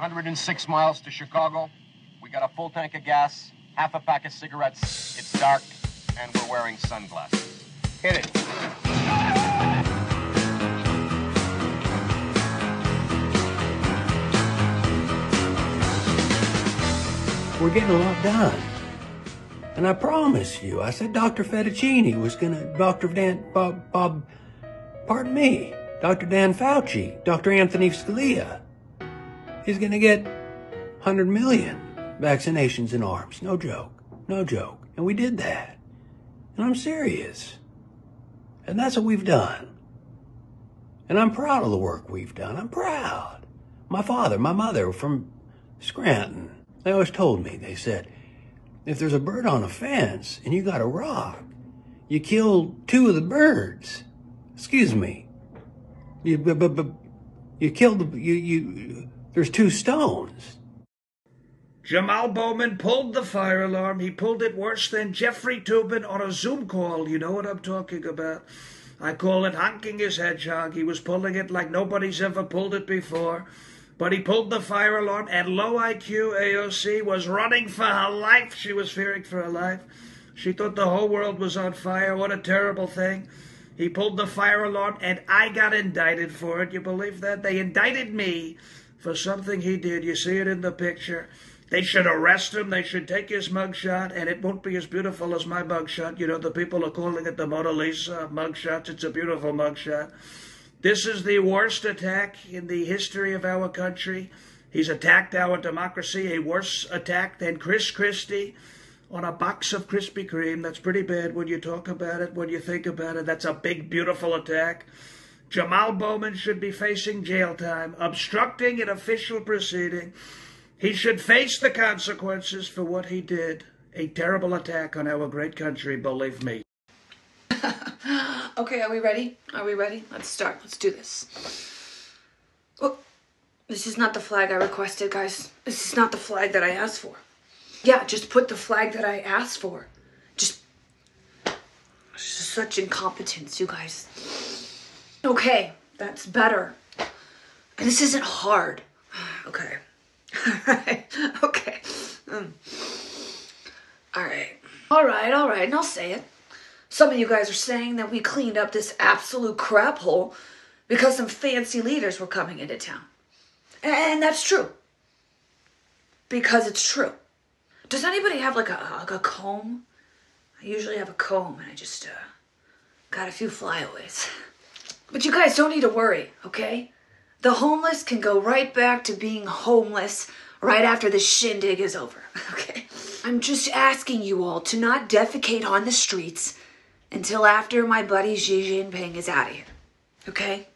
106 miles to Chicago. We got a full tank of gas, half a pack of cigarettes. It's dark, and we're wearing sunglasses. Hit it. We're getting a lot done. And I promise you, I said Dr. Fettuccini was gonna, Dr. Dan, Bob, Bob, pardon me, Dr. Dan Fauci, Dr. Anthony Scalia, he's gonna get 100 million vaccinations in arms. No joke. No joke. And we did that. And I'm serious. And that's what we've done. And I'm proud of the work we've done. I'm proud. My father, my mother from Scranton, they always told me, they said, if there's a bird on a fence and you got a rock, you kill two of the birds. Excuse me. You, bu- bu- bu- you killed the, you, you, there's two stones. Jamal Bowman pulled the fire alarm. He pulled it worse than Jeffrey Toobin on a Zoom call. You know what I'm talking about. I call it honking his hedgehog. He was pulling it like nobody's ever pulled it before. But he pulled the fire alarm, and low IQ AOC was running for her life. She was fearing for her life. She thought the whole world was on fire. What a terrible thing. He pulled the fire alarm, and I got indicted for it. You believe that? They indicted me for something he did. You see it in the picture. They should arrest him. They should take his mugshot, and it won't be as beautiful as my mugshot. You know, the people are calling it the Mona Lisa mugshot. It's a beautiful mugshot. This is the worst attack in the history of our country. He's attacked our democracy, a worse attack than Chris Christie on a box of Krispy Kreme. That's pretty bad when you talk about it, when you think about it. That's a big, beautiful attack. Jamal Bowman should be facing jail time, obstructing an official proceeding. He should face the consequences for what he did. A terrible attack on our great country, believe me. Okay, are we ready? Are we ready? Let's start. Let's do this. Oh, this is not the flag I requested, guys. This is not the flag that I asked for. Yeah, just put the flag that I asked for. Just. Just such incompetence, you guys. Okay, that's better. This isn't hard. Okay. Alright. Okay. Mm. Alright. Alright, alright, and I'll say it. Some of you guys are saying that we cleaned up this absolute crap hole because some fancy leaders were coming into town. And that's true. Because it's true. Does anybody have like a, like a comb? I usually have a comb and I just uh, got a few flyaways. But you guys don't need to worry, okay? The homeless can go right back to being homeless right after the shindig is over, okay? I'm just asking you all to not defecate on the streets until after my buddy Xi Jinping is out of here. Okay?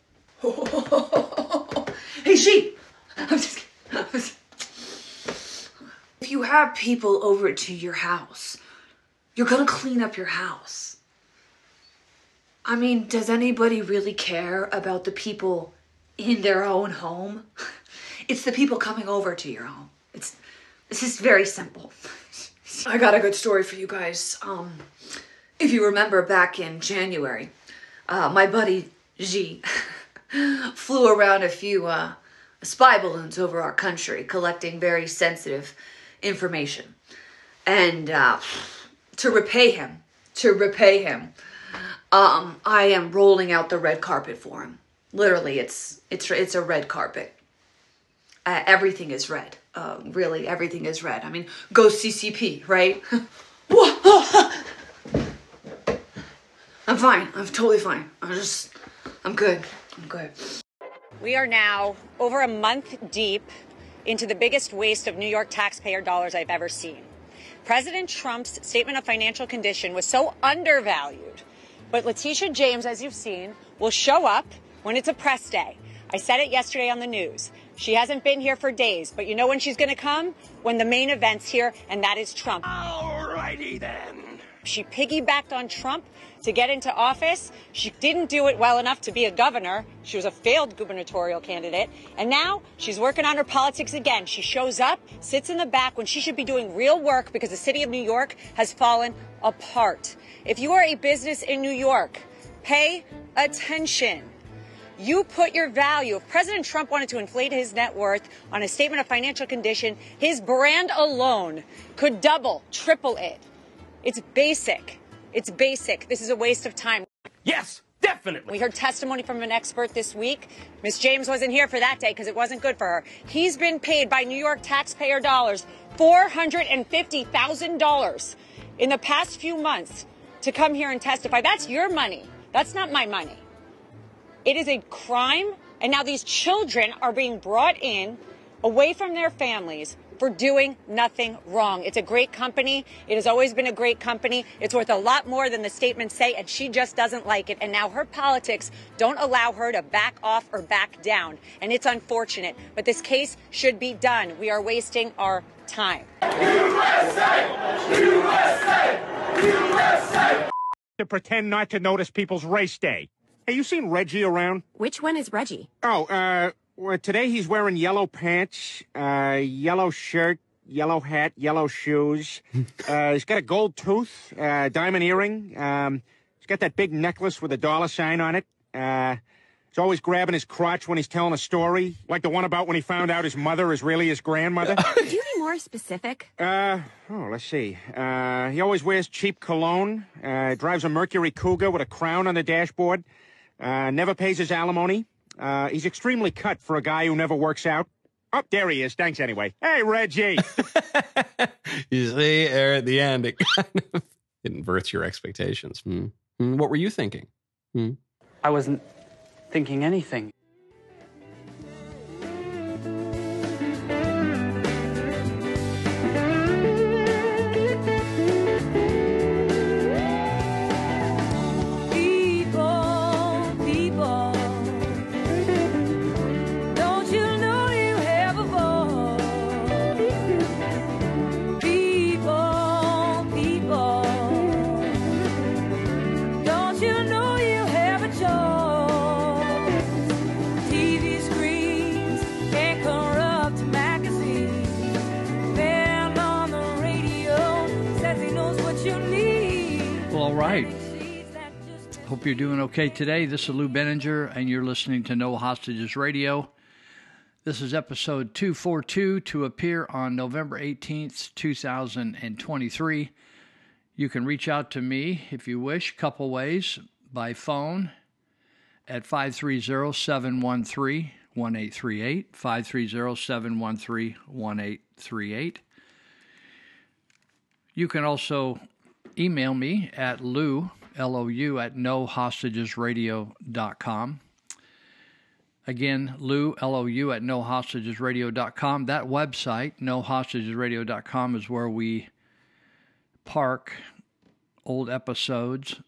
hey, Xi! I'm just kidding. If you have people over to your house, you're gonna clean up your house. I mean, does anybody really care about the people in their own home? It's the people coming over to your home. It's this is very simple. I got a good story for you guys. Um, if you remember back in January, uh, my buddy Xi flew around a few uh, spy balloons over our country, collecting very sensitive information. And uh, to repay him, to repay him, um, I am rolling out the red carpet for him. Literally, it's it's it's a red carpet. Uh, everything is red. Uh, really, everything is red. I mean, go CCP, right? I'm fine. I'm totally fine. I'm just, I'm good. I'm good. We are now over a month deep into the biggest waste of New York taxpayer dollars I've ever seen. President Trump's statement of financial condition was so undervalued. But Letitia James, as you've seen, will show up when it's a press day. I said it yesterday on the news. She hasn't been here for days, but you know when she's going to come? When the main event's here, and that is Trump. Alrighty then. She piggybacked on Trump to get into office. She didn't do it well enough to be a governor. She was a failed gubernatorial candidate. And now she's working on her politics again. She shows up, sits in the back when she should be doing real work because the city of New York has fallen apart. If you are a business in New York, pay attention. You put your value. If President Trump wanted to inflate his net worth on a statement of financial condition, his brand alone could double, triple it. It's basic. It's basic. This is a waste of time. Yes, definitely. We heard testimony from an expert this week. Miss James wasn't here for that day because it wasn't good for her. He's been paid by New York taxpayer dollars $450,000 in the past few months to come here and testify. That's your money. That's not my money. It is a crime. And now these children are being brought in away from their families for doing nothing wrong. It's a great company. It has always been a great company. It's worth a lot more than the statements say, and she just doesn't like it. And now her politics don't allow her to back off or back down. And it's unfortunate. But this case should be done. We are wasting our time. USA! USA! USA! To pretend not to notice people's race day. Hey, you seen Reggie around? Which one is Reggie? Oh, uh, well, today he's wearing yellow pants, uh, yellow shirt, yellow hat, yellow shoes. uh, he's got a gold tooth, uh, diamond earring. Um, he's got that big necklace with a dollar sign on it. Uh, he's always grabbing his crotch when he's telling a story, like the one about when he found out his mother is really his grandmother. Could you be more specific? Uh, oh, let's see. Uh, he always wears cheap cologne, uh, drives a Mercury Cougar with a crown on the dashboard, uh, never pays his alimony. Uh, he's extremely cut for a guy who never works out. Oh, there he is. Thanks anyway. Hey, Reggie. you see, there at the end, it kind of it inverts your expectations. Hmm. Hmm. What were you thinking? Hmm. I wasn't thinking anything. Right. Hope you're doing okay today. This is Lou Binninger, and you're listening to No Hostages Radio. This is episode 242 to appear on November 18th, 2023. You can reach out to me if you wish, couple ways by phone at 530 713 1838. 530 713 1838. You can also email me at lou, L-O-U, at nohostagesradio.com. Again, Lou, L-O-U, at nohostagesradio.com. That website, nohostagesradio.com, is where we park old episodes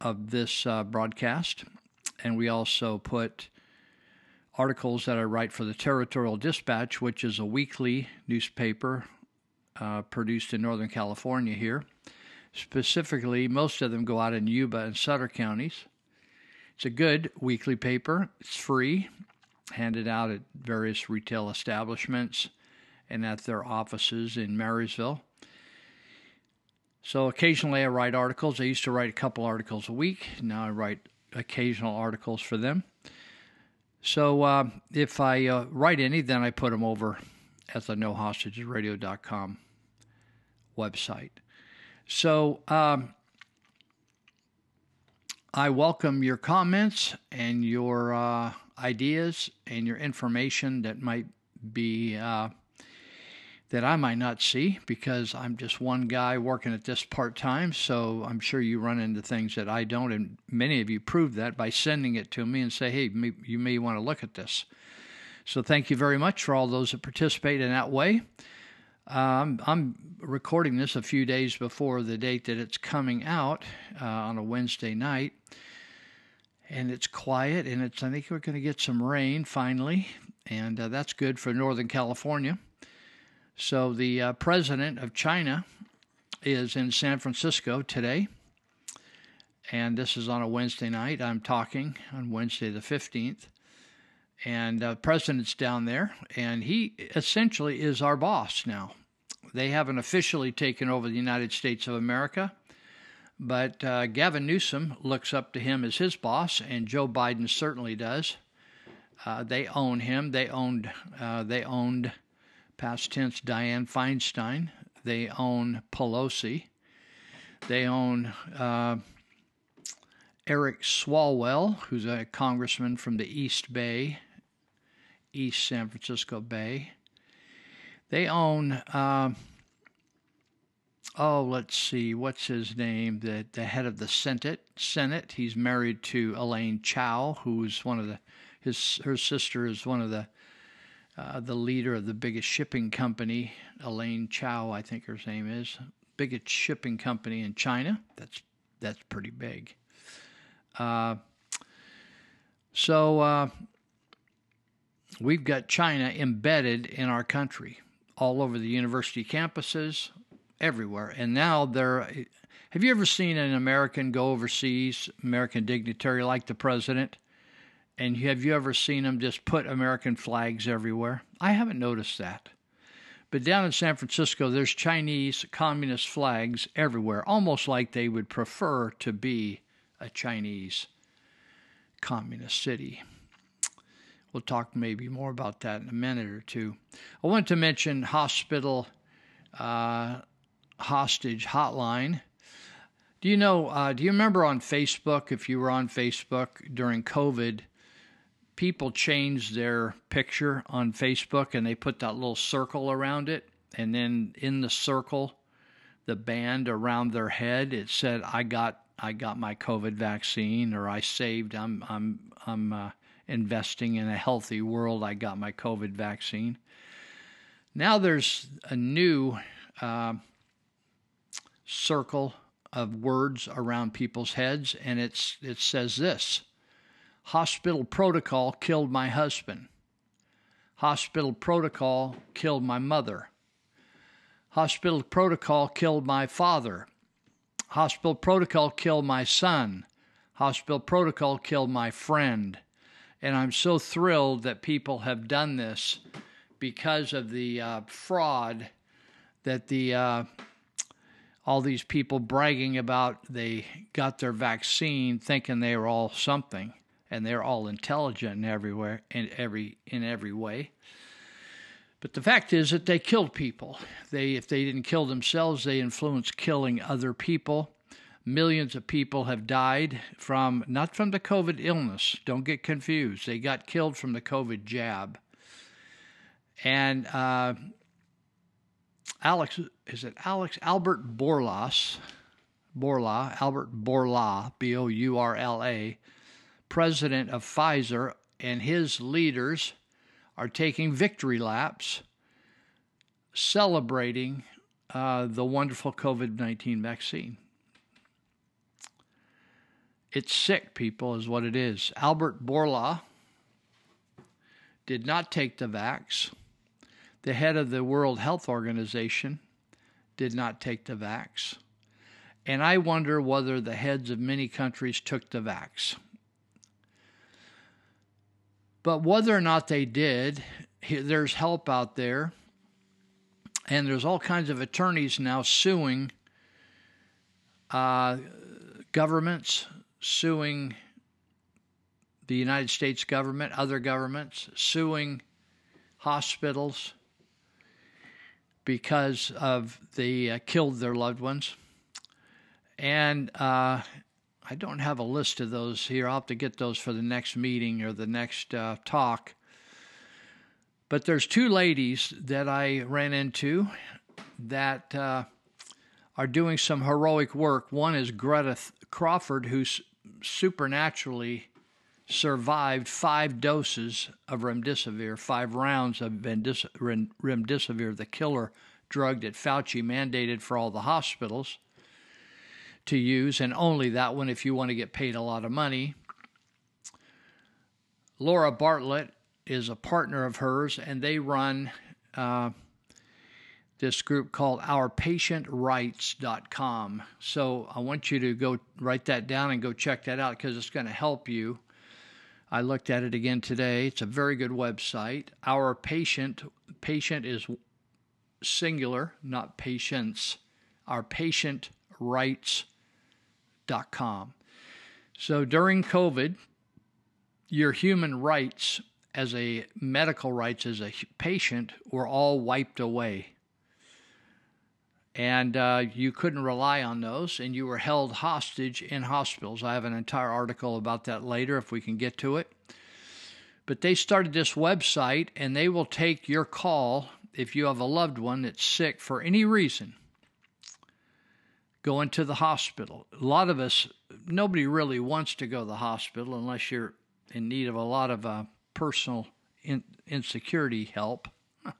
of this uh, broadcast. And we also put articles that I write for the Territorial Dispatch, which is a weekly newspaper uh, produced in Northern California here. Specifically, most of them go out in Yuba and Sutter counties. It's a good weekly paper. It's free, handed out at various retail establishments and at their offices in Marysville. So occasionally I write articles. I used to write a couple articles a week. Now I write occasional articles for them. So uh, if I uh, write any, then I put them over at the nohostagesradio.com website. So um, I welcome your comments and your uh, ideas and your information that might be uh, that I might not see because I'm just one guy working at this part time. So I'm sure you run into things that I don't, and many of you prove that by sending it to me and say, "Hey, you may want to look at this." So thank you very much for all those that participate in that way. Um, I'm recording this a few days before the date that it's coming out uh, on a Wednesday night, and it's quiet. And it's I think we're going to get some rain finally, and uh, that's good for Northern California. So the uh, president of China is in San Francisco today, and this is on a Wednesday night. I'm talking on Wednesday the 15th and uh, president's down there, and he essentially is our boss now. They haven't officially taken over the United States of America, But uh, Gavin Newsom looks up to him as his boss, and Joe Biden certainly does. Uh, they own him. They owned. Uh, they owned, past tense, Dianne Feinstein. They own Pelosi. They own uh, Eric Swalwell, who's a congressman from the East Bay, East San Francisco Bay. They own. Uh, oh, let's see, what's his name? The the head of the Senate. Senate. He's married to Elaine Chao, who's one of the his her sister is one of the uh, the leader of the biggest shipping company, Elaine Chao, I think her name is, biggest shipping company in China. That's that's pretty big. Uh, so uh, we've got China embedded in our country, all over the university campuses, everywhere. And now they're. Have you ever seen an American go overseas, American dignitary like the president? And have you ever seen them just put American flags everywhere? I haven't noticed that. But down in San Francisco, there's Chinese communist flags everywhere, almost like they would prefer to be a Chinese communist city. We'll talk maybe more about that in a minute or two. I want to mention hospital uh, hostage hotline. Do you know? Uh, do you remember on Facebook? If you were on Facebook during COVID, people changed their picture on Facebook and they put that little circle around it, and then in the circle, the band around their head, it said, "I got, I got my COVID vaccine," or "I saved. I'm, I'm, I'm uh, investing in a healthy world. I got my COVID vaccine." Now there's a new uh, circle of words around people's heads, and it's it says this Hospital protocol killed my husband. Hospital protocol killed my mother. Hospital protocol killed my father. Hospital protocol killed my son. Hospital protocol killed my friend. And I'm so thrilled that people have done this because of the uh, fraud that the uh, all these people bragging about they got their vaccine thinking they were all something and they're all intelligent in everywhere in every in every way. But the fact is that they killed people. They if they didn't kill themselves, they influenced killing other people. Millions of people have died from not from the COVID illness. Don't get confused. They got killed from the COVID jab. And uh, Alex is it Alex Albert Bourlas, Bourla Albert Bourla B O U R L A president of Pfizer and his leaders are taking victory laps celebrating uh, the wonderful COVID 19 vaccine. It's sick, people, is what it is. Albert Bourla did not take the vax. The head of the World Health Organization did not take the vax. And I wonder whether the heads of many countries took the vax. But whether or not they did, there's help out there. And there's all kinds of attorneys now suing uh, governments, suing the United States government, other governments, suing hospitals because of they uh, killed their loved ones. And uh, I don't have a list of those here. I'll have to get those for the next meeting or the next uh, talk. But there's two ladies that I ran into that uh, are doing some heroic work. One is Greta Crawford, who's supernaturally survived five doses of remdesivir, five rounds of remdesivir, the killer drug that Fauci mandated for all the hospitals to use, and only that one if you want to get paid a lot of money. Laura Bartlett is a partner of hers, and they run uh, this group called OurPatientRights.com. So I want you to go write that down and go check that out because it's going to help you. I looked at it again today. It's a very good website. Our patient patient is singular, not patients. Our patient rights rights.com. So during COVID, your human rights as a medical rights as a patient were all wiped away. And uh, you couldn't rely on those, and you were held hostage in hospitals. I have an entire article about that later if we can get to it. But they started this website, and they will take your call if you have a loved one that's sick for any reason going to the hospital. A lot of us, nobody really wants to go to the hospital unless you're in need of a lot of uh, personal in- insecurity help.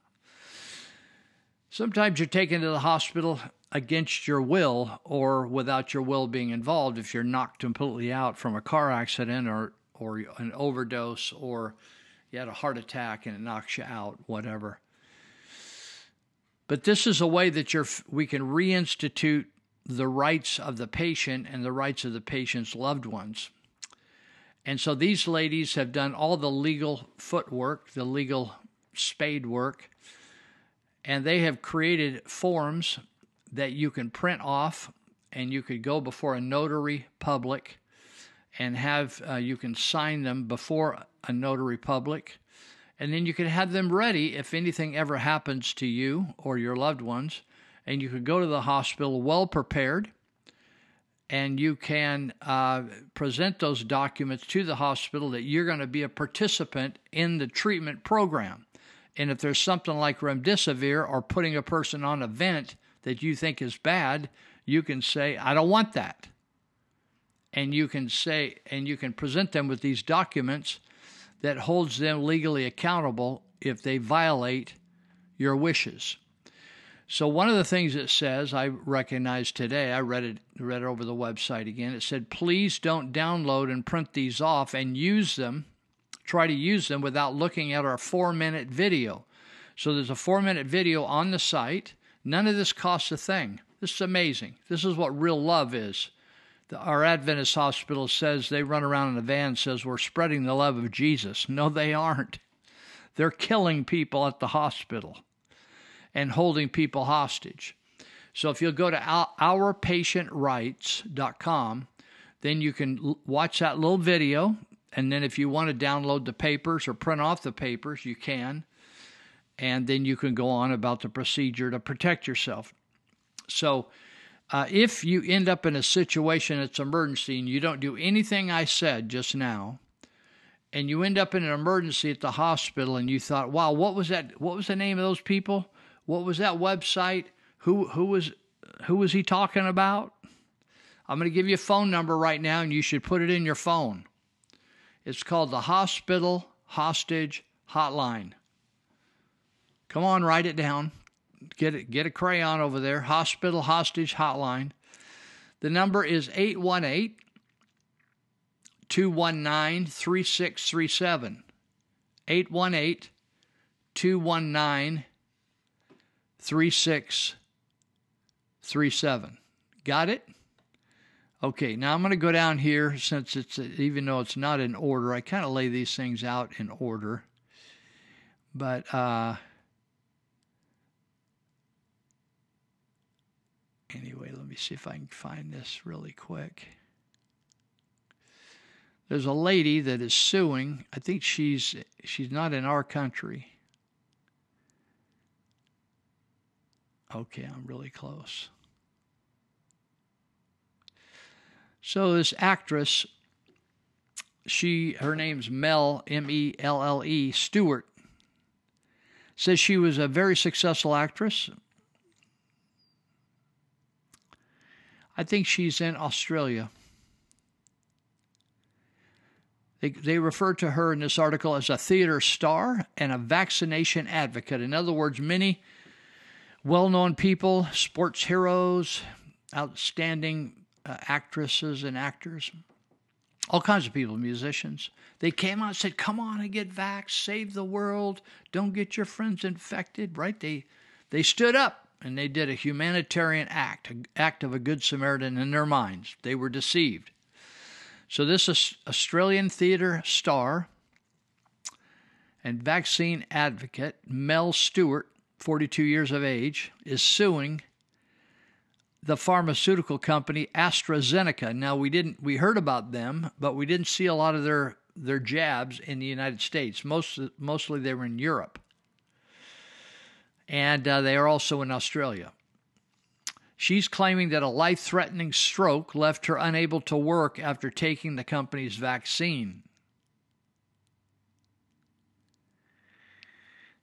Sometimes you're taken to the hospital against your will or without your will being involved if you're knocked completely out from a car accident or, or an overdose or you had a heart attack and it knocks you out, whatever. But this is a way that we can reinstitute the rights of the patient and the rights of the patient's loved ones. And so these ladies have done all the legal footwork, the legal spade work, and they have created forms that you can print off and you could go before a notary public and have uh, you can sign them before a notary public and then you can have them ready if anything ever happens to you or your loved ones and you can go to the hospital well prepared and you can uh, present those documents to the hospital that you're going to be a participant in the treatment program. And if there's something like remdesivir or putting a person on a vent that you think is bad, you can say, I don't want that. And you can say, and you can present them with these documents that holds them legally accountable if they violate your wishes. So one of the things it says, I recognize today, I read it read it over the website again. It said, "Please don't download and print these off and use them. Try to use them without looking at our 4-minute video." So there's a 4-minute video on the site. None of this costs a thing. This is amazing. This is what real love is. The, our Adventist hospital says they run around in a van says we're spreading the love of Jesus. No, they aren't. They're killing people at the hospital and holding people hostage. So if you'll go to ourpatientrights.com, then you can watch that little video. And then if you want to download the papers or print off the papers, you can. And then you can go on about the procedure to protect yourself. So uh, if you end up in a situation that's emergency and you don't do anything I said just now, and you end up in an emergency at the hospital and you thought, wow, what was that? What was the name of those people? What was that website? Who who was who was he talking about? I'm going to give you a phone number right now and you should put it in your phone. It's called the Hospital Hostage Hotline. Come on, write it down. Get it get a crayon over there. Hospital Hostage Hotline. The number is 818 219 3637. 818 219 3637. Got it? Okay, now I'm going to go down here since it's, even though it's not in order, I kind of lay these things out in order. But, uh, anyway, let me see if I can find this really quick. There's a lady that is suing. I think she's she's not in our country. Okay, I'm really close. So this actress, she her name's Mel M E L L E Stewart. Says she was a very successful actress. I think she's in Australia. They, they refer to her in this article as a theater star and a vaccination advocate. In other words, many well known people, sports heroes, outstanding uh, actresses and actors, all kinds of people, musicians. They came out and said, Come on and get vaxxed, save the world, don't get your friends infected, right? They, they stood up and they did a humanitarian act, an act of a good Samaritan in their minds. They were deceived. So, this Australian theater star and vaccine advocate, Mel Stewart, 42 years of age, is suing the pharmaceutical company AstraZeneca. Now we didn't we heard about them, but we didn't see a lot of their their jabs in the United States. Most mostly they were in Europe, and uh, they are also in Australia. She's claiming that a life threatening stroke left her unable to work after taking the company's vaccine.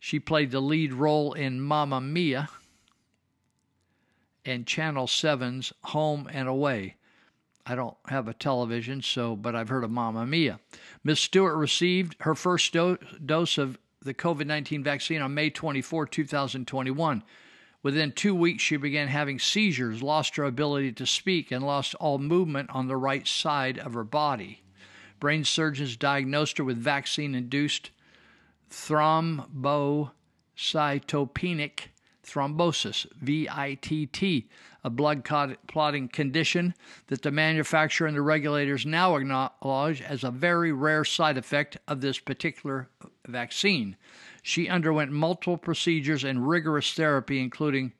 She played the lead role in Mamma Mia and Channel 7's Home and Away. I don't have a television, so but I've heard of Mamma Mia. Miss Stewart received her first do- dose of the COVID 19 vaccine on May 24, 2021. Within two weeks, she began having seizures, lost her ability to speak, and lost all movement on the right side of her body. Brain surgeons diagnosed her with vaccine induced thrombocytopenic thrombosis, VITT, a blood clotting condition that the manufacturer and the regulators now acknowledge as a very rare side effect of this particular vaccine. She underwent multiple procedures and rigorous therapy, including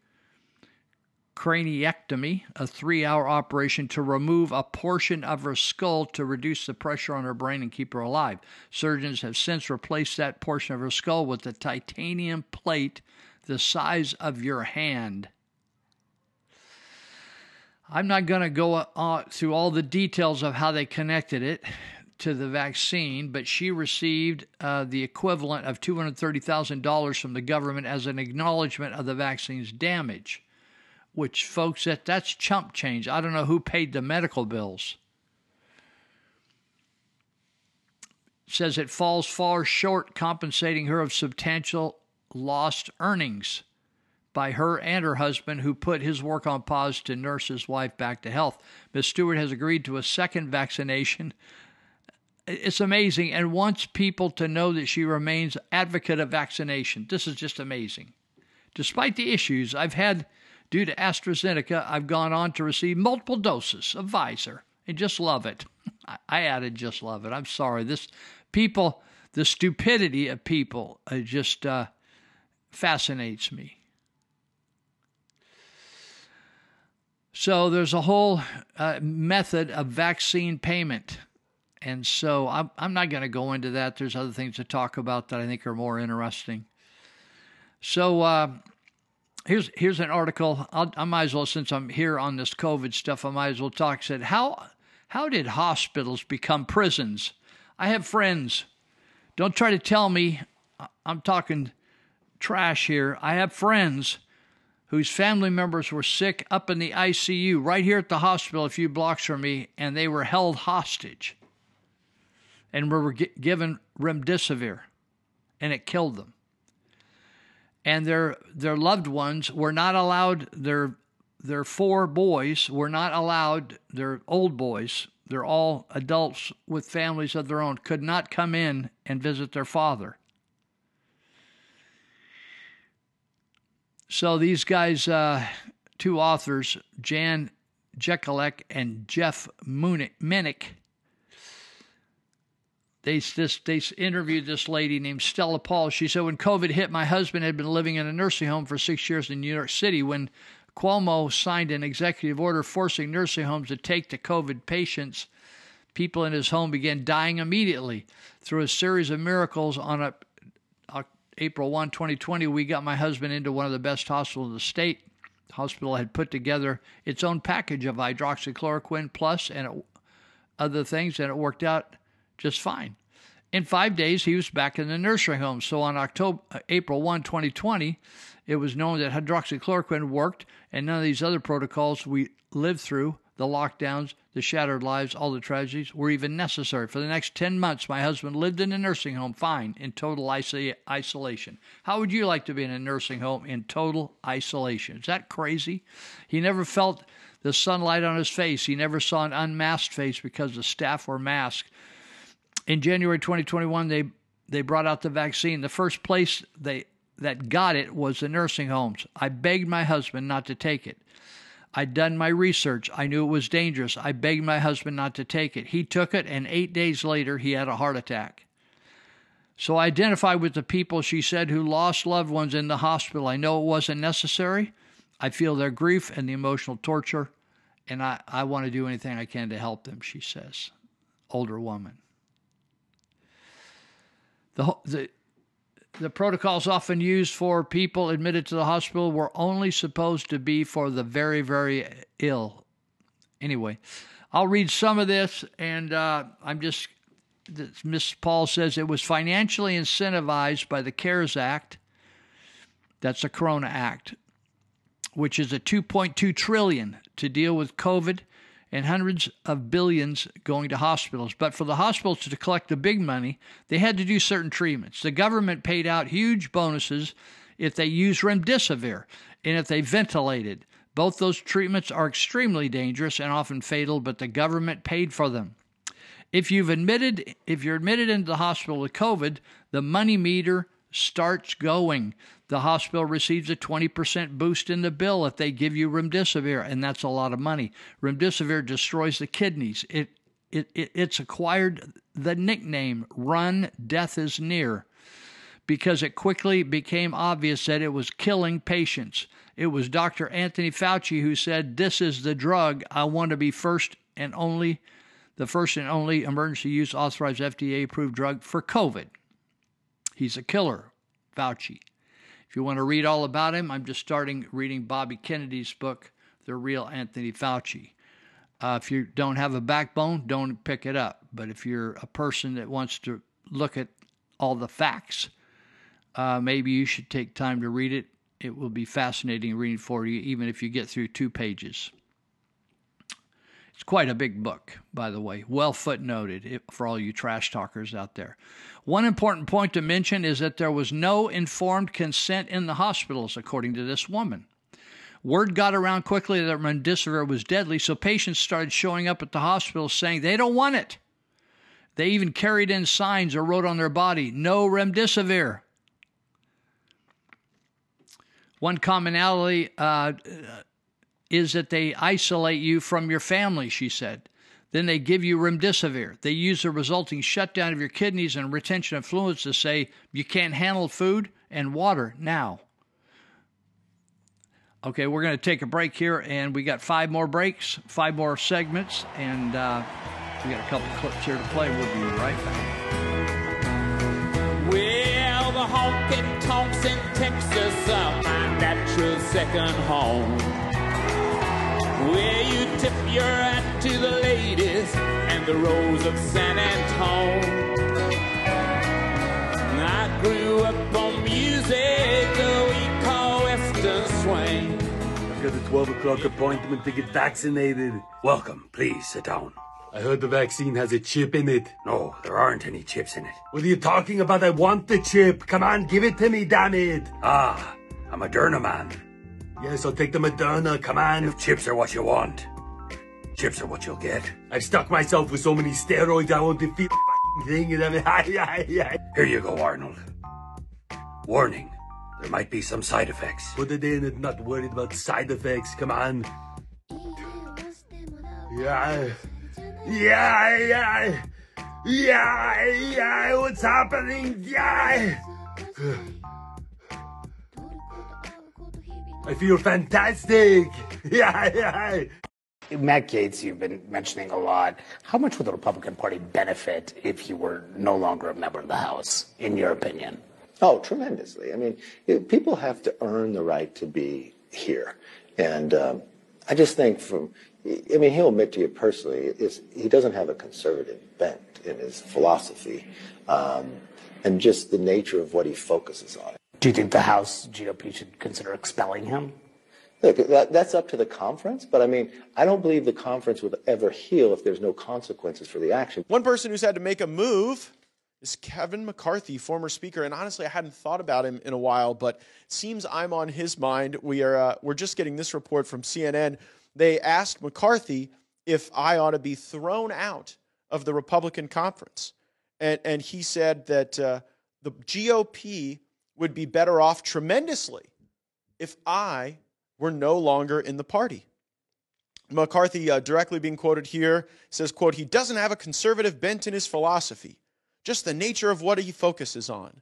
craniectomy, a three hour operation to remove a portion of her skull to reduce the pressure on her brain and keep her alive. Surgeons have since replaced that portion of her skull with a titanium plate the size of your hand. I'm not going to go uh, through all the details of how they connected it to the vaccine, but she received uh, the equivalent of $230,000 from the government as an acknowledgement of the vaccine's damage. Which, folks, that, that's chump change. I don't know who paid the medical bills. says it falls far short compensating her of substantial lost earnings by her and her husband, who put his work on pause to nurse his wife back to health. Ms. Stewart has agreed to a second vaccination. It's amazing and wants people to know that she remains advocate of vaccination. This is just amazing. Despite the issues I've had due to AstraZeneca, I've gone on to receive multiple doses of Pfizer and just love it. I added just love it. I'm sorry. This people, the stupidity of people, uh, just uh, fascinates me. So there's a whole uh, method of vaccine payment. And so I'm, I'm not going to go into that. There's other things to talk about that I think are more interesting. So uh, here's here's an article. I'll, i might as well, since I'm here on this COVID stuff, I might as well talk. Said how how did hospitals become prisons? I have friends. Don't try to tell me. I'm talking trash here. I have friends whose family members were sick up in the ICU right here at the hospital a few blocks from me, and they were held hostage and were given remdesivir, and it killed them. And their their loved ones were not allowed. Their their four boys were not allowed. Their old boys. They're all adults with families of their own. Could not come in and visit their father So these guys, uh, two authors, Jan Jekielek and Jeff Minick, they just they interviewed this lady named Stella Paul. She said when COVID hit, my husband had been living in a nursing home for six years in New York City. When Cuomo signed an executive order forcing nursing homes to take the COVID patients, people in his home began dying immediately. Through a series of miracles on a April 1, 2020, we got my husband into one of the best hospitals in the state. The hospital had put together its own package of hydroxychloroquine plus and it, other things, and it worked out just fine. In five days, he was back in the nursery home. So on October, uh, April 1, 2020, it was known that hydroxychloroquine worked, and none of these other protocols we lived through the lockdowns, the shattered lives, all the tragedies were even necessary. For the next 10 months, my husband lived in a nursing home, fine, in total isolation. How would you like to be in a nursing home in total isolation? Is that crazy? He never felt the sunlight on his face. He never saw an unmasked face because the staff were masked. In January 2021, they they brought out the vaccine. The first place they that got it was the nursing homes. I begged my husband not to take it. I'd done my research. I knew it was dangerous. I begged my husband not to take it. He took it, and eight days later, he had a heart attack. So I identify with the people, she said, who lost loved ones in the hospital. I know it wasn't necessary. I feel their grief and the emotional torture, and I, I want to do anything I can to help them, she says. Older woman. The, the, the protocols often used for people admitted to the hospital were only supposed to be for the very, very ill. Anyway, I'll read some of this, and uh, I'm just. Miss Paul says it was financially incentivized by the CARES Act. That's the Corona Act, which is a 2.2 trillion to deal with COVID and hundreds of billions going to hospitals. But for the hospitals to collect the big money, they had to do certain treatments. The government paid out huge bonuses if they used remdesivir and if they ventilated. Both those treatments are extremely dangerous and often fatal, but the government paid for them. If you've admitted if you're admitted into the hospital with COVID, the money meter starts going. The hospital receives a 20% boost in the bill if they give you remdesivir, and that's a lot of money. Remdesivir destroys the kidneys. It, it, it it's acquired the nickname "Run, Death is Near" because it quickly became obvious that it was killing patients. It was Dr. Anthony Fauci who said, "This is the drug I want to be first and only." the first and only emergency use authorized FDA approved drug for COVID. He's a killer, Fauci. If you want to read all about him, I'm just starting reading Bobby Kennedy's book, The Real Anthony Fauci. Uh, if you don't have a backbone, don't pick it up. But if you're a person that wants to look at all the facts, uh, maybe you should take time to read it. It will be fascinating reading for you, even if you get through two pages. It's quite a big book, by the way, well footnoted for all you trash talkers out there. One important point to mention is that there was no informed consent in the hospitals, according to this woman. Word got around quickly that remdesivir was deadly, so patients started showing up at the hospital saying they don't want it. They even carried in signs or wrote on their body, no remdesivir. One commonality uh, is that they isolate you from your family, she said. Then they give you remdesivir. They use the resulting shutdown of your kidneys and retention of fluids to say you can't handle food and water now. Okay, we're going to take a break here, and we got five more breaks, five more segments, and uh, we got a couple clips here to play. We'll be right back. Well, the honky tonks in Texas are my natural second home. Where you tip your hat to the ladies and the rose of San Antone. I grew up on music that we call Western swing. I've got a 12 o'clock appointment to get vaccinated. Welcome, please sit down. I heard the vaccine has a chip in it. No, there aren't any chips in it. What are you talking about? I want the chip. Come on, give it to me, damn it. Ah, I'm a Moderna man. Yes, I'll take the Moderna. Come on. If chips are what you want, chips are what you'll get. I've stuck myself with so many steroids, I won't defeat the fucking thing. And everything. Here you go, Arnold. Warning. There might be some side effects. Put it in and not worried about side effects. Come on. Yeah. Yeah, yeah. Yeah, yeah. What's happening? Yeah. I feel fantastic. Yeah, yeah. Matt Gaetz, you've been mentioning a lot. How much would the Republican Party benefit if you were no longer a member of the House, in your opinion? Oh, tremendously. I mean, it- people have to earn the right to be here. And um, I just think from, I mean, he'll admit to you personally, is he doesn't have a conservative bent in his philosophy um, and just the nature of what he focuses on. Do you think the House GOP should consider expelling him? Look, that, that's up to the conference, but I mean, I don't believe the conference would ever heal if there's no consequences for the action. One person who's had to make a move is Kevin McCarthy, former speaker, and honestly, I hadn't thought about him in a while, but it seems I'm on his mind. We are uh, we're just getting this report from CNN. They asked McCarthy if I ought to be thrown out of the Republican conference, and and he said that uh, the GOP would be better off tremendously if I were no longer in the party. McCarthy, uh, directly being quoted here, says, "quote He doesn't have a conservative bent in his philosophy, just the nature of what he focuses on.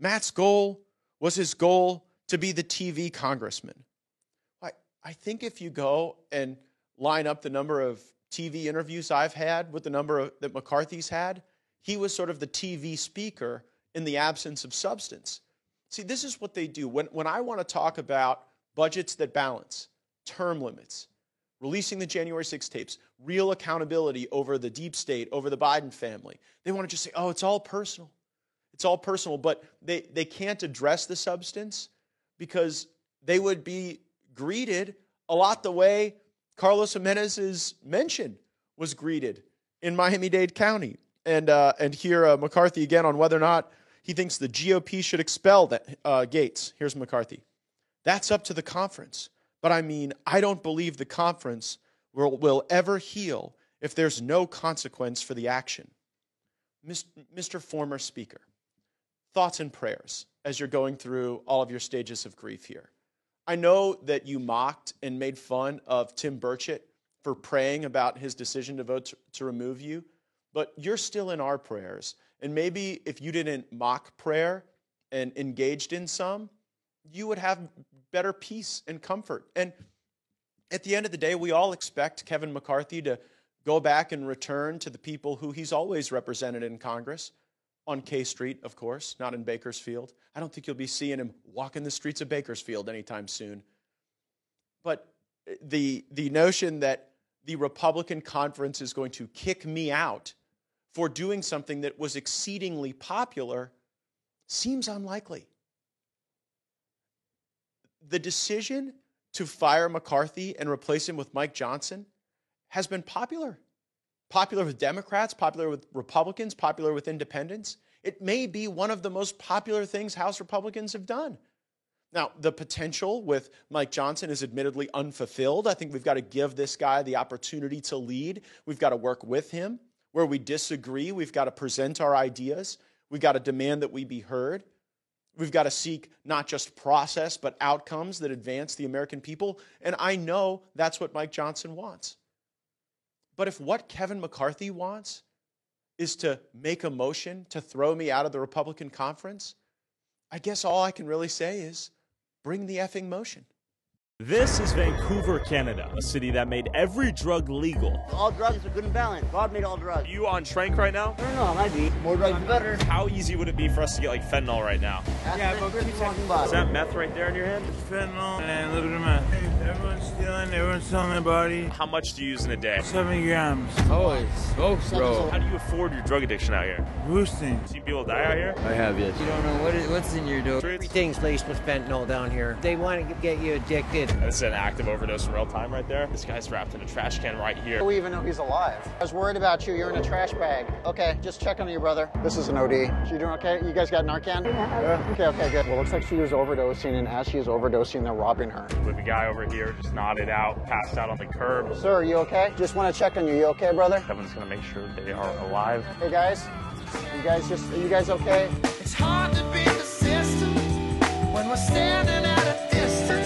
Matt's goal was his goal to be the TV congressman. Like, I think if you go and line up the number of TV interviews I've had with the number of, that McCarthy's had, he was sort of the TV speaker in the absence of substance. See, this is what they do. When, when I want to talk about budgets that balance, term limits, releasing the January 6 tapes, real accountability over the deep state, over the Biden family, they want to just say, oh, it's all personal. It's all personal, but they, they can't address the substance because they would be greeted a lot the way Carlos Gimenez's mention was greeted in Miami Dade County. And, uh, and here, uh, McCarthy again on whether or not he thinks the GOP should expel that, uh, Gaetz. Here's McCarthy. That's up to the conference. But I mean, I don't believe the conference will, will ever heal if there's no consequence for the action. Mr. Former Speaker, thoughts and prayers as you're going through all of your stages of grief here. I know that you mocked and made fun of Tim Burchett for praying about his decision to vote to, to remove you, but you're still in our prayers. And maybe if you didn't mock prayer and engaged in some, you would have better peace and comfort. And at the end of the day, we all expect Kevin McCarthy to go back and return to the people who he's always represented in Congress on K Street, of course, not in Bakersfield. I don't think you'll be seeing him walking the streets of Bakersfield anytime soon. But uh, the, the notion that the Republican conference is going to kick me out for doing something that was exceedingly popular seems unlikely. The decision to fire McCarthy and replace him with Mike Johnson has been popular popular with Democrats, popular with Republicans, popular with independents. It may be one of the most popular things House Republicans have done. Now, the potential with Mike Johnson is admittedly unfulfilled. I think we've got to give this guy the opportunity to lead. We've got to work with him. Where we disagree, we've got to present our ideas. We've got to demand that we be heard. We've got to seek not just process, but outcomes that advance the American people. And I know that's what Mike Johnson wants. But if what Kevin McCarthy wants is to make a motion to throw me out of the Republican conference, I guess all I can really say is bring the effing motion. This is Vancouver, Canada, a city that made every drug legal. All drugs are good and balanced. God made all drugs. Are you on trank right now? I don't know, I might be. More drugs, the better. How easy would it be for us to get like fentanyl right now? yeah, but keep walking by. Is that meth right there in your hand? Fentanyl and a little bit of meth. Hey, everyone's stealing, everyone's selling their body. How much do you use in a day? Seven grams. Holy smokes, bro. How do you afford your drug addiction out here? Boosting. Do you people die out here? I have, yes. You don't know what is, what's in your dope. Everything's laced with fentanyl down here. They want to get you addicted. That's an active overdose in real time right there. This guy's wrapped in a trash can right here. We even know he's alive. I was worried about you. You're in a trash bag. Okay, just check on you, brother. This is an OD. You doing okay? You guys got Narcan? Yeah. Okay, okay, good. Well, looks like she was overdosing, and as she is overdosing, they're robbing her. With a guy over here just nodded out, passed out on the curb. Sir, are you okay? Just want to check on you. You okay, brother? Kevin's gonna make sure they are alive. Hey guys, you guys just, are you guys okay? It's hard to be persistent when we're standing at a distance.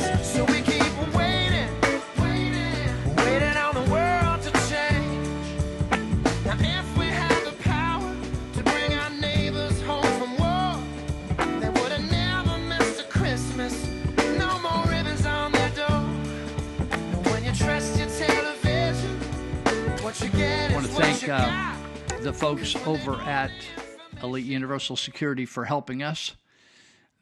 Uh, the folks over at Elite Universal Security for helping us.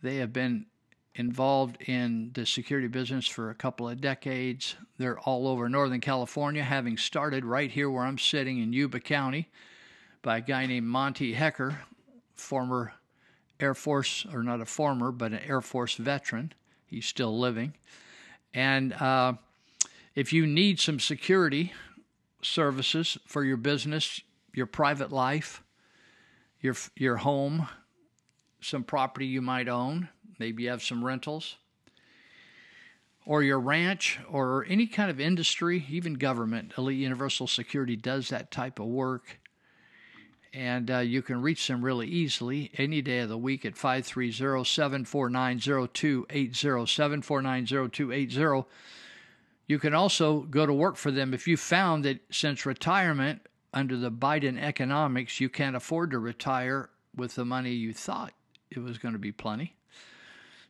They have been involved in the security business for a couple of decades. They're all over Northern California, having started right here where I'm sitting in Yuba County by a guy named Monty Hecker, former Air Force, or not a former, but an Air Force veteran. He's still living. And uh, if you need some security services for your business, your private life, your your home, some property you might own, maybe you have some rentals, or your ranch, or any kind of industry, even government. Elite Universal Security does that type of work. And uh, you can reach them really easily any day of the week at 530 749 0280. 749 0280. You can also go to work for them if you found that since retirement under the Biden economics, you can't afford to retire with the money you thought it was going to be plenty.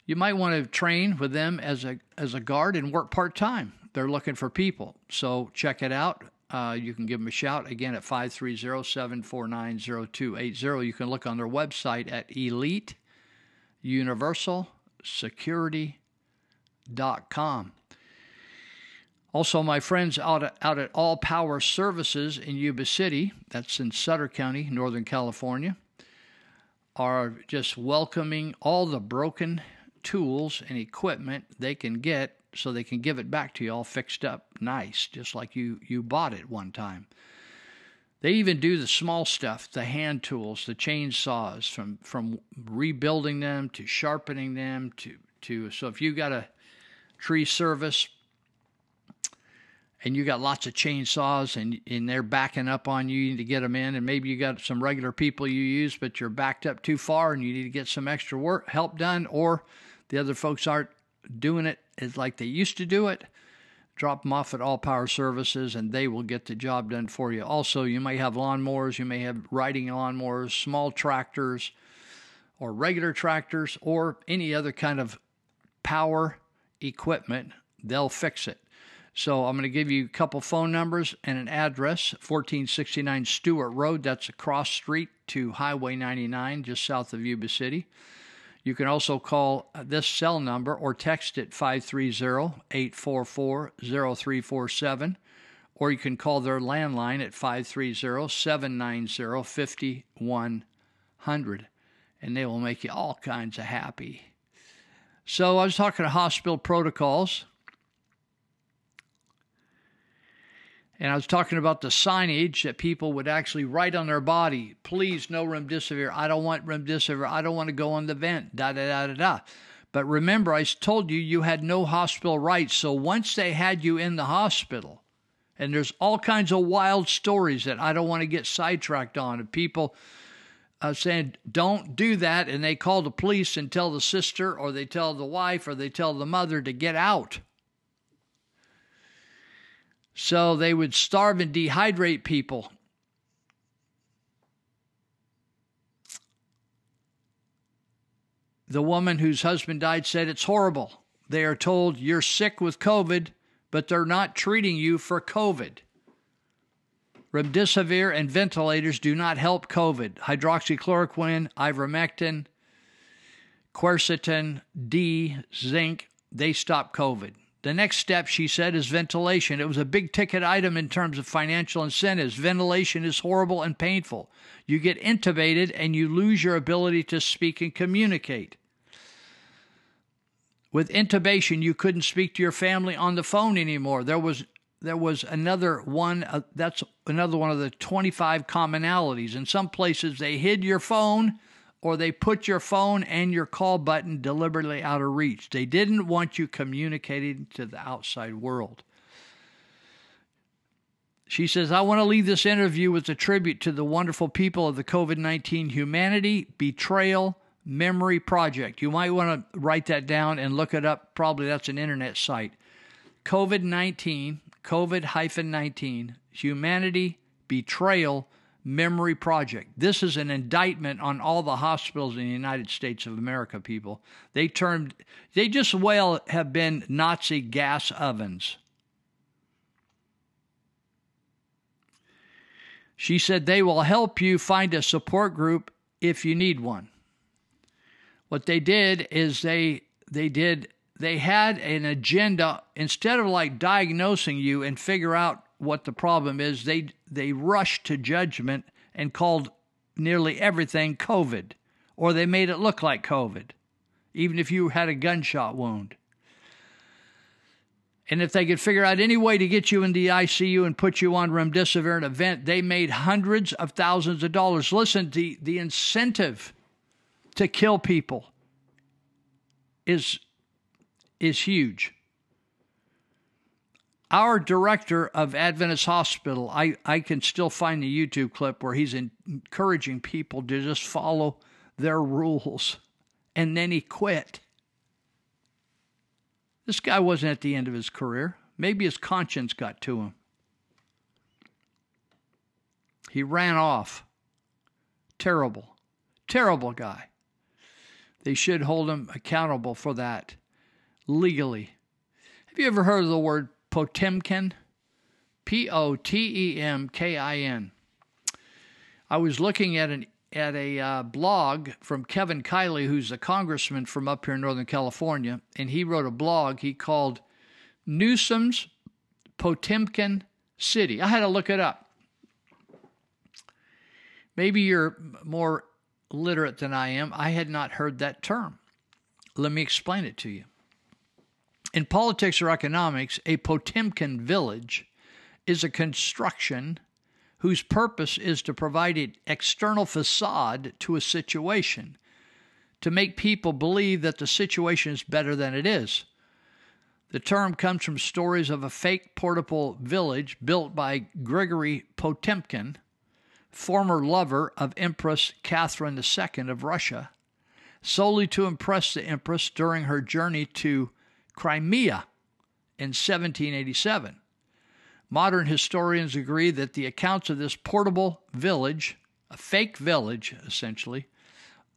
you might want to train with them as a as a guard and work part time. They're looking for people, so check it out. Uh, you can give them a shout again at 530-749-0280. You can look on their website at eliteuniversalsecurity.com. Also, my friends out at, out at All Power Services in Yuba City, that's in Sutter County, Northern California, are just welcoming all the broken tools and equipment they can get so they can give it back to you all fixed up nice, just like you, you bought it one time. They even do the small stuff, the hand tools, the chainsaws, from from rebuilding them to sharpening them to to so if you got a tree service and you got lots of chainsaws and and they're backing up on you, you need to get them in and maybe you got some regular people you use but you're backed up too far and you need to get some extra work help done or the other folks aren't doing it as like they used to do it drop them off at all power services and they will get the job done for you. Also you may have lawnmowers you may have riding lawnmowers small tractors or regular tractors or any other kind of power equipment they'll fix it so I'm going to give you a couple phone numbers and an address 1469 Stewart Road. That's across street to Highway 99, just south of Yuba City. You can also call uh, this cell number or text it 530 844 0347, or you can call their landline at 530 790 5100, and they will make you all kinds of happy. So I was talking to hospital protocols. And I was talking about the signage that people would actually write on their body, please no remdesivir. I don't want remdesivir. I don't want to go on the vent. Da da da da da. But remember, I told you you had no hospital rights. So once they had you in the hospital, and there's all kinds of wild stories that I don't want to get sidetracked on of people uh, saying, don't do that. And they call the police and tell the sister, or they tell the wife, or they tell the mother to get out. So they would starve and dehydrate people. The woman whose husband died said it's horrible. They are told you're sick with COVID, but they're not treating you for COVID. Remdesivir and ventilators do not help COVID. Hydroxychloroquine, ivermectin, quercetin, D, zinc, they stop COVID. The next step, she said, is ventilation. It was a big ticket item in terms of financial incentives. Ventilation is horrible and painful. You get intubated and you lose your ability to speak and communicate. With intubation, you couldn't speak to your family on the phone anymore. There was there was another one uh, that's another one of the 25 commonalities. In some places they hid your phone or they put your phone and your call button deliberately out of reach. They didn't want you communicating to the outside world. She says, I want to leave this interview with a tribute to the wonderful people of the COVID 19 Humanity Betrayal Memory Project. You might want to write that down and look it up. Probably that's an internet site. COVID 19, COVID 19, Humanity Betrayal Memory Project. This is an indictment on all the hospitals in the United States of America, people. They termed, they just well have been Nazi gas ovens. She said they will help you find a support group if you need one. What they did is they they did they had an agenda instead of like diagnosing you and figure out what the problem is, they they rushed to judgment and called nearly everything COVID, or they made it look like COVID, even if you had a gunshot wound. And if they could figure out any way to get you in the ICU and put you on remdesivir in an event, they made hundreds of thousands of dollars. Listen, the, the incentive to kill people is is huge. Our director of Adventist Hospital, I, I can still find the YouTube clip where he's encouraging people to just follow their rules. And then he quit. This guy wasn't at the end of his career. Maybe his conscience got to him. He ran off. Terrible, terrible guy. They should hold him accountable for that legally. Have you ever heard of the word Potemkin? P O T E M K I N. I was looking at an at a uh, blog from Kevin Kiley, who's a congressman from up here in Northern California, and he wrote a blog he called Newsom's Potemkin City. I had to look it up. Maybe you're more literate than I am. I had not heard that term. Let me explain it to you. In politics or economics, a Potemkin village is a construction whose purpose is to provide an external facade to a situation to make people believe that the situation is better than it is. The term comes from stories of a fake portable village built by Grigory Potemkin, former lover of Empress Catherine II of Russia, solely to impress the Empress during her journey to Crimea in 1787. Modern historians agree that the accounts of this portable village, a fake village essentially,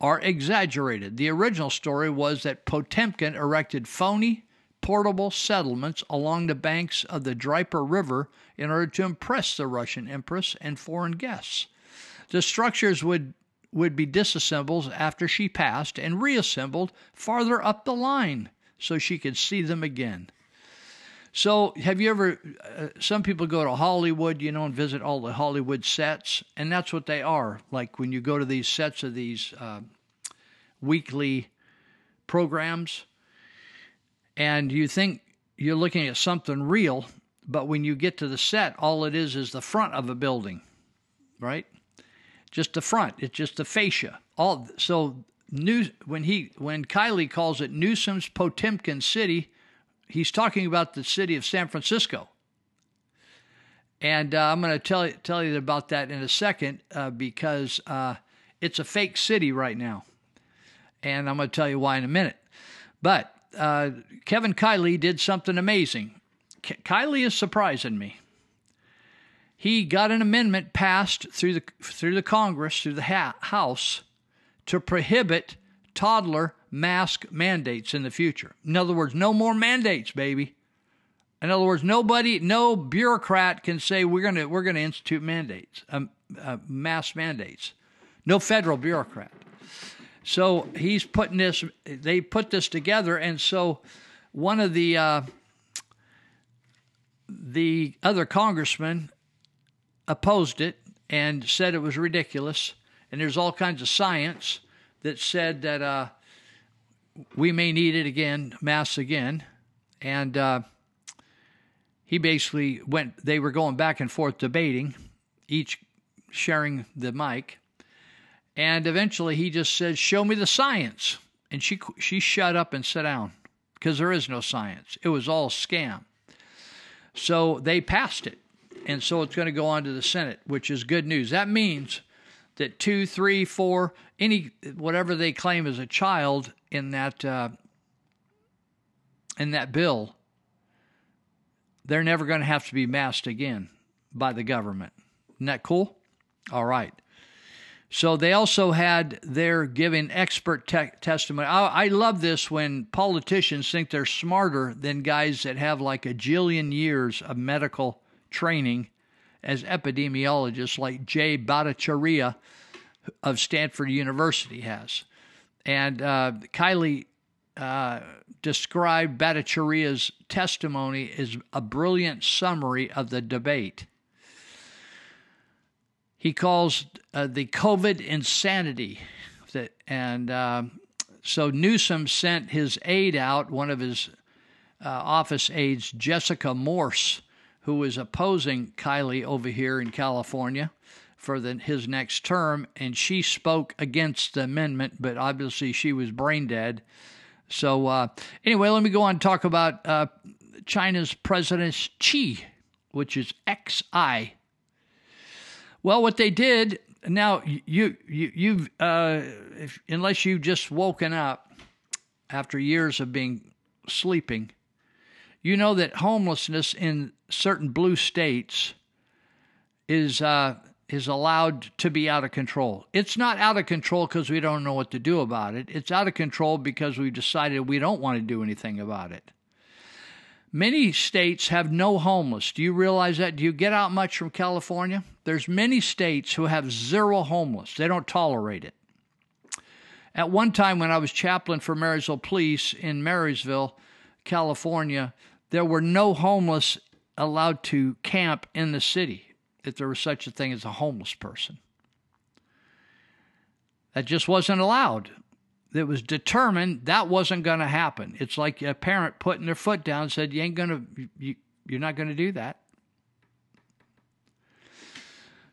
are exaggerated. The original story was that Potemkin erected phony portable settlements along the banks of the Dnieper River in order to impress the Russian empress and foreign guests. The structures would would be disassembled after she passed and reassembled farther up the line so she could see them again. So, have you ever? Uh, some people go to Hollywood, you know, and visit all the Hollywood sets, and that's what they are. Like when you go to these sets of these uh, weekly programs, and you think you're looking at something real, but when you get to the set, all it is is the front of a building, right? Just the front. It's just the fascia. All so new when he when Kiley calls it Newsom's Potemkin City he's talking about the city of San Francisco. And uh, I'm going to tell tell you about that in a second uh, because uh, it's a fake city right now, and I'm going to tell you why in a minute. But uh, Kevin Kiley did something amazing. K- is surprising me. He got an amendment passed through the through the Congress through the ha- House to prohibit toddler mask mandates in the future. In other words, no more mandates, baby. In other words, nobody, no bureaucrat can say we're going to we're going to institute mandates, um, uh, mass mandates. No federal bureaucrat. So he's putting this. They put this together, and so one of the uh, the other congressmen opposed it and said it was ridiculous. And there's all kinds of science that said that uh, we may need it again, mass again. And uh, he basically went, they were going back and forth debating, each sharing the mic. And eventually he just said, Show me the science. And she, she shut up and sat down because there is no science. It was all scam. So they passed it. And so it's going to go on to the Senate, which is good news. That means that two, three, four, any whatever they claim as a child in that uh, in that bill, they're never going to have to be masked again by the government. Isn't that cool? All right. So they also had their giving expert te- testimony. I, I love this when politicians think they're smarter than guys that have like a jillion years of medical training as epidemiologists, like Jay Bhattacharya of Stanford University has. And uh, Kiley uh, described Bhattacharya's testimony as a brilliant summary of the debate. He calls uh, the COVID insanity. That, and uh, so Newsom sent his aide out, one of his uh, office aides, Jessica Morse, who was opposing Kiley over here in California for the, his next term, and she spoke against the amendment, but obviously she was brain dead. So, uh, anyway, let me go on and talk about uh, China's President Xi, which is XI. Well, what they did now, you you you've uh, if, unless you've just woken up after years of being sleeping, you know that homelessness in certain blue states is uh, is allowed to be out of control. It's not out of control because we don't know what to do about it. It's out of control because we've decided we don't want to do anything about it. Many states have no homeless. Do you realize that? Do you get out much from California? There's many states who have zero homeless. They don't tolerate it. At one time when I was chaplain for Marysville Police in Marysville, California, there were no homeless allowed to camp in the city if there was such a thing as a homeless person. That just wasn't allowed. It was determined that wasn't going to happen. It's like a parent putting their foot down and said, "You ain't going to, you, you're not going to do that."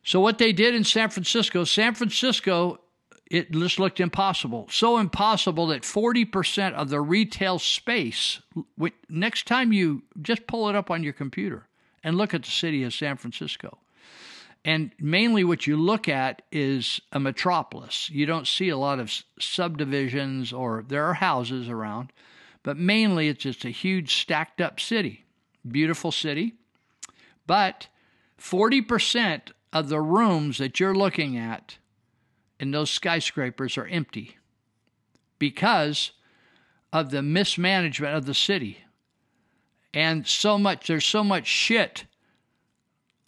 So what they did in San Francisco, San Francisco, it just looked impossible. So impossible that 40% of the retail space. Next time you just pull it up on your computer and look at the city of San Francisco. And mainly what you look at is a metropolis. You don't see a lot of subdivisions or there are houses around, but mainly it's just a huge stacked up city. Beautiful city. But 40% of the rooms that you're looking at in those skyscrapers are empty because of the mismanagement of the city. And so much, there's so much shit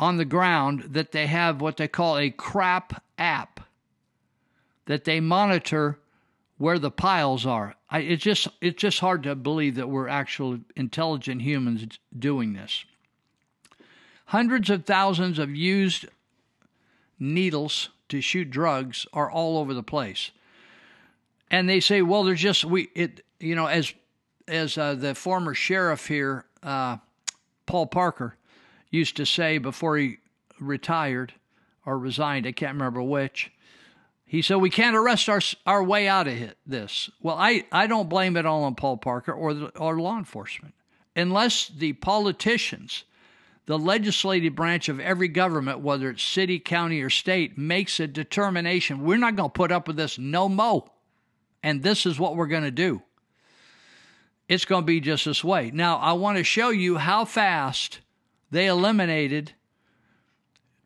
on the ground that they have what they call a crap app that they monitor where the piles are. I, it's just it's just hard to believe that we're actual intelligent humans doing this. Hundreds of thousands of used needles to shoot drugs are all over the place, and they say, well, there's just we it you know as as uh, the former sheriff here, uh, Paul Parker, used to say before he retired or resigned, I can't remember which. He said, We can't arrest our, our way out of it, this. Well, I, I don't blame it all on Paul Parker or, the, or law enforcement. Unless the politicians, the legislative branch of every government, whether it's city, county, or state, makes a determination, we're not going to put up with this no mo. And this is what we're going to do. It's going to be just this way. Now, I want to show you how fast they eliminated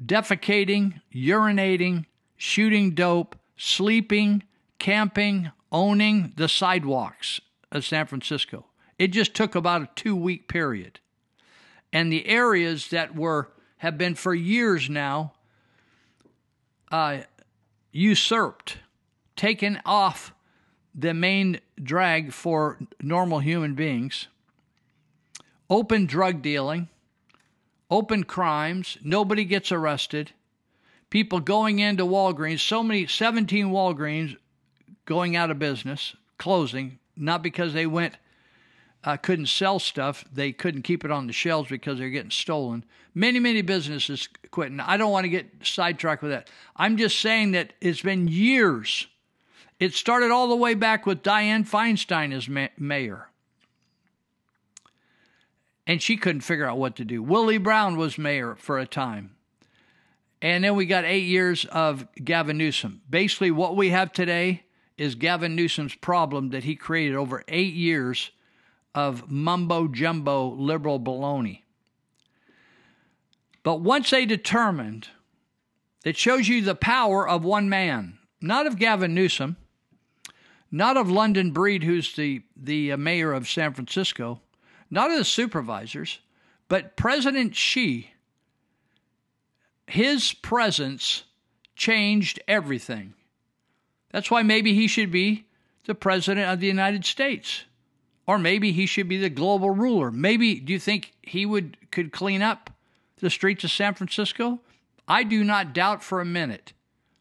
defecating, urinating, shooting dope, sleeping, camping, owning the sidewalks of San Francisco. It just took about a two week period. And the areas that were have been for years now uh, usurped, taken off the main drag for normal human beings, open drug dealing, open crimes, nobody gets arrested. People going into Walgreens, so many, 17 Walgreens going out of business, closing, not because they went, uh, couldn't sell stuff, they couldn't keep it on the shelves because they're getting stolen. Many, many businesses quitting. I don't want to get sidetracked with that. I'm just saying that it's been years. It started all the way back with Dianne Feinstein as ma- mayor and she couldn't figure out what to do. Willie Brown was mayor for a time. And then we got eight years of Gavin Newsom. Basically, what we have today is Gavin Newsom's problem that he created over eight years of mumbo jumbo liberal baloney. But once they determined, it shows you the power of one man, not of Gavin Newsom, not of London Breed, who's the, the uh, mayor of San Francisco, not of the supervisors, but President Xi. His presence changed everything. That's why maybe he should be the president of the United States. Or maybe he should be the global ruler. Maybe do you think he would could clean up the streets of San Francisco? I do not doubt for a minute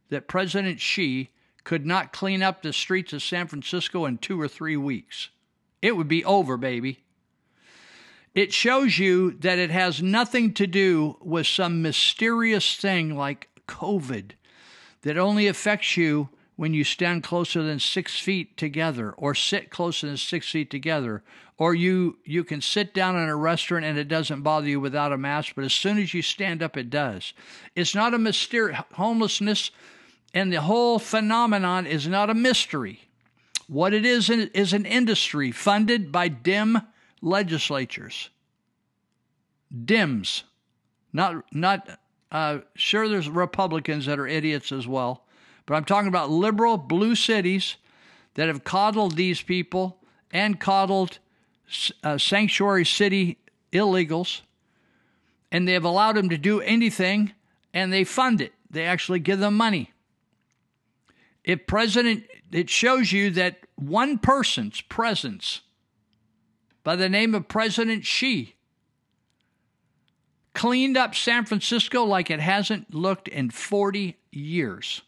that President Xi could not clean up the streets of San Francisco in 2 or 3 weeks. It would be over, baby. It shows you that it has nothing to do with some mysterious thing like COVID that only affects you when you stand closer than six feet together or sit closer than six feet together or you you can sit down in a restaurant and it doesn't bother you without a mask but as soon as you stand up it does. It's not a mystery homelessness and the whole phenomenon is not a mystery. What it is is an industry funded by dim legislatures. Dims, not not Uh, sure, there's Republicans that are idiots as well, but I'm talking about liberal blue cities that have coddled these people and coddled uh, sanctuary city illegals, and they have allowed them to do anything, and they fund it. They actually give them money. If president, it shows you that one person's presence by the name of President Xi cleaned up San Francisco like it hasn't looked in 40 years.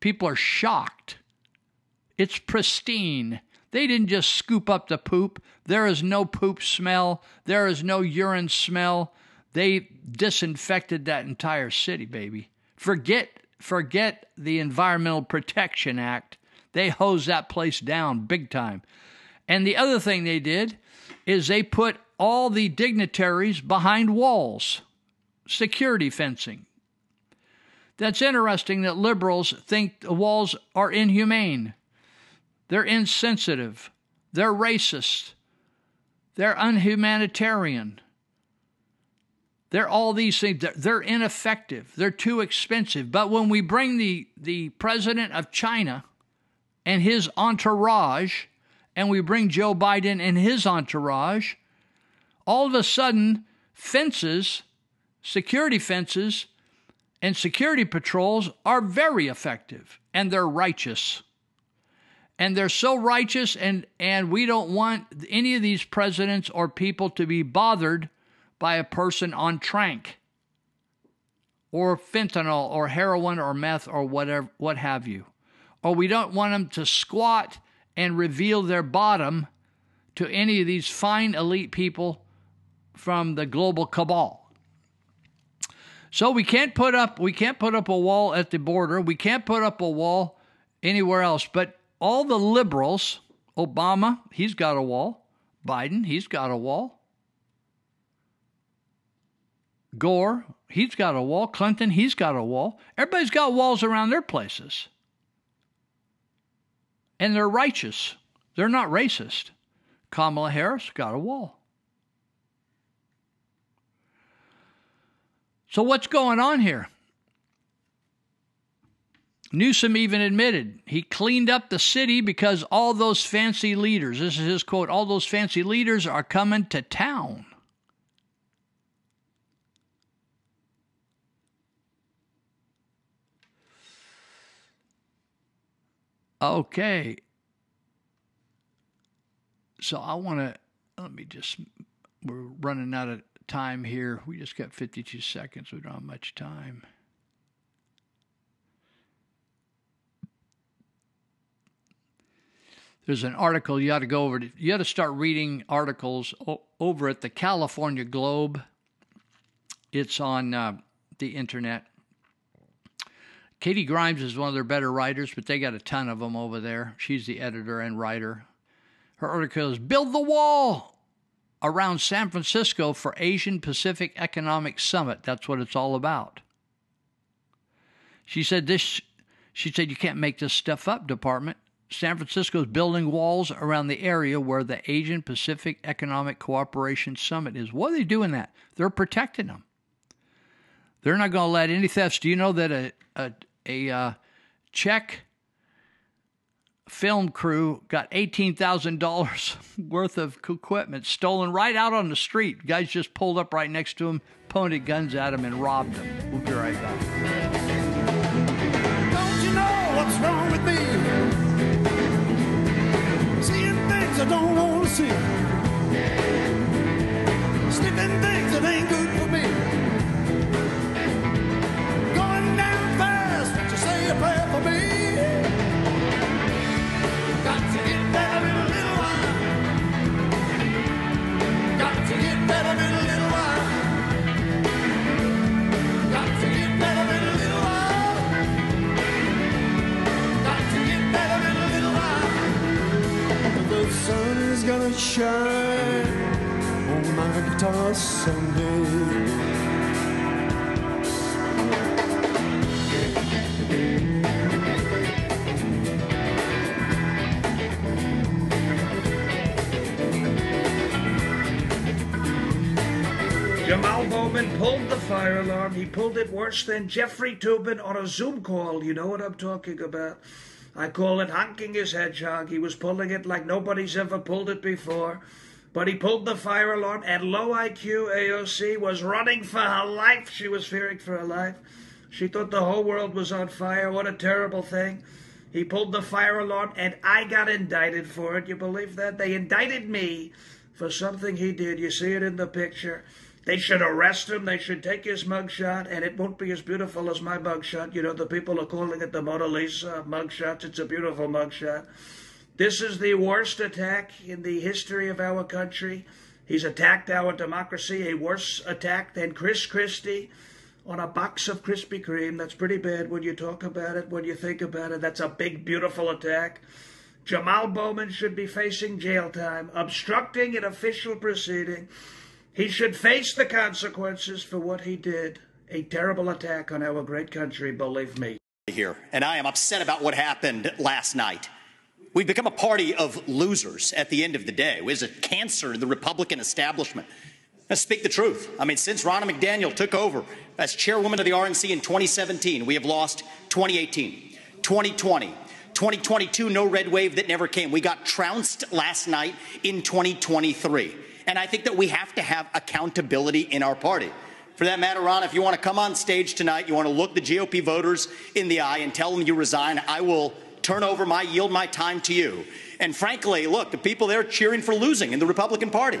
People are shocked. It's pristine. They didn't just scoop up the poop. There is no poop smell. There is no urine smell. They disinfected that entire city, baby. Forget forget the Environmental Protection Act. They hosed that place down big time. And the other thing they did is they put all the dignitaries behind walls, security fencing. That's interesting that liberals think the walls are inhumane. They're insensitive. They're racist. They're unhumanitarian. They're all these things. They're, ineffective. They're too expensive. But when we bring the, the president of China and his entourage, and we bring Joe Biden and his entourage, all of a sudden, fences, security fences, and security patrols are very effective and they're righteous. And they're so righteous, and, and we don't want any of these presidents or people to be bothered by a person on trank or fentanyl or heroin or meth or whatever what have you or we don't want them to squat and reveal their bottom to any of these fine elite people from the global cabal so we can't put up we can't put up a wall at the border we can't put up a wall anywhere else but all the liberals obama he's got a wall biden he's got a wall Gore, he's got a wall. Clinton, he's got a wall. Everybody's got walls around their places. And they're righteous. They're not racist. Kamala Harris got a wall. So, what's going on here? Newsom even admitted he cleaned up the city because all those fancy leaders, this is his quote, all those fancy leaders are coming to town. Okay. So I want to, let me just, we're running out of time here. We just got 52 seconds. We don't have much time. There's an article you ought to go over. To, you ought to start reading articles o- over at the California Globe. It's on uh, the internet. Katie Grimes is one of their better writers, but they got a ton of them over there. She's the editor and writer. Her article is Build the Wall around San Francisco for Asian Pacific Economic Summit. That's what it's all about. She said this she said you can't make this stuff up, department. San Francisco is building walls around the area where the Asian Pacific Economic Cooperation Summit is. What are they doing that? They're protecting them. They're not going to let any thefts. Do you know that a, a, a uh, film crew got $18,000 worth of equipment stolen right out on the street. Guys just pulled up right next to him, pointed guns at him, and robbed him. We'll be right back. Don't you know what's wrong with me? Seeing things I don't want to see. Sniffing things that ain't good for me. Gonna shine on my guitar someday. Jamal Bowman pulled the fire alarm. He pulled it worse than Jeffrey Toobin on a Zoom call. You know what I'm talking about. I call it honking his hedgehog. He was pulling it like nobody's ever pulled it before. But he pulled the fire alarm, and low IQ AOC was running for her life. She was fearing for her life. She thought the whole world was on fire. What a terrible thing. He pulled the fire alarm, and I got indicted for it. You believe that? They indicted me for something he did. You see it in the picture. They should arrest him. They should take his mugshot, and it won't be as beautiful as my mugshot. You know, the people are calling it the Mona Lisa mugshot. It's a beautiful mugshot. This is the worst attack in the history of our country. He's attacked our democracy, a worse attack than Chris Christie on a box of Krispy Kreme. That's pretty bad when you talk about it, when you think about it. That's a big, beautiful attack. Jamal Bowman should be facing jail time, obstructing an official proceeding. He should face the consequences for what he did. A terrible attack on our great country, believe me. here, and I am upset about what happened last night. We've become a party of losers at the end of the day. It was a cancer in the Republican establishment. Let's speak the truth. I mean, since Ronna McDaniel took over as chairwoman of the RNC in 2017, we have lost 2018, 2020, 2022, no red wave that never came. We got trounced last night in 2023. And I think that we have to have accountability in our party. For that matter, Ron, if you want to come on stage tonight, you want to look the GOP voters in the eye and tell them you resign, I will turn over my, yield my time to you. And frankly, look, the people there cheering for losing in the Republican Party.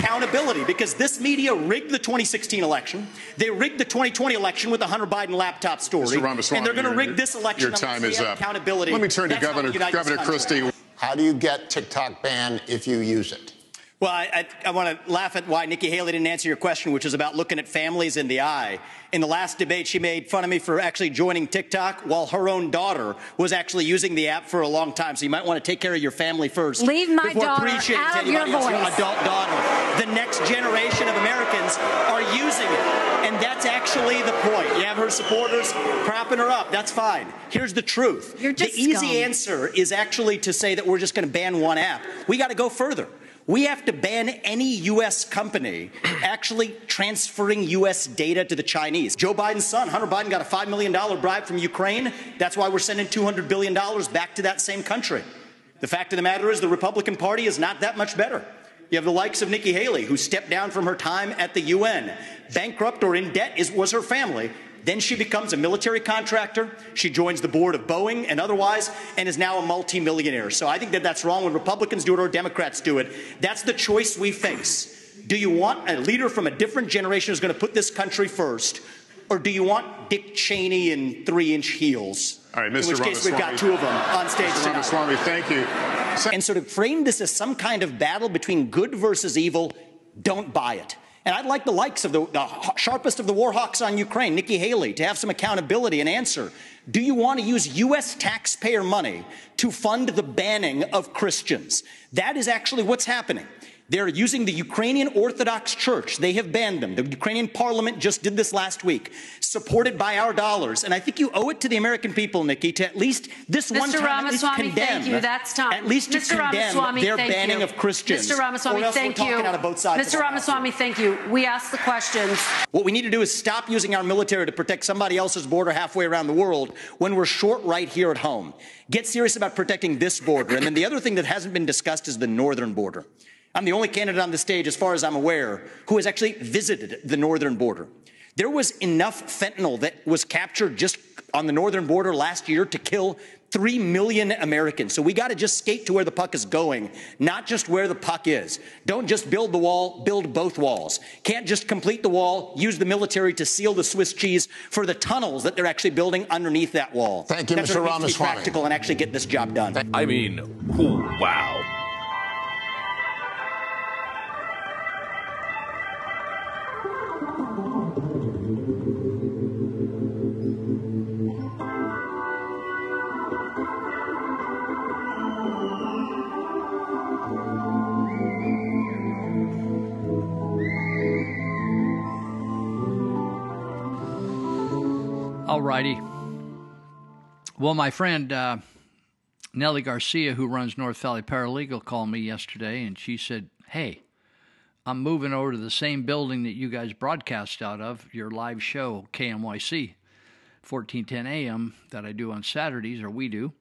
accountability because this media rigged the 2016 election. They rigged the 2020 election with the Hunter Biden laptop story. Mr. Ramaswamy, and they're going to rig this election your time is up. accountability. Let me turn to That's Governor- Governor. Christie. How do you get TikTok banned if you use it? Well, I, I, I want to laugh at why Nikki Haley didn't answer your question, which is about looking at families in the eye. In the last debate, she made fun of me for actually joining TikTok while her own daughter was actually using the app for a long time. So you might want to take care of your family first. Leave my daughter out of your voice. adult daughter. The next generation of Americans are using it. And that's actually the point. You have her supporters propping her up. That's fine. Here's the truth. You're just the easy scum. answer is actually to say that we're just going to ban one app. We got to go further. We have to ban any U.S. company actually transferring U.S. data to the Chinese. Joe Biden's son, Hunter Biden, got a $5 million bribe from Ukraine. That's why we're sending $200 billion back to that same country. The fact of the matter is, the Republican Party is not that much better. You have the likes of Nikki Haley, who stepped down from her time at the UN. Bankrupt or in debt is, was her family. Then she becomes a military contractor. She joins the board of Boeing and otherwise, and is now a multimillionaire. So I think that that's wrong when Republicans do it or Democrats do it. That's the choice we face. Do you want a leader from a different generation who's going to put this country first, or do you want Dick Cheney in three-inch heels? All right, In Mr. which case, we've got two of them on stage Mr. tonight. Ramaswamy, thank you. And so to frame this as some kind of battle between good versus evil, don't buy it. And I'd like the likes of the, the sharpest of the war hawks on Ukraine, Nikki Haley, to have some accountability and answer. Do you want to use U.S. taxpayer money to fund the banning of Christians? That is actually what's happening. They're using the Ukrainian Orthodox Church. They have banned them. The Ukrainian parliament just did this last week, supported by our dollars. And I think you owe it to the American people, Nikki, to at least this one Mr. time at least condemn. thank you. That's time. At least to Mr. condemn Ramaswamy, their banning you. of Christians. Mr. Ramaswamy, thank we're talking you. out of both sides. Mr. of our mouth. Ramaswamy, thank you. We asked the questions. What we need to do is stop using our military to protect somebody else's border halfway around the world when we're short right here at home. Get serious about protecting this border. And then the other thing that hasn't been discussed is the northern border. I'm the only candidate on the stage, as far as I'm aware, who has actually visited the northern border. There was enough fentanyl that was captured just on the northern border last year to kill Three million Americans. So we got to just skate to where the puck is going, not just where the puck is. Don't just build the wall, build both walls. Can't just complete the wall, use the military to seal the Swiss cheese for the tunnels that they're actually building underneath that wall. Thank you, That's Mr. what it needs to be Ramaswamy. practical and actually get this job done. I mean, whew, wow. All righty. Well, my friend uh, Nellie Garcia, who runs North Valley Paralegal, called me yesterday and she said, Hey, I'm moving over to the same building that you guys broadcast out of, your live show, KMYC, 1410 AM, that I do on Saturdays, or we do.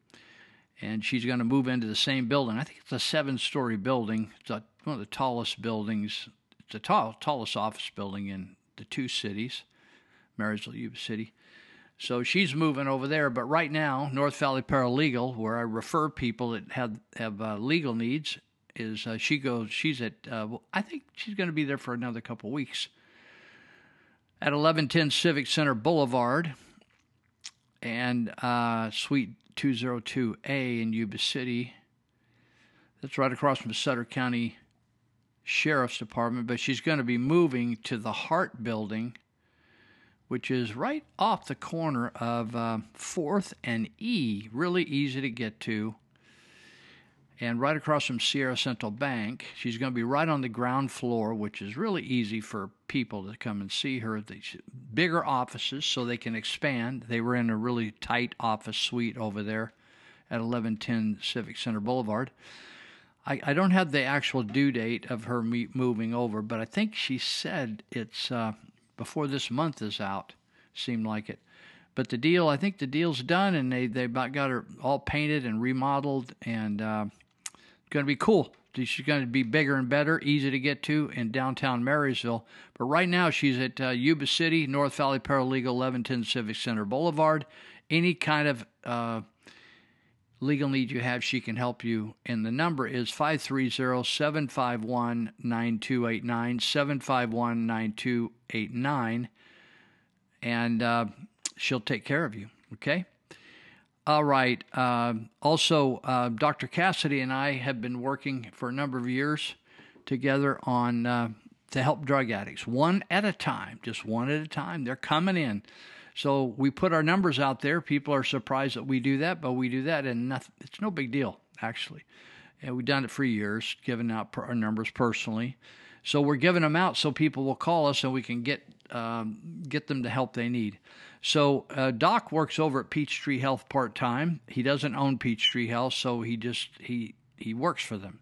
And she's going to move into the same building. I think it's a seven story building. It's a, one of the tallest buildings, it's the tall, tallest office building in the two cities, Marysville, Yuba City. So she's moving over there, but right now, North Valley Paralegal, where I refer people that have have uh, legal needs, is uh, she goes. She's at. Uh, I think she's going to be there for another couple weeks. At eleven ten Civic Center Boulevard, and uh, Suite two zero two A in Yuba City. That's right across from the Sutter County Sheriff's Department, but she's going to be moving to the Hart Building which is right off the corner of uh, 4th and E. Really easy to get to. And right across from Sierra Central Bank. She's going to be right on the ground floor, which is really easy for people to come and see her. These bigger offices so they can expand. They were in a really tight office suite over there at 1110 Civic Center Boulevard. I, I don't have the actual due date of her moving over, but I think she said it's uh, before this month is out. Seemed like it. But the deal, I think the deal's done, and they they about got her all painted and remodeled, and uh, going to be cool. She's going to be bigger and better, easy to get to in downtown Marysville. But right now, she's at uh, Yuba City, North Valley Paralegal, 1110 Civic Center Boulevard. Any kind of uh, legal need you have, she can help you. And the number is 530 751 9289, 751 9289. And uh, she'll take care of you. Okay? All right. Uh, also, uh, Dr. Cassady and I have been working for a number of years together on uh, to help drug addicts, one at a time, just one at a time. They're coming in. So we put our numbers out there. People are surprised that we do that, but we do that, and nothing, it's no big deal, actually. And we've done it for years, giving out our numbers personally. So we're giving them out so people will call us and we can get um, get them the help they need. So uh, Doc works over at Peach Tree Health part time. He doesn't own Peach Tree Health, so he just he he works for them.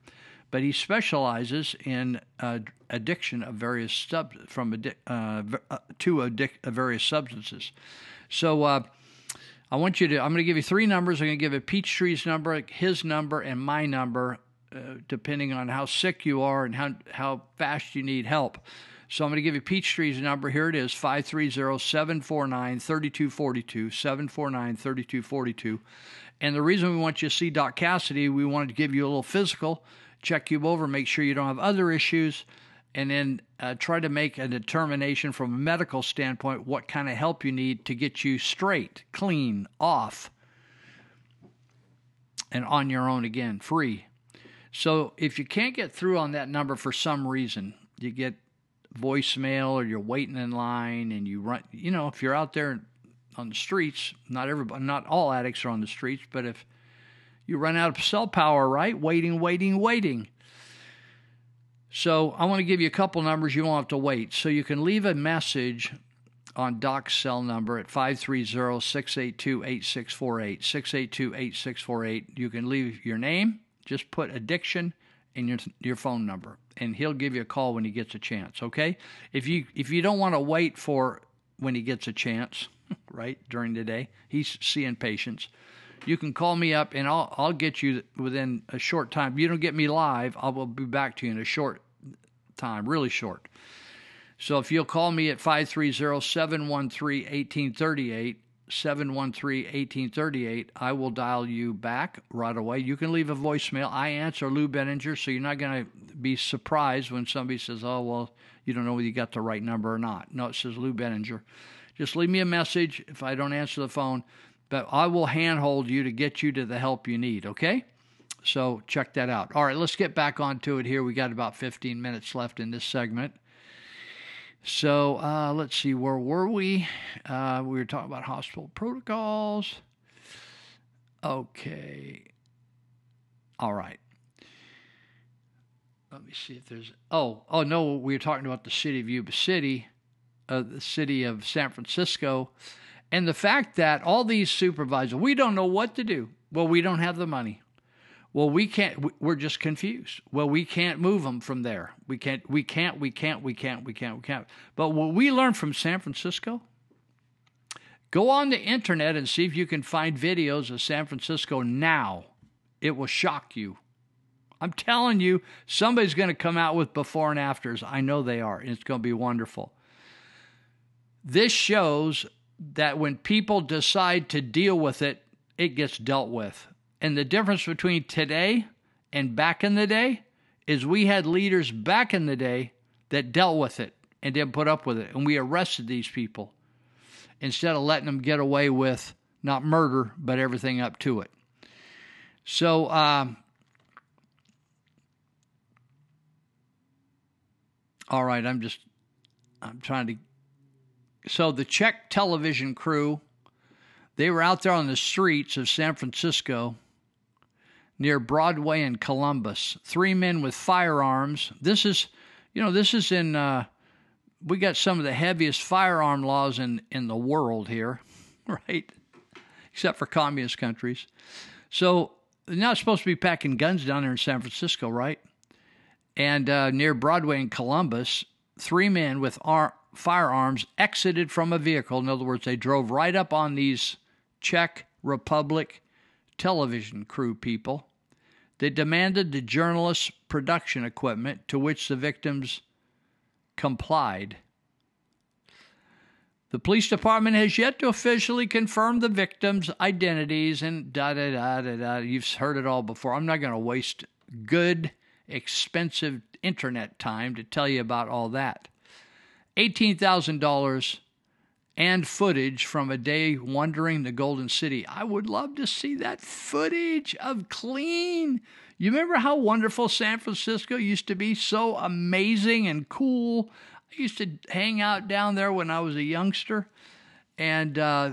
But he specializes in uh, addiction of various sub from addi- uh, uh, to addic- uh, various substances. So uh, I want you to. I'm going to give you three numbers. I'm going to give you Peachtree's number, his number, and my number, uh, depending on how sick you are and how how fast you need help. So I'm going to give you Peachtree's number. Here it is 530 749 3242. 749 3242. And the reason we want you to see Doc Cassady, we wanted to give you a little physical, check you over, make sure you don't have other issues, and then uh, try to make a determination from a medical standpoint what kind of help you need to get you straight, clean, off, and on your own again, free. So if you can't get through on that number for some reason, you get voicemail or you're waiting in line and you run, you know, if you're out there on the streets, not everybody, not all addicts are on the streets, but if you run out of cell power, right? Waiting, waiting, waiting. So I want to give you a couple numbers you won't have to wait. So you can leave a message on Doc's cell number at 530-682-8648, 682-8648. You can leave your name, just put addiction and your your phone number and he'll give you a call when he gets a chance, okay? If you if you don't want to wait for when he gets a chance, right, during the day, he's seeing patients. You can call me up and I'll I'll get you within a short time. If you don't get me live, I will be back to you in a short time, really short. So if you'll call me at 530-713-1838 713 1838. I will dial you back right away. You can leave a voicemail. I answer Lou Binninger, so you're not going to be surprised when somebody says, oh, well, you don't know whether you got the right number or not. No, it says Lou Binninger. Just leave me a message if I don't answer the phone, but I will handhold you to get you to the help you need, okay? So check that out. All right, let's get back onto it here. We got about 15 minutes left in this segment. So uh, let's see, where were we? Uh, we were talking about hospital protocols. Okay. All right. Let me see if there's. Oh, oh no, we were talking about the city of Yuba City, uh, the city of San Francisco, and the fact that all these supervisors, we don't know what to do. Well, we don't have the money. Well, we can't. We're just confused. Well, we can't move them from there. We can't. We can't. We can't. We can't. We can't. We can't. But what we learned from San Francisco. Go on the internet and see if you can find videos of San Francisco now. It will shock you. I'm telling you, somebody's going to come out with before and afters. I know they are, and it's going to be wonderful. This shows that when people decide to deal with it, it gets dealt with. And the difference between today and back in the day is we had leaders back in the day that dealt with it and didn't put up with it. And we arrested these people instead of letting them get away with not murder, but everything up to it. So, um, all right, I'm just, I'm trying to. So the Czech television crew, they were out there on the streets of San Francisco near Broadway and Columbus. Three men with firearms. This is, you know, this is in. Uh, we got some of the heaviest firearm laws in in the world here, right? Except for communist countries. So they're not supposed to be packing guns down there in San Francisco, right? And uh, near Broadway and Columbus, three men with ar- firearms exited from a vehicle. In other words, they drove right up on these Czech Republic television crew people. They demanded the journalists' production equipment, to which the victims complied. The police department has yet to officially confirm the victims' identities and da da da da da. You've heard it all before. I'm not going to waste good, expensive internet time to tell you about all that. $18,000 and footage from a day wandering the Golden City. I would love to see that footage of clean. You remember how wonderful San Francisco used to be? So amazing and cool. I used to hang out down there when I was a youngster and uh,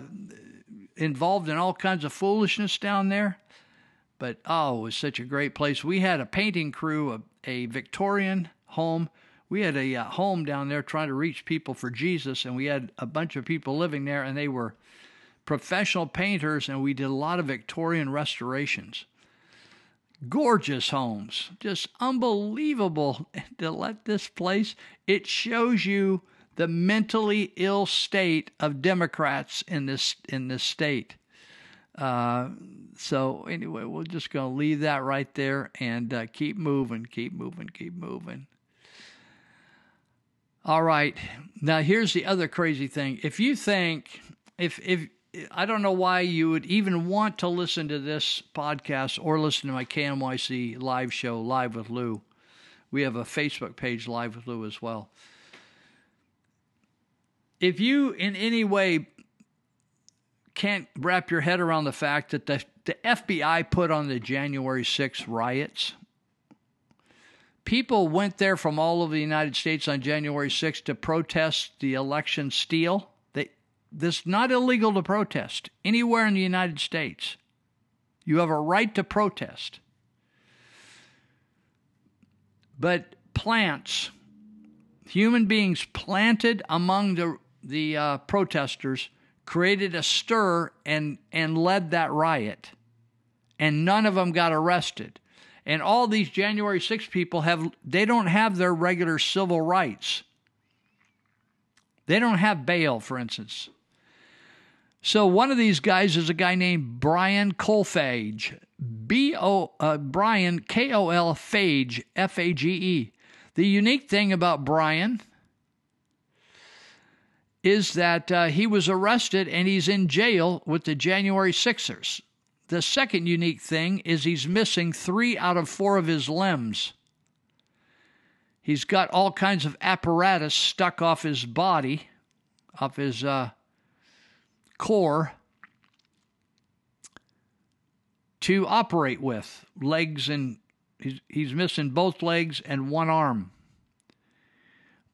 involved in all kinds of foolishness down there. But oh, it was such a great place. We had a painting crew, a, a Victorian home we had a uh, home down there trying to reach people for Jesus, and we had a bunch of people living there, and they were professional painters, and we did a lot of Victorian restorations. Gorgeous homes, just unbelievable to let this place. It shows you the mentally ill state of Democrats in this in this state. Uh, so anyway, we're just going to leave that right there and uh, keep moving, keep moving, keep moving. All right. Now here's the other crazy thing. If you think if if I don't know why you would even want to listen to this podcast or listen to my KMYC live show, Live with Lou. We have a Facebook page, Live with Lou, as well. If you in any way can't wrap your head around the fact that the, the FBI put on the January 6th riots, people went there from all over the United States on January 6th to protest the election steal. This is not illegal to protest anywhere in the United States. You have a right to protest. But plants, human beings planted among the, the uh, protesters, created a stir and, and led that riot. And none of them got arrested. And all these January 6 people have they don't have their regular civil rights. They don't have bail, for instance. So one of these guys is a guy named Brian Kolfage. B O uh, Brian K O L Fage F A G E. The unique thing about Brian is that uh, he was arrested and he's in jail with the January Sixers. The second unique thing is he's missing three out of four of his limbs. He's got all kinds of apparatus stuck off his body, off his uh, core, to operate with legs and he's, he's missing both legs and one arm.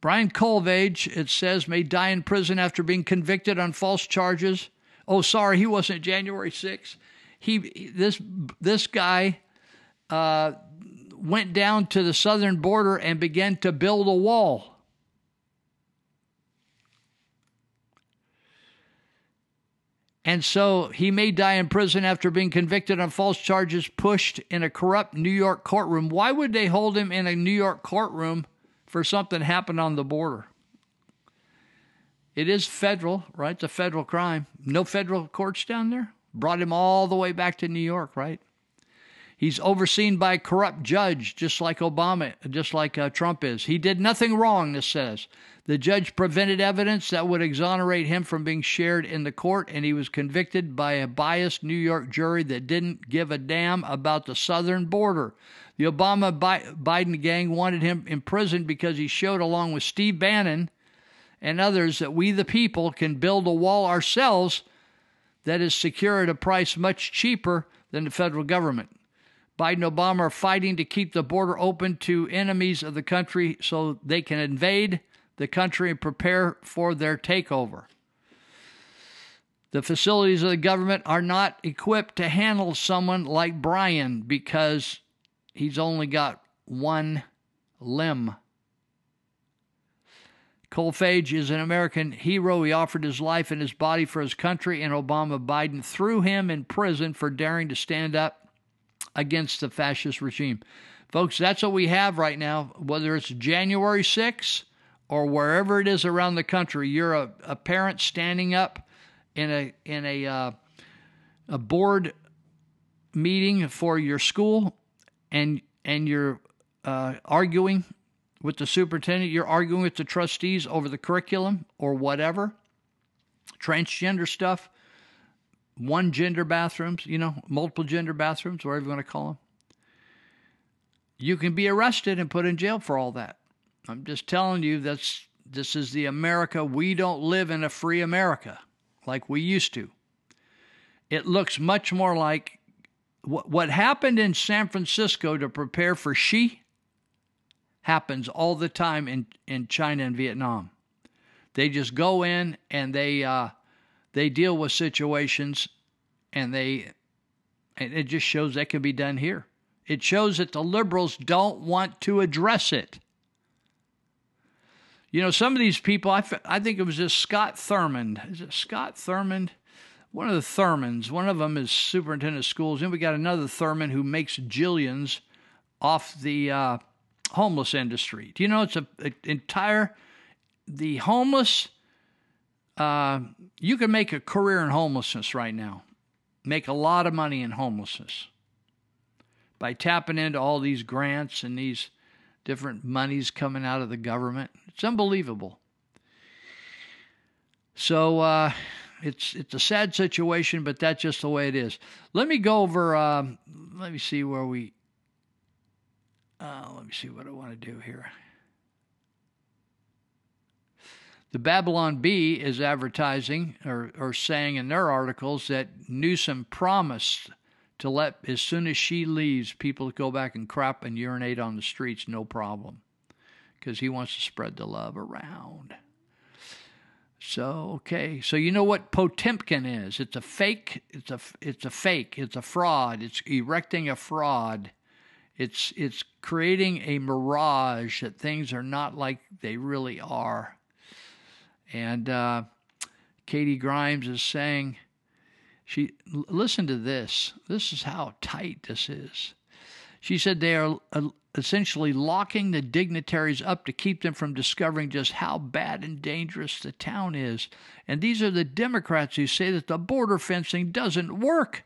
Brian Kolfage, it says, may die in prison after being convicted on false charges. Oh, sorry, he wasn't January 6th. He this this guy uh, went down to the southern border and began to build a wall. And so he may die in prison after being convicted on false charges pushed in a corrupt New York courtroom. Why would they hold him in a New York courtroom for something happened on the border? It is federal, right? It's a federal crime. No federal courts down there. Brought him all the way back to New York, right? He's overseen by a corrupt judge, just like Obama, just like uh, Trump is. He did nothing wrong, this says. The judge prevented evidence that would exonerate him from being shared in the court, and he was convicted by a biased New York jury that didn't give a damn about the southern border. The Obama Biden gang wanted him imprisoned because he showed, along with Steve Bannon and others, that we, the people, can build a wall ourselves that is secure at a price much cheaper than the federal government. Biden and Obama are fighting to keep the border open to enemies of the country so they can invade the country and prepare for their takeover. The facilities of the government are not equipped to handle someone like Brian because he's only got one limb. Kolfage is an American hero. He offered his life and his body for his country, and Obama Biden threw him in prison for daring to stand up against the fascist regime. Folks, that's what we have right now. Whether it's January 6th or wherever it is around the country, you're a, a parent standing up in a in a uh, a board meeting for your school, and and you're uh, arguing with the superintendent, you're arguing with the trustees over the curriculum or whatever, transgender stuff one gender bathrooms, you know, multiple gender bathrooms, whatever you want to call them. You can be arrested and put in jail for all that. I'm just telling you that's this is the America. We don't live in a free America like we used to. It looks much more like what, happened in San Francisco to prepare for Xi happens all the time in, in China and Vietnam. They just go in and they uh, they deal with situations and they and it just shows that can be done here. It shows that the liberals don't want to address it. You know, some of these people, I, I think it was this Scott Thurmond. Is it Scott Thurmond? One of the Thurmans. One of them is superintendent of schools. Then we got another Thurman who makes jillions off the uh, homeless industry. Do you know it's a, a entire the homeless uh, you can make a career in homelessness right now, make a lot of money in homelessness by tapping into all these grants and these different monies coming out of the government. It's unbelievable. So uh, it's it's a sad situation, but that's just the way it is. Let me go over. Um, let me see where we. Uh, let me see what I want to do here. The Babylon Bee is advertising or, or saying in their articles that Newsom promised to let, as soon as she leaves, people go back and crap and urinate on the streets, no problem, because he wants to spread the love around. So okay, so you know what Potemkin is? It's a fake. It's a it's a fake. It's a fraud. It's erecting a fraud. It's it's creating a mirage that things are not like they really are. And uh, Katie Grimes is saying, she listen to this. This is how tight this is. She said they are uh, essentially locking the dignitaries up to keep them from discovering just how bad and dangerous the town is. And these are the Democrats who say that the border fencing doesn't work.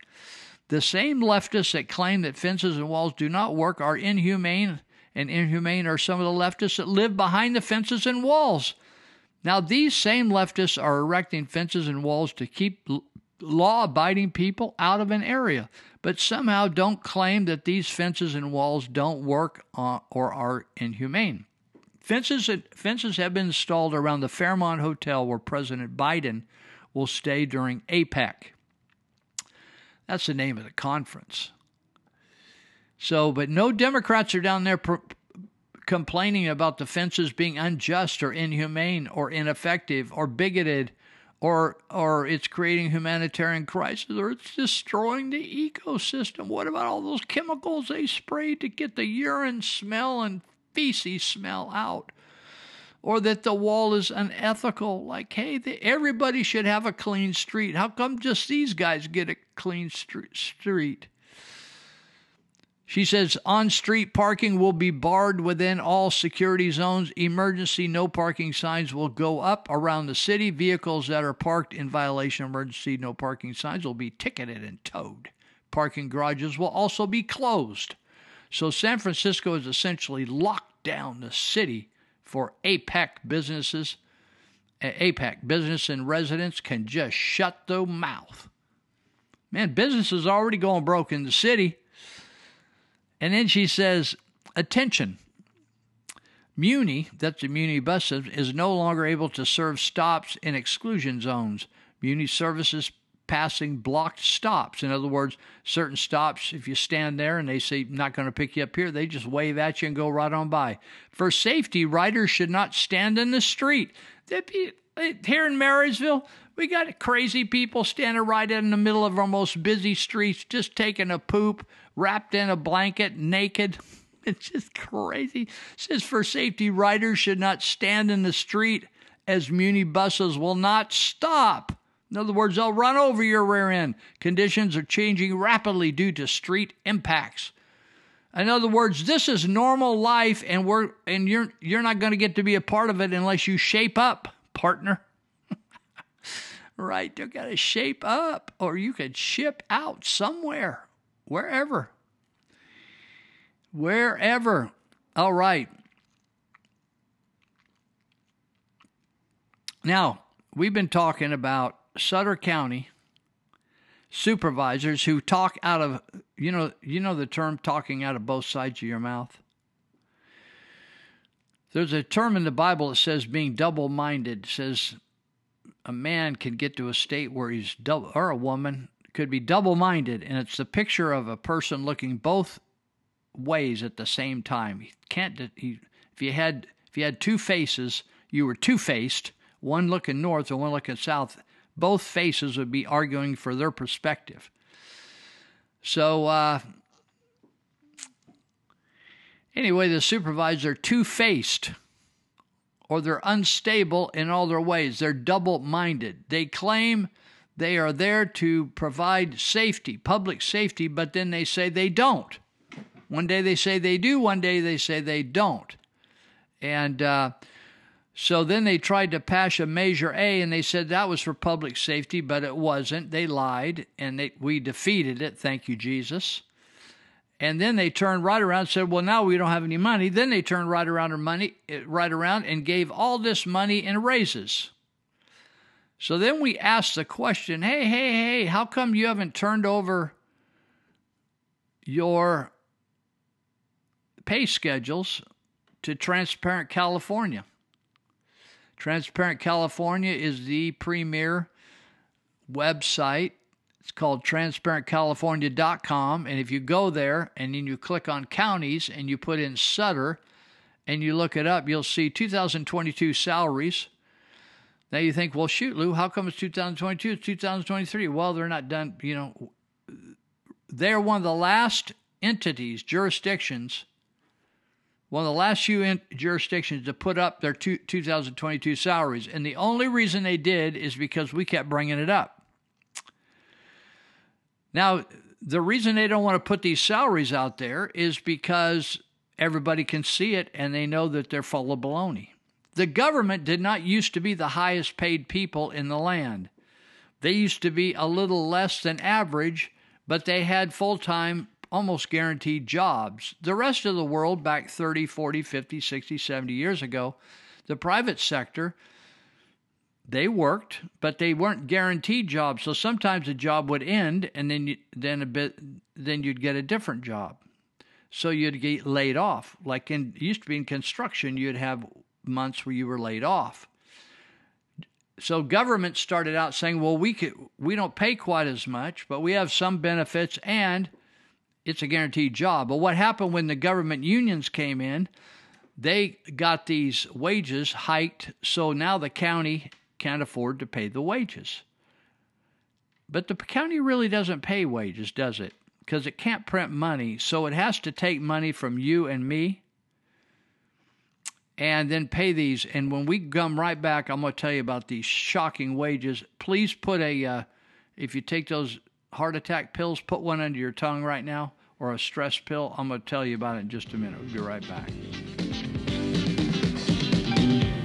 The same leftists that claim that fences and walls do not work are inhumane, and inhumane are some of the leftists that live behind the fences and walls. Now, these same leftists are erecting fences and walls to keep law abiding people out of an area, but somehow don't claim that these fences and walls don't work uh, or are inhumane. Fences, fences have been installed around the Fairmont Hotel where President Biden will stay during APEC. That's the name of the conference. So, but no Democrats are down there pro- complaining about the fences being unjust or inhumane or ineffective or bigoted or or it's creating humanitarian crisis or it's destroying the ecosystem. What about all those chemicals they sprayed to get the urine smell and feces smell out? Or that the wall is unethical. Like, hey, the, everybody should have a clean street. How come just these guys get a clean street? She says on street parking will be barred within all security zones. Emergency no parking signs will go up around the city. Vehicles that are parked in violation of emergency no parking signs will be ticketed and towed. Parking garages will also be closed. So San Francisco has essentially locked down the city for APEC businesses. APEC business and residents can just shut their mouth. Man, business is already going broke in the city. And then she says, attention. Muni, that's the Muni bus is no longer able to serve stops in exclusion zones. Muni services passing blocked stops. In other words, certain stops, if you stand there and they say not going to pick you up here, they just wave at you and go right on by. For safety, riders should not stand in the street. Be, here in Marysville, we got crazy people standing right in the middle of our most busy streets, just taking a poop, wrapped in a blanket, naked. It's just crazy. It says for safety, riders should not stand in the street as Muni buses will not stop. In other words, they'll run over your rear end. Conditions are changing rapidly due to street impacts. In other words, this is normal life, and we're and you're you're not going to get to be a part of it unless you shape up, partner. right? You got to shape up, or you could ship out somewhere wherever. Wherever. All right. Now, we've been talking about Sutter County supervisors who talk out of you know you know the term talking out of both sides of your mouth. There's a term in the Bible that says being double-minded. Says a man can get to a state where he's double or a woman could be double minded, and it's the picture of a person looking both ways at the same time. He can't. He, if you had if you had two faces, you were two faced, one looking north and one looking south. Both faces would be arguing for their perspective. So uh, anyway, the supervisors are two faced or they're unstable in all their ways. They're double minded. They claim they are there to provide safety, public safety, but then they say they don't. One day they say they do, one day they say they don't. And uh, so then they tried to pass a Measure A, and they said that was for public safety, but it wasn't. They lied, and they, we defeated it. Thank you, Jesus. And then they turned right around and said, "Well, now we don't have any money." Then they turned right around money, eh, right around and gave all this money in raises. So then we asked the question hey, hey, hey, how come you haven't turned over your pay schedules to Transparent California? Transparent California is the premier website. It's called transparentcalifornia.com. And if you go there and then you click on counties and you put in Sutter and you look it up, you'll see 2022 salaries now you think, well, shoot, Lou, how come it's 2022? It's 2023. Well, they're not done. You know, they're one of the last entities, jurisdictions, one of the last few jurisdictions to put up their two- 2022 salaries. And the only reason they did is because we kept bringing it up. Now, the reason they don't want to put these salaries out there is because everybody can see it and they know that they're full of baloney. The government did not used to be the highest paid people in the land. They used to be a little less than average, but they had full time, almost guaranteed jobs. The rest of the world, back 30, 40, 50, 60, 70 years ago, the private sector they worked, but they weren't guaranteed jobs. So sometimes a job would end, and then you, then a bit then you'd get a different job. So you'd get laid off. Like in used to be in construction, you'd have months where you were laid off. So government started out saying, "Well, we could we don't pay quite as much, but we have some benefits and it's a guaranteed job." But what happened when the government unions came in? They got these wages hiked, so now the county can't afford to pay the wages. But the county really doesn't pay wages, does it? Because it can't print money, so it has to take money from you and me and then pay these. And when we come right back, I'm going to tell you about these shocking wages. Please put a, uh, if you take those heart attack pills, put one under your tongue right now or a stress pill. I'm going to tell you about it in just a minute. We'll be right back.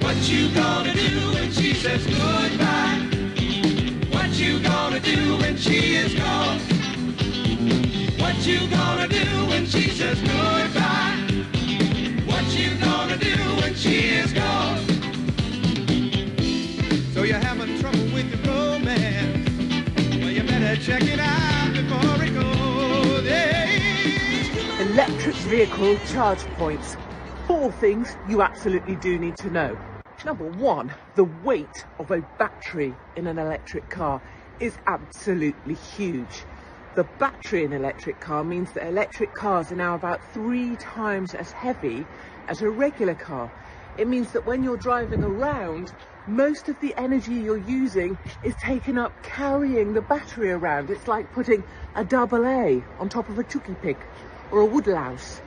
What you gonna do when she says goodbye? What you gonna do when she is gone? What you gonna do when she says goodbye? What you gonna do when she is gone? Electric vehicle charge points. Four things you absolutely do need to know. Number one, the weight of a battery in an electric car is absolutely huge. The battery in an electric car means that electric cars are now about three times as heavy as a regular car. It means that when you're driving around, most of the energy you're using is taken up carrying the battery around. It's like putting a double A on top of a chuki pig or a woodlouse.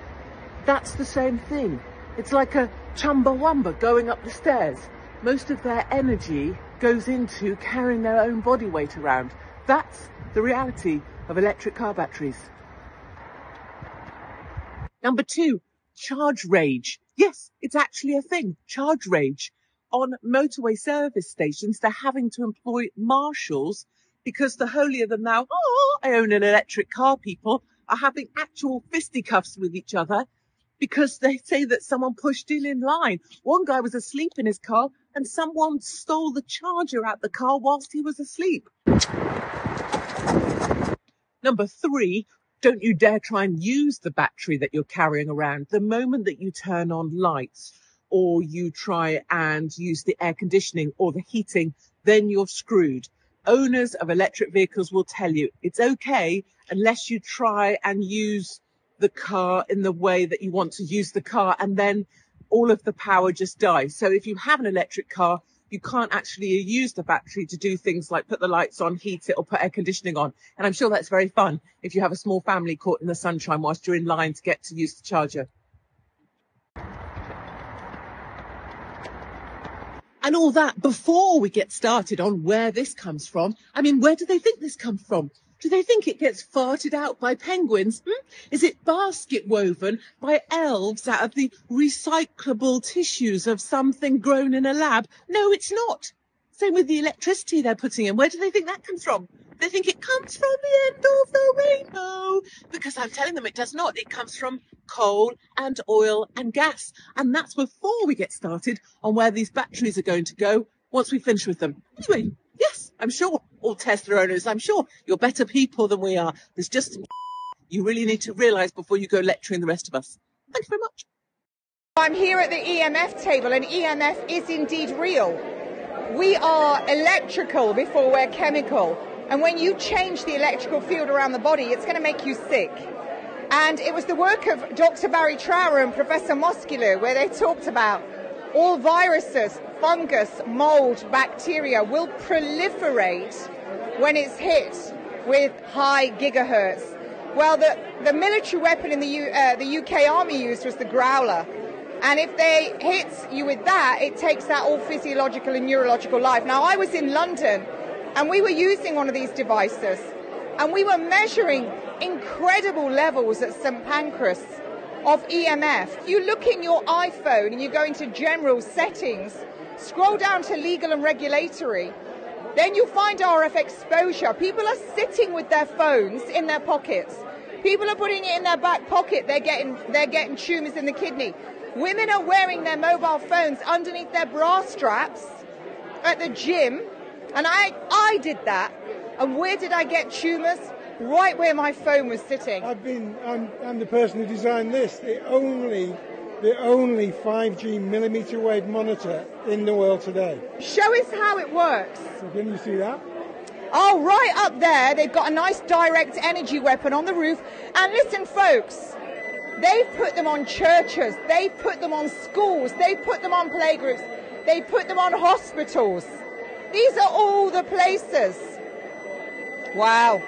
That's the same thing. It's like a chumbawamba going up the stairs. Most of their energy goes into carrying their own body weight around. That's the reality of electric car batteries. Number two, charge rage. Yes, it's actually a thing. Charge rage. On motorway service stations, they're having to employ marshals because the holier than thou, oh, I own an electric car people are having actual fisticuffs with each other because they say that someone pushed in in line. One guy was asleep in his car and someone stole the charger out the car whilst he was asleep. Number three, don't you dare try and use the battery that you're carrying around. The moment that you turn on lights or you try and use the air conditioning or the heating, then you're screwed. Owners of electric vehicles will tell you it's okay unless you try and use the car in the way that you want to use the car and then all of the power just dies. So if you have an electric car, you can't actually use the battery to do things like put the lights on, heat it or put air conditioning on. And I'm sure that's very fun if you have a small family caught in the sunshine whilst you're in line to get to use the charger. And all that before we get started on where this comes from. I mean, where do they think this comes from? Do they think it gets farted out by penguins? Hmm? Is it basket woven by elves out of the recyclable tissues of something grown in a lab? No, it's not. Same with the electricity they're putting in. Where do they think that comes from? They think it comes from the end of the rainbow. Because I'm telling them it does not. It comes from coal and oil and gas. And that's before we get started on where these batteries are going to go once we finish with them. Anyway, yes, I'm sure all Tesla owners, I'm sure you're better people than we are. There's just you really need to realise before you go lecturing the rest of us. Thank you very much. I'm here at the EMF table, and EMF is indeed real. We are electrical before we're chemical. And when you change the electrical field around the body, it's going to make you sick. And it was the work of Dr. Barry Trower and Professor Moskulu where they talked about all viruses, fungus, mold, bacteria will proliferate when it's hit with high gigahertz. Well, the, the military weapon in the, U, uh, the UK Army used was the Growler. And if they hit you with that, it takes out all physiological and neurological life. Now, I was in London and we were using one of these devices and we were measuring incredible levels at St. Pancras of EMF. You look in your iPhone and you go into general settings, scroll down to legal and regulatory, then you'll find RF exposure. People are sitting with their phones in their pockets. People are putting it in their back pocket. They're getting they're getting tumours in the kidney. Women are wearing their mobile phones underneath their bra straps at the gym, and I, I did that. And where did I get tumours? Right where my phone was sitting. I've been. I'm, I'm the person who designed this. The only, the only 5G millimeter wave monitor in the world today. Show us how it works. So can you see that? Oh, right up there, they've got a nice direct energy weapon on the roof. And listen, folks, they've put them on churches, they've put them on schools, they've put them on playgroups, They've put them on hospitals. These are all the places. Wow.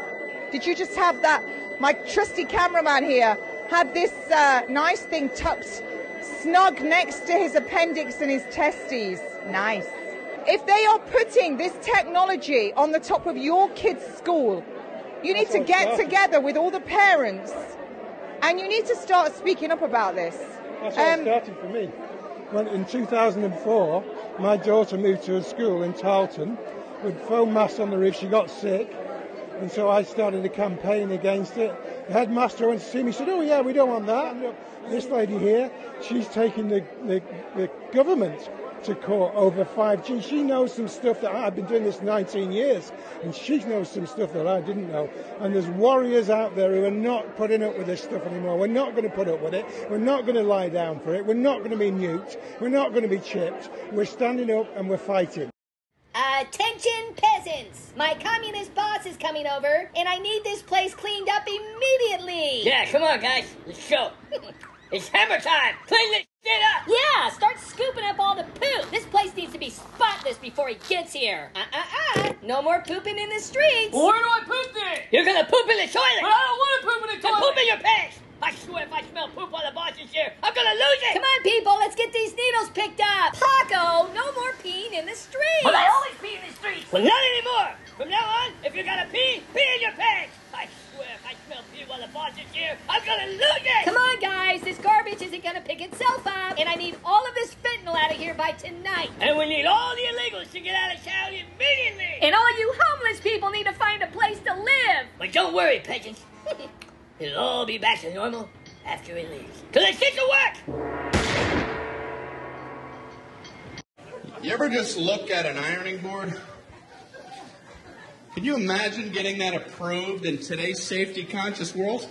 Did you just have that? My trusty cameraman here had this uh, nice thing tucked snug next to his appendix and his testes. Nice. If they are putting this technology on the top of your kid's school, you need to get together with all the parents and you need to start speaking up about this. That's how Um, it started for me. When in 2004, my daughter moved to a school in Tarleton with phone masts on the roof. She got sick, and so I started a campaign against it. The headmaster went to see me. Said, "Oh yeah, we don't want that." And this lady here, she's taking the, the, the government to court over 5G. She knows some stuff that I, I've been doing this 19 years, and she knows some stuff that I didn't know. And there's warriors out there who are not putting up with this stuff anymore. We're not going to put up with it. We're not going to lie down for it. We're not going to be nuked. We're not going to be chipped. We're standing up and we're fighting. Attention peasants! My communist boss is coming over, and I need this place cleaned up immediately! Yeah, come on, guys. Let's go. it's hammer time. Clean this shit up. Yeah, start scooping up all the poop! This place needs to be spotless before he gets here! Uh-uh-uh! No more pooping in the streets! Where do I poop then? You're gonna poop in the toilet. But I don't wanna poop in the Then toilet. poop in your pants. I swear if I smell poop while the boss is here, I'm gonna lose it. Come on, people, let's get these needles picked up! Paco, no more peeing in the streets! But I always pee in the streets. Well, not anymore. From now on, if you're gonna pee, pee in your pants. I swear if I smell pee while the boss is here, I'm gonna lose it. Come on, guys, this garbage isn't gonna pick itself up, and I need all of this fentanyl out of here by tonight! And we need all the illegals to get out of town immediately. And all you homeless people need to find a place to live! But don't worry, peasants. It'll all be back to normal after he leaves. Cause let's get to work. You ever just look at an ironing board? Can you imagine getting that approved in today's safety conscious world?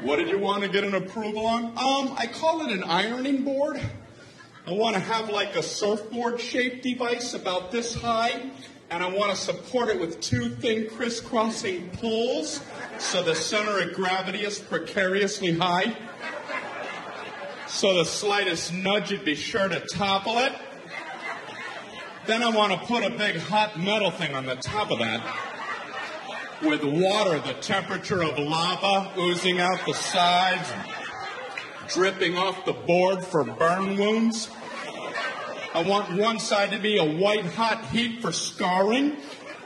What did you want to get an approval on? Um, I call it an ironing board. I want to have like a surfboard shaped device about this high, and I want to support it with two thin crisscrossing poles so the center of gravity is precariously high. So the slightest nudge would be sure to topple it. Then I want to put a big hot metal thing on the top of that with water, the temperature of lava oozing out the sides, dripping off the board for burn wounds. I want one side to be a white hot heat for scarring.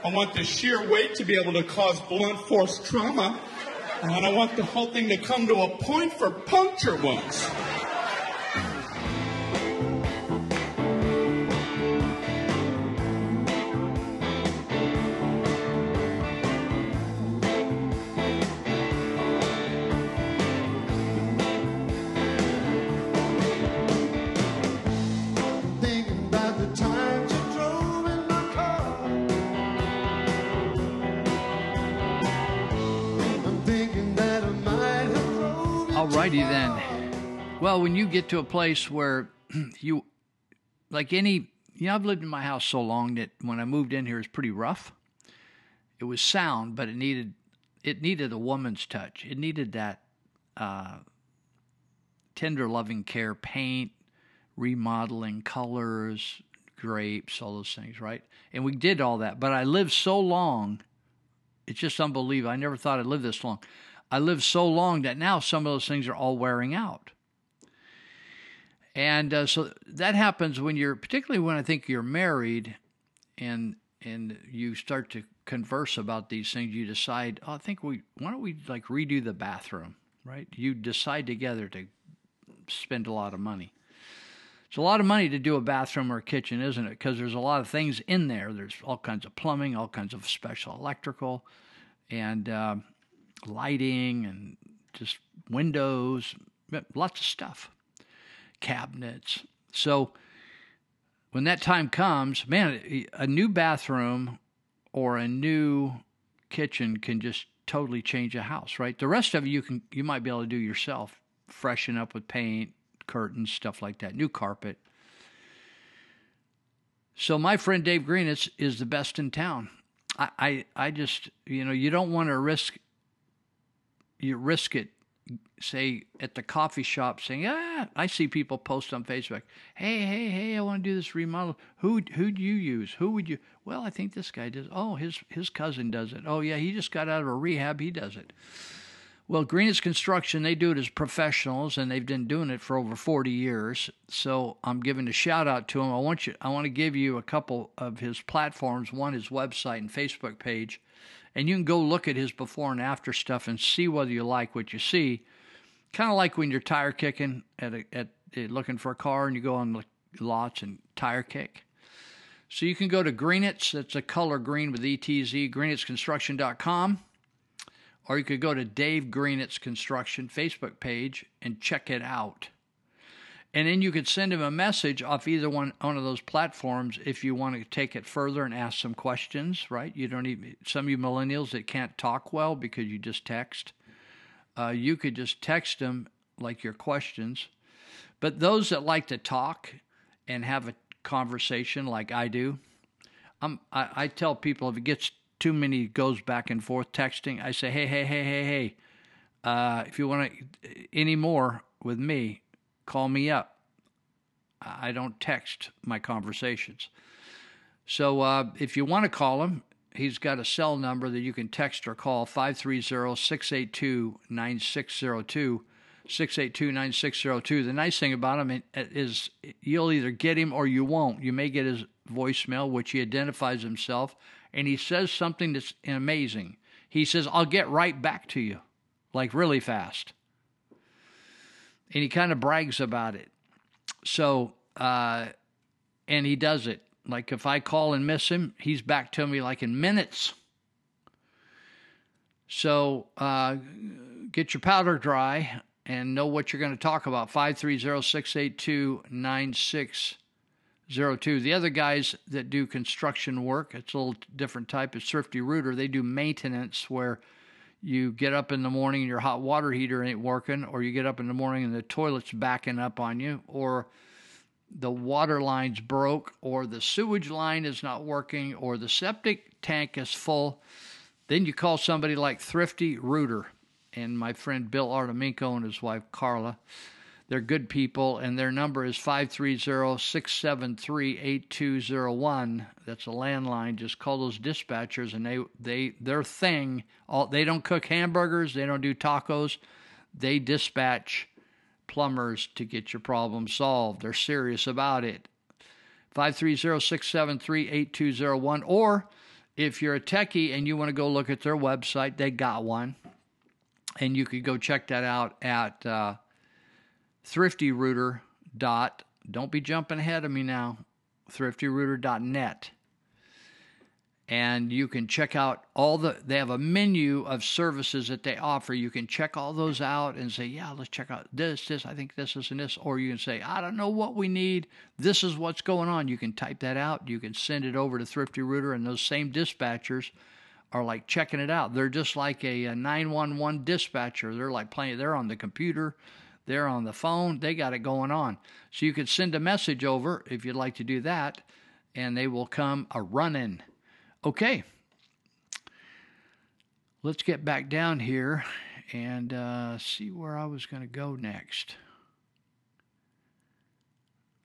I want the sheer weight to be able to cause blunt force trauma. And I want the whole thing to come to a point for puncture wounds. Then. Well, when you get to a place where you, like any, you know, I've lived in my house so long that when I moved in here, it's pretty rough. It was sound, but it needed, it needed a woman's touch. It needed that uh, tender, loving care, paint, remodeling, colors, grapes, all those things, right? And we did all that. But I lived so long, it's just unbelievable. I never thought I'd live this long. I lived so long that now some of those things are all wearing out. And uh, so that happens when you're, particularly when I think you're married, and and you start to converse about these things. You decide, oh, I think we, why don't we like redo the bathroom, right? You decide together to spend a lot of money. It's a lot of money to do a bathroom or a kitchen, isn't it? Because there's a lot of things in there. There's all kinds of plumbing, all kinds of special electrical, and uh, lighting, and just windows, lots of stuff, cabinets. So when that time comes, man, a new bathroom or a new kitchen can just totally change a house, right? The rest of it you can you might be able to do yourself, freshen up with paint, curtains, stuff like that, new carpet. So my friend Dave Greenetz is the best in town. I, I, I just you know you don't want to risk you risk it say at the coffee shop saying ah I see people post on Facebook hey hey hey I want to do this remodel who who do you use who would you well I think this guy does oh his his cousin does it oh yeah he just got out of a rehab he does it well, Greenetz Construction, they do it as professionals, and they've been doing it for over 40 years. So I'm giving a shout out to him. I want you, I want to give you a couple of his platforms. One, his website and Facebook page, and you can go look at his before and after stuff and see whether you like what you see. Kind of like when you're tire kicking at a, at uh, looking for a car, and you go on the lots and tire kick. So you can go to Greenetz, that's a color green with ETZ, greenetzconstruction.com or you could go to Dave Greenetz Construction Facebook page and check it out. And then you could send him a message off either one, one of those platforms if you want to take it further and ask some questions, right? You don't even, some of you millennials that can't talk well because you just text, uh, you could just text them like your questions. But those that like to talk and have a conversation like I do, I, I tell people if it gets too many goes back and forth texting, I say, hey, hey, hey, hey, hey, uh, if you want to any more with me, call me up. I don't text my conversations. So uh, if you want to call him, he's got a cell number that you can text or call 530 682 9602. 682 9602. The nice thing about him is you'll either get him or you won't. You may get his voicemail, which he identifies himself and he says something that's amazing. He says, I'll get right back to you, like really fast. And he kind of brags about it. So, uh, and he does it. Like if I call and miss him, he's back to me like in minutes. So, uh, get your powder dry and know what you're going to talk about. 530 682 02. The other guys that do construction work, it's a little different type, is Thrifty Rooter. They do maintenance where you get up in the morning and your hot water heater ain't working, or you get up in the morning and the toilet's backing up on you, or the water line's broke, or the sewage line is not working, or the septic tank is full. Then you call somebody like Thrifty Rooter. And my friend Bill Arteminko and his wife Carla they're good people, and their number is 530 673 8201. That's a landline. Just call those dispatchers, and they, they their thing, all, they don't cook hamburgers, they don't do tacos, they dispatch plumbers to get your problem solved. They're serious about it. 530 673 8201. Or if you're a techie and you want to go look at their website, they got one. And you could go check that out at. Uh, thriftyrooter dot don't be jumping ahead of me now thriftyrooter.net and you can check out all the they have a menu of services that they offer. You can check all those out and say yeah let's check out this this i think this is and this. Or you can say i don't know what we need. This is what's going on. You can type that out. You can send it over to Thrifty Rooter and those same dispatchers are like checking it out. They're just like a, a 911 dispatcher. They're like playing they're on the computer they're on the phone, they got it going on. So you could send a message over if you'd like to do that, and they will come a running. Okay. Let's get back down here and uh, see where I was going to go next.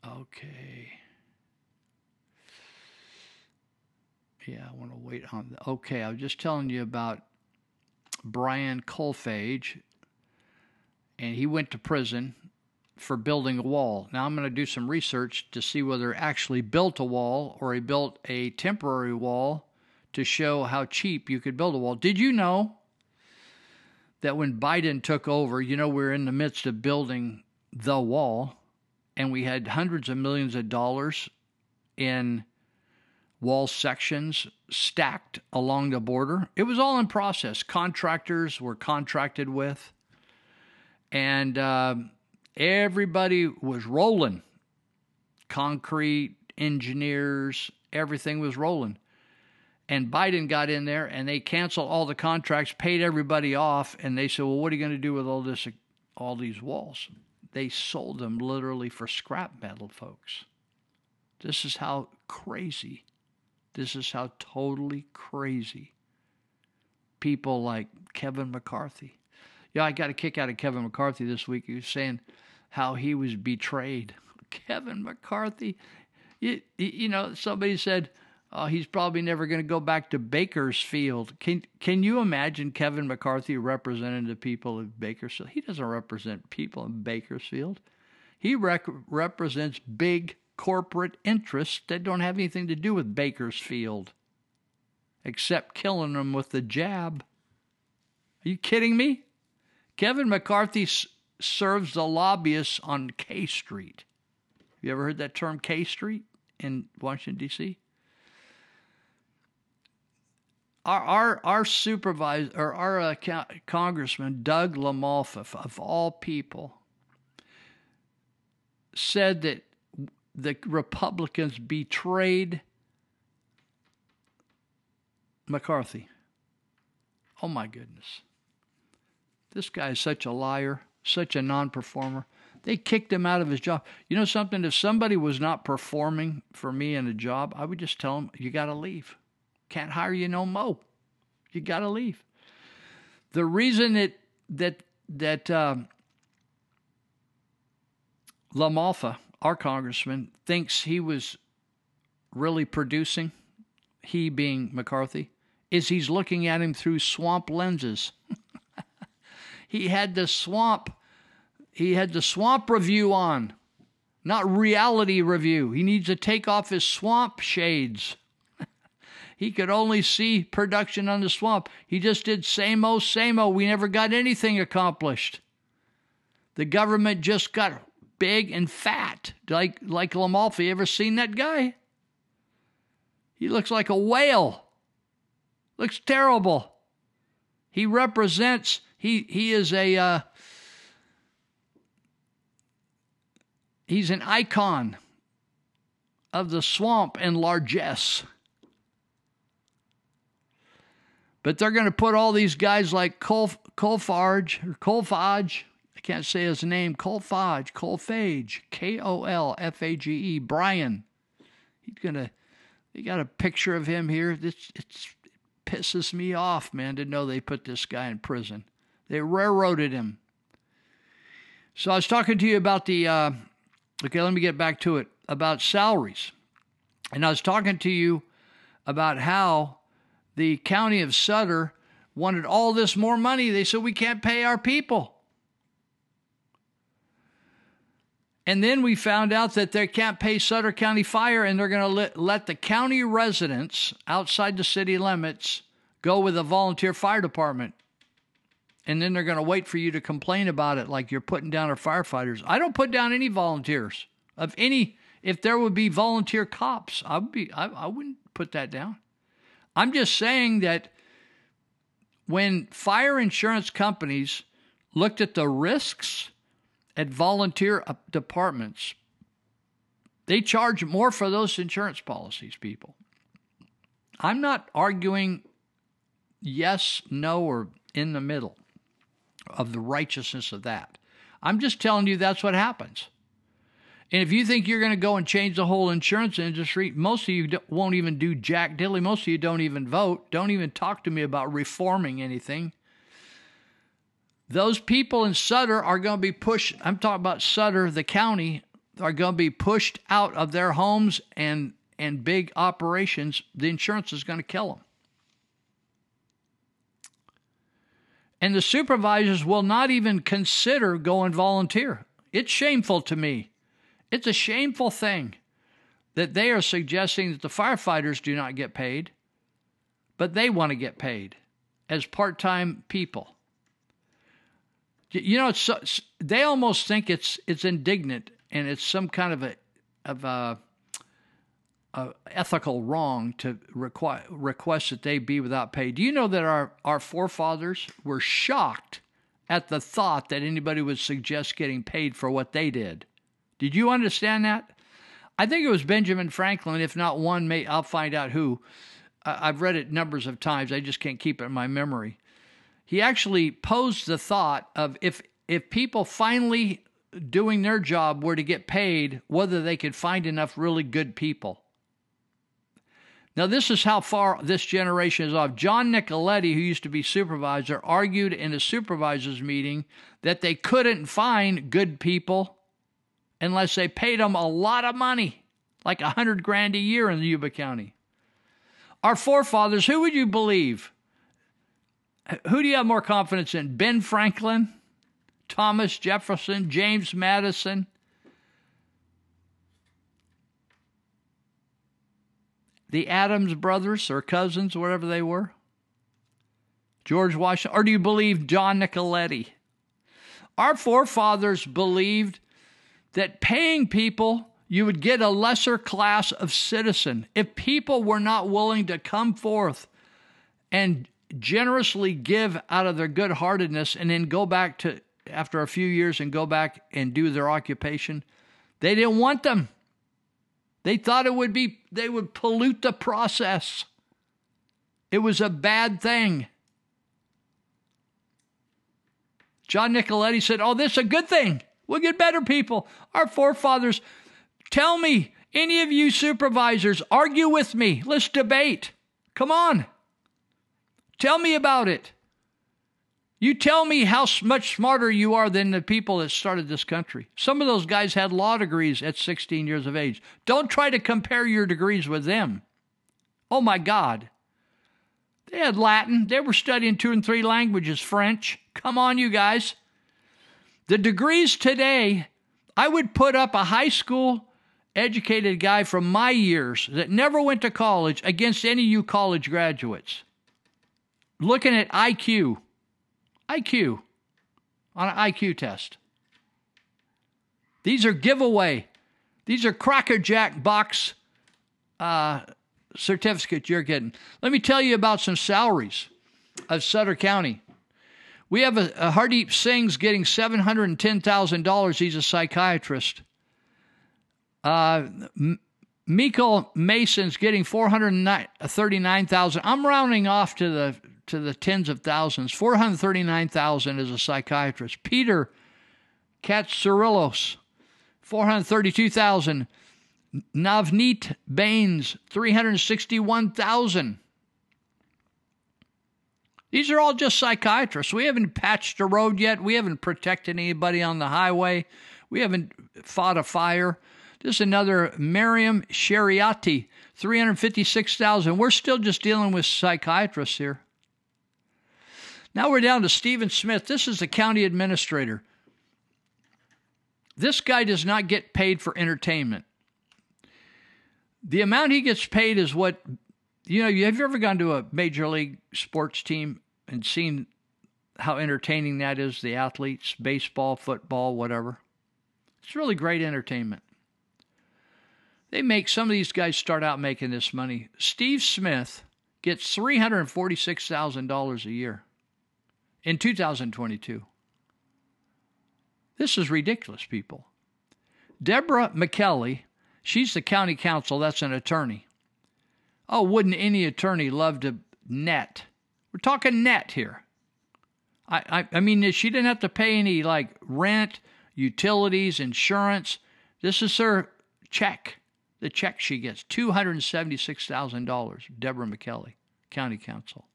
Okay. Yeah, I want to wait on. The, okay, I was just telling you about Brian Kolfage and he went to prison for building a wall. Now I'm going to do some research to see whether he actually built a wall or he built a temporary wall to show how cheap you could build a wall. Did you know that when Biden took over, you know, we are in the midst of building the wall and we had hundreds of millions of dollars in wall sections stacked along the border. It was all in process. Contractors were contracted with and uh, everybody was rolling concrete engineers, everything was rolling. And Biden got in there and they canceled all the contracts, paid everybody off, and they said, "Well, what are you going to do with all this, all these walls?" They sold them literally for scrap metal, folks. This is how crazy. This is how totally crazy people like Kevin McCarthy. Yeah, I got a kick out of Kevin McCarthy this week. He was saying how he was betrayed. Kevin McCarthy, you, you know, somebody said uh, he's probably never going to go back to Bakersfield. Can can you imagine Kevin McCarthy representing the people of Bakersfield? He doesn't represent people in Bakersfield. He rec- represents big corporate interests that don't have anything to do with Bakersfield, except killing them with the jab. Are you kidding me? Kevin McCarthy s- serves the lobbyists on K Street. Have you ever heard that term K Street in Washington D.C.? Our our our supervisor or our uh, co- congressman Doug LaMalfa, of all people, said that the Republicans betrayed McCarthy. Oh my goodness. This guy is such a liar, such a non performer. They kicked him out of his job. You know something? If somebody was not performing for me in a job, I would just tell them, you got to leave. Can't hire you no mo. You got to leave. The reason that, that, that, um, LaMalfa, our congressman, thinks he was really producing, he being McCarthy, is he's looking at him through swamp lenses. he had the swamp he had the swamp review on, not reality review. He needs to take off his swamp shades. he could only see production on the swamp. He just did same old, same old. We never got anything accomplished. The government just got big and fat, like like LaMalfa. Ever seen that guy? He looks like a whale. Looks terrible. He represents. He he is a. Uh, he's an icon of the swamp and largesse. But they're going to put all these guys like Col Colfarge or Kolfage. I can't say his name. Kolfage, Kolfage, K O L F A G E. Brian. He's gonna. They got a picture of him here. It's, it's it pisses me off, man, to know they put this guy in prison. They railroaded him. So I was talking to you about the. Uh, okay, let me get back to it about salaries, and I was talking to you about how the county of Sutter wanted all this more money. They said we can't pay our people. And then we found out that they can't pay Sutter County Fire and they're going to let, let the county residents outside the city limits go with a volunteer fire department. And then they're going to wait for you to complain about it like you're putting down our firefighters. I don't put down any volunteers of any. If there would be volunteer cops, I would be. I, I wouldn't put that down. I'm just saying that when fire insurance companies looked at the risks at volunteer uh, departments, they charge more for those insurance policies, people. I'm not arguing yes, no, or in the middle of the righteousness of that. I'm just telling you that's what happens. And if you think you're going to go and change the whole insurance industry, most of you won't even do jack dilly. Most of you don't even vote. Don't even talk to me about reforming anything. Those people in Sutter are going to be pushed. I'm talking about Sutter, the county, are going to be pushed out of their homes and and big operations. The insurance is going to kill them. And the supervisors will not even consider going volunteer. It's shameful to me. It's a shameful thing that they are suggesting that the firefighters do not get paid, but they want to get paid as part time people. You know, so, they almost think it's it's indignant and it's some kind of a of a, ethical wrong to require, request that they be without pay. Do you know that our our forefathers were shocked at the thought that anybody would suggest getting paid for what they did? Did you understand that? I think it was Benjamin Franklin. If not one, may I'll find out who. I've read it numbers of times. I just can't keep it in my memory. He actually posed the thought of if if people finally doing their job were to get paid, whether they could find enough really good people. Now, this is how far this generation is off. John Nicoletti, who used to be supervisor, argued in a supervisors meeting that they couldn't find good people unless they paid them a lot of money, like a hundred grand a year in Yuba County. Our forefathers, who would you believe? Who do you have more confidence in? Ben Franklin, Thomas Jefferson, James Madison? The Adams brothers or cousins, whatever they were? George Washington? Or do you believe John Nicoletti? Our forefathers believed that paying people, you would get a lesser class of citizen. If people were not willing to come forth and generously give out of their good heartedness and then go back to, after a few years, and go back and do their occupation, they didn't want them. They thought it would be, they would pollute the process. It was a bad thing. John Nicoletti said, Oh, this is a good thing. We'll get better people. Our forefathers, tell me, any of you supervisors, argue with me. Let's debate. Come on. Tell me about it. You tell me how much smarter you are than the people that started this country. Some of those guys had law degrees at 16 years of age. Don't try to compare your degrees with them. Oh my God. They had Latin. They were studying two and three languages, French. Come on, you guys. The degrees today, I would put up a high school educated guy from my years that never went to college against any of you college graduates. Looking at IQ, IQ on an IQ test. These are giveaway. These are crackerjack box uh, certificates you're getting. Let me tell you about some salaries of Sutter County. We have a, a Hardeep Singh's getting $710,000. He's a psychiatrist. Uh, M- Miko Mason's getting 439,000. I'm rounding off to the to the tens of thousands. 439,000 is a psychiatrist. Peter Katsarillos, 432,000. Navneet Baines, 361,000. These are all just psychiatrists. We haven't patched a road yet. We haven't protected anybody on the highway. We haven't fought a fire. This is another Miriam Shariati, 356,000. We're still just dealing with psychiatrists here. Now we're down to Stephen Smith. This is the county administrator. This guy does not get paid for entertainment. The amount he gets paid is what, you know, have you ever gone to a major league sports team and seen how entertaining that is, the athletes, baseball, football, whatever? It's really great entertainment. They make some of these guys start out making this money. Steve Smith gets $346,000 a year in 2022. This is ridiculous, people. Deborah McKelly, she's the county council, that's an attorney. Oh, wouldn't any attorney love to net? We're talking net here. I, I, I mean, she didn't have to pay any like rent, utilities, insurance. This is her check, the check she gets $276,000, Deborah McKelly, county council.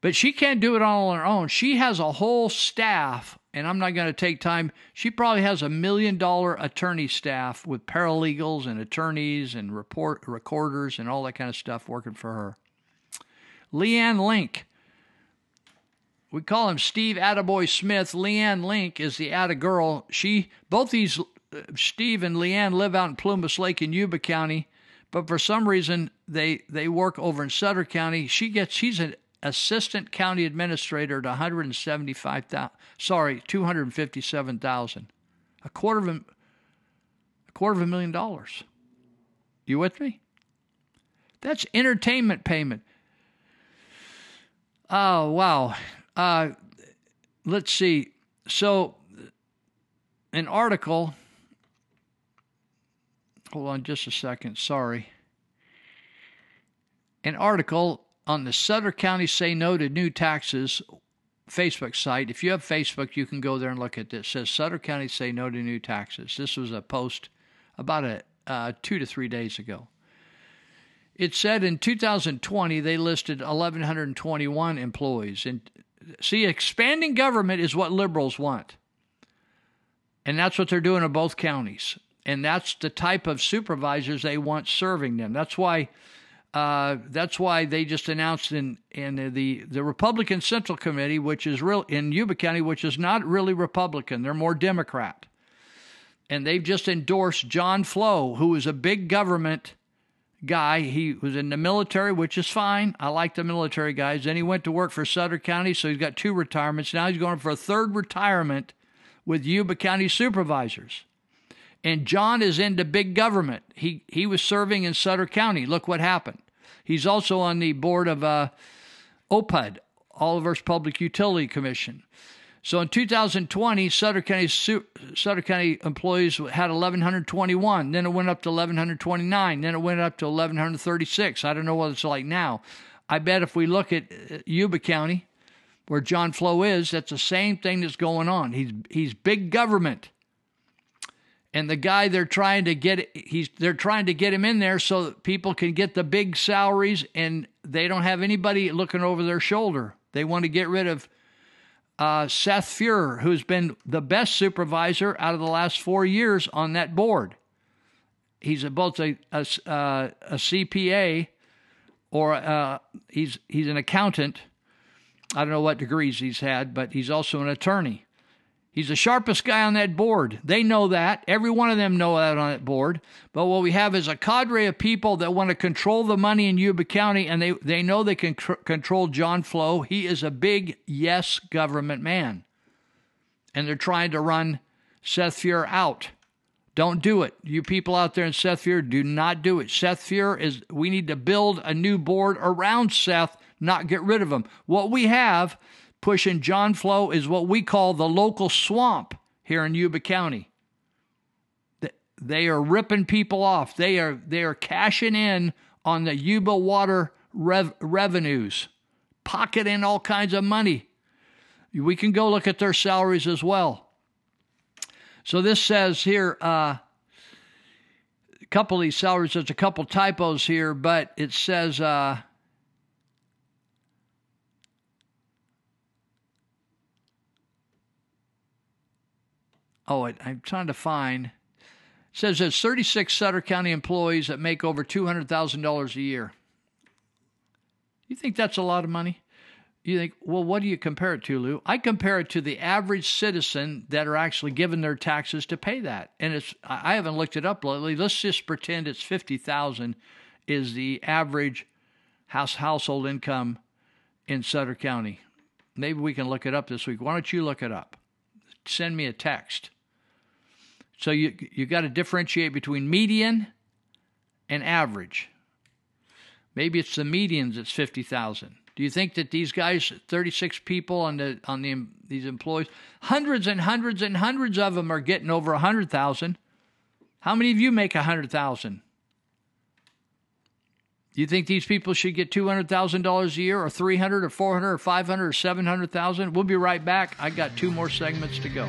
But she can't do it all on her own. She has a whole staff, and I'm not going to take time. She probably has a million dollar attorney staff with paralegals and attorneys and report recorders and all that kind of stuff working for her. Leanne Link. We call him Steve Attaboy Smith. Leanne Link is the Atta girl. She both these uh, Steve and Leanne live out in Plumas Lake in Yuba County, but for some reason they they work over in Sutter County. She gets she's an assistant county administrator to 175,000 sorry 257,000 a quarter of a, a quarter of a million dollars. You with me? That's entertainment payment. Oh wow. Uh, let's see. So an article hold on just a second. Sorry. An article on the Sutter County Say No to New Taxes Facebook site. If you have Facebook, you can go there and look at this. It says Sutter County Say No to New Taxes. This was a post about a uh, two to three days ago. It said in 2020 they listed 1,121 employees. And see, expanding government is what liberals want. And that's what they're doing in both counties. And that's the type of supervisors they want serving them. That's why. Uh, that's why they just announced in in the the Republican Central Committee, which is real in Yuba County, which is not really Republican. They're more Democrat, and they've just endorsed John Flo, who is a big government guy. He was in the military, which is fine. I like the military guys. Then he went to work for Sutter County, so he's got two retirements. Now he's going for a third retirement with Yuba County supervisors. And John is into big government. He he was serving in Sutter County. Look what happened. He's also on the board of uh, OPUD, Olivehurst Public Utility Commission. So in 2020, Sutter County Sutter County employees had 1,121. Then it went up to 1,129. Then it went up to 1,136. I don't know what it's like now. I bet if we look at uh, Yuba County, where John Flo is, that's the same thing that's going on. He's he's big government and the guy they're trying to get he's they're trying to get him in there so that people can get the big salaries and they don't have anybody looking over their shoulder. They want to get rid of uh, Seth Fuhrer, who's been the best supervisor out of the last four years on that board. He's a, both a a, uh, a CPA or uh, he's he's an accountant. I don't know what degrees he's had, but he's also an attorney. He's the sharpest guy on that board. They know that. Every one of them know that on that board. But what we have is a cadre of people that want to control the money in Yuba County, and they, they know they can tr- control John Flo. He is a big yes government man. And they're trying to run Seth Fuhrer out. Don't do it. You people out there in Seth Fuhrer, do not do it. Seth Fuhrer is, we need to build a new board around Seth, not get rid of him. What we have pushing John Flo is what we call the local swamp here in Yuba County. They are ripping people off. They are they are cashing in on the Yuba water rev- revenues, pocketing all kinds of money. We can go look at their salaries as well. So this says here, uh, a couple of these salaries. There's a couple typos here, but it says. Uh, oh, I, I'm trying to find. It says there's 36 Sutter County employees that make over $200,000 a year. You think that's a lot of money? You think, well, what do you compare it to, Lou? I compare it to the average citizen that are actually given their taxes to pay that. And it's I haven't looked it up lately. Let's just pretend it's 50,000 is the average house household income in Sutter County. Maybe we can look it up this week. Why don't you look it up? Send me a text. So you you got to differentiate between median and average. Maybe it's the medians that's 50,000. Do you think that these guys 36 people on the on the these employees hundreds and hundreds and hundreds of them are getting over 100,000? How many of you make 100,000? Do you think these people should get $200,000 a year or 300 or 400 or 500 or 700,000? We'll be right back. I got two more segments to go.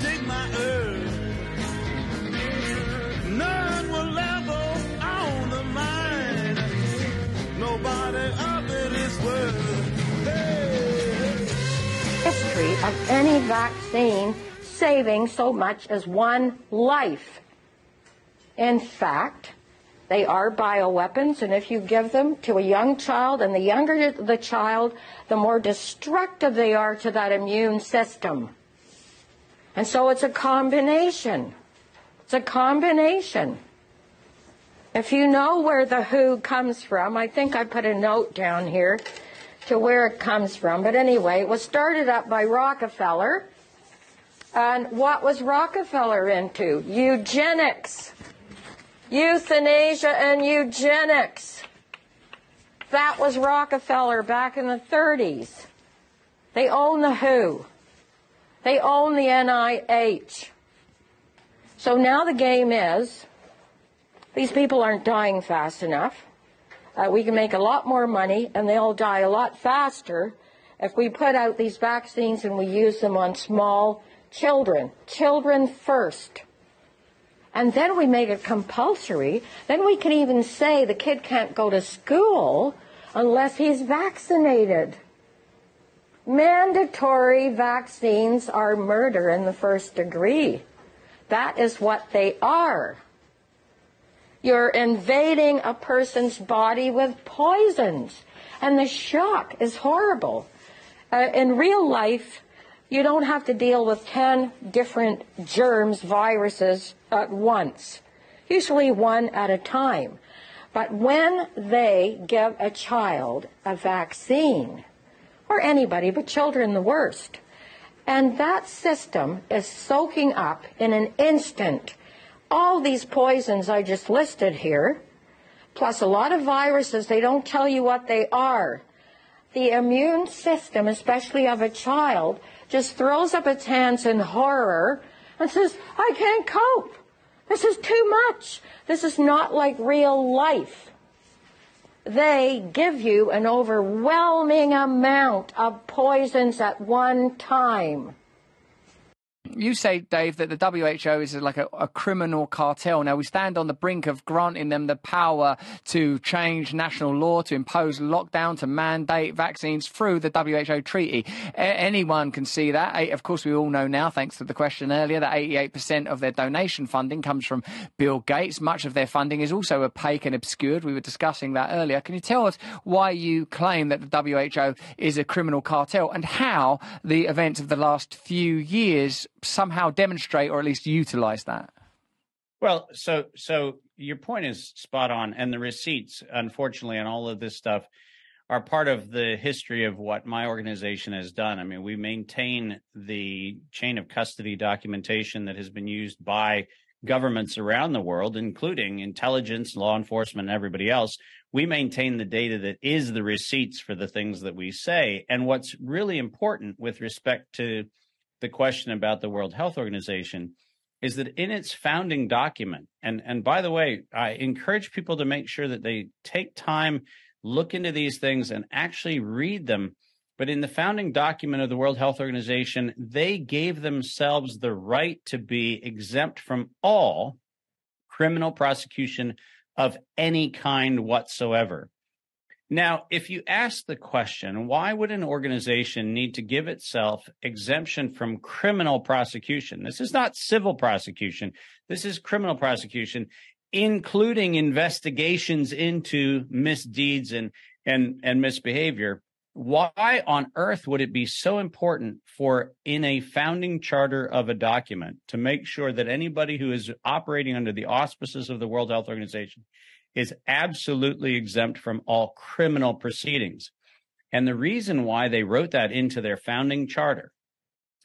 of any vaccine saving so much as one life. In fact, they are bioweapons, and if you give them to a young child, and the younger the child, the more destructive they are to that immune system. And so it's a combination. It's a combination. If you know where the WHO comes from, I think I put a note down here to where it comes from. But anyway, it was started up by Rockefeller. And what was Rockefeller into? Eugenics. Euthanasia and eugenics. That was Rockefeller back in the 30s. They own the WHO. They own the NIH. So now the game is these people aren't dying fast enough. Uh, we can make a lot more money and they'll die a lot faster if we put out these vaccines and we use them on small children. Children first. And then we make it compulsory. Then we can even say the kid can't go to school unless he's vaccinated. Mandatory vaccines are murder in the first degree. That is what they are. You're invading a person's body with poisons, and the shock is horrible. Uh, in real life, you don't have to deal with 10 different germs, viruses at once, usually one at a time. But when they give a child a vaccine, or anybody, but children the worst, and that system is soaking up in an instant all these poisons I just listed here, plus a lot of viruses, they don't tell you what they are. The immune system, especially of a child, just throws up its hands in horror and says, I can't cope. This is too much. This is not like real life. They give you an overwhelming amount of poisons at one time. You say, Dave, that the WHO is like a, a, criminal cartel. Now, we stand on the brink of granting them the power to change national law, to impose lockdown, to mandate vaccines through the WHO treaty. A- anyone can see that. Of course, we all know now, thanks to the question earlier, that 88% of their donation funding comes from Bill Gates. Much of their funding is also opaque and obscured. We were discussing that earlier. Can you tell us why you claim that the WHO is a criminal cartel and how the events of the last few years somehow demonstrate or at least utilize that. Well, so so your point is spot on, and the receipts, unfortunately, and all of this stuff are part of the history of what my organization has done. I mean, we maintain the chain of custody documentation that has been used by governments around the world, including intelligence, law enforcement, and everybody else. We maintain the data that is the receipts for the things that we say. And what's really important with respect to the question about the World Health Organization is that in its founding document, and, and by the way, I encourage people to make sure that they take time, look into these things, and actually read them. But in the founding document of the World Health Organization, they gave themselves the right to be exempt from all criminal prosecution of any kind whatsoever. Now, if you ask the question, why would an organization need to give itself exemption from criminal prosecution? This is not civil prosecution. This is criminal prosecution, including investigations into misdeeds and, and, and misbehavior. Why on earth would it be so important for in a founding charter of a document to make sure that anybody who is operating under the auspices of the World Health Organization is absolutely exempt from all criminal proceedings. And the reason why they wrote that into their founding charter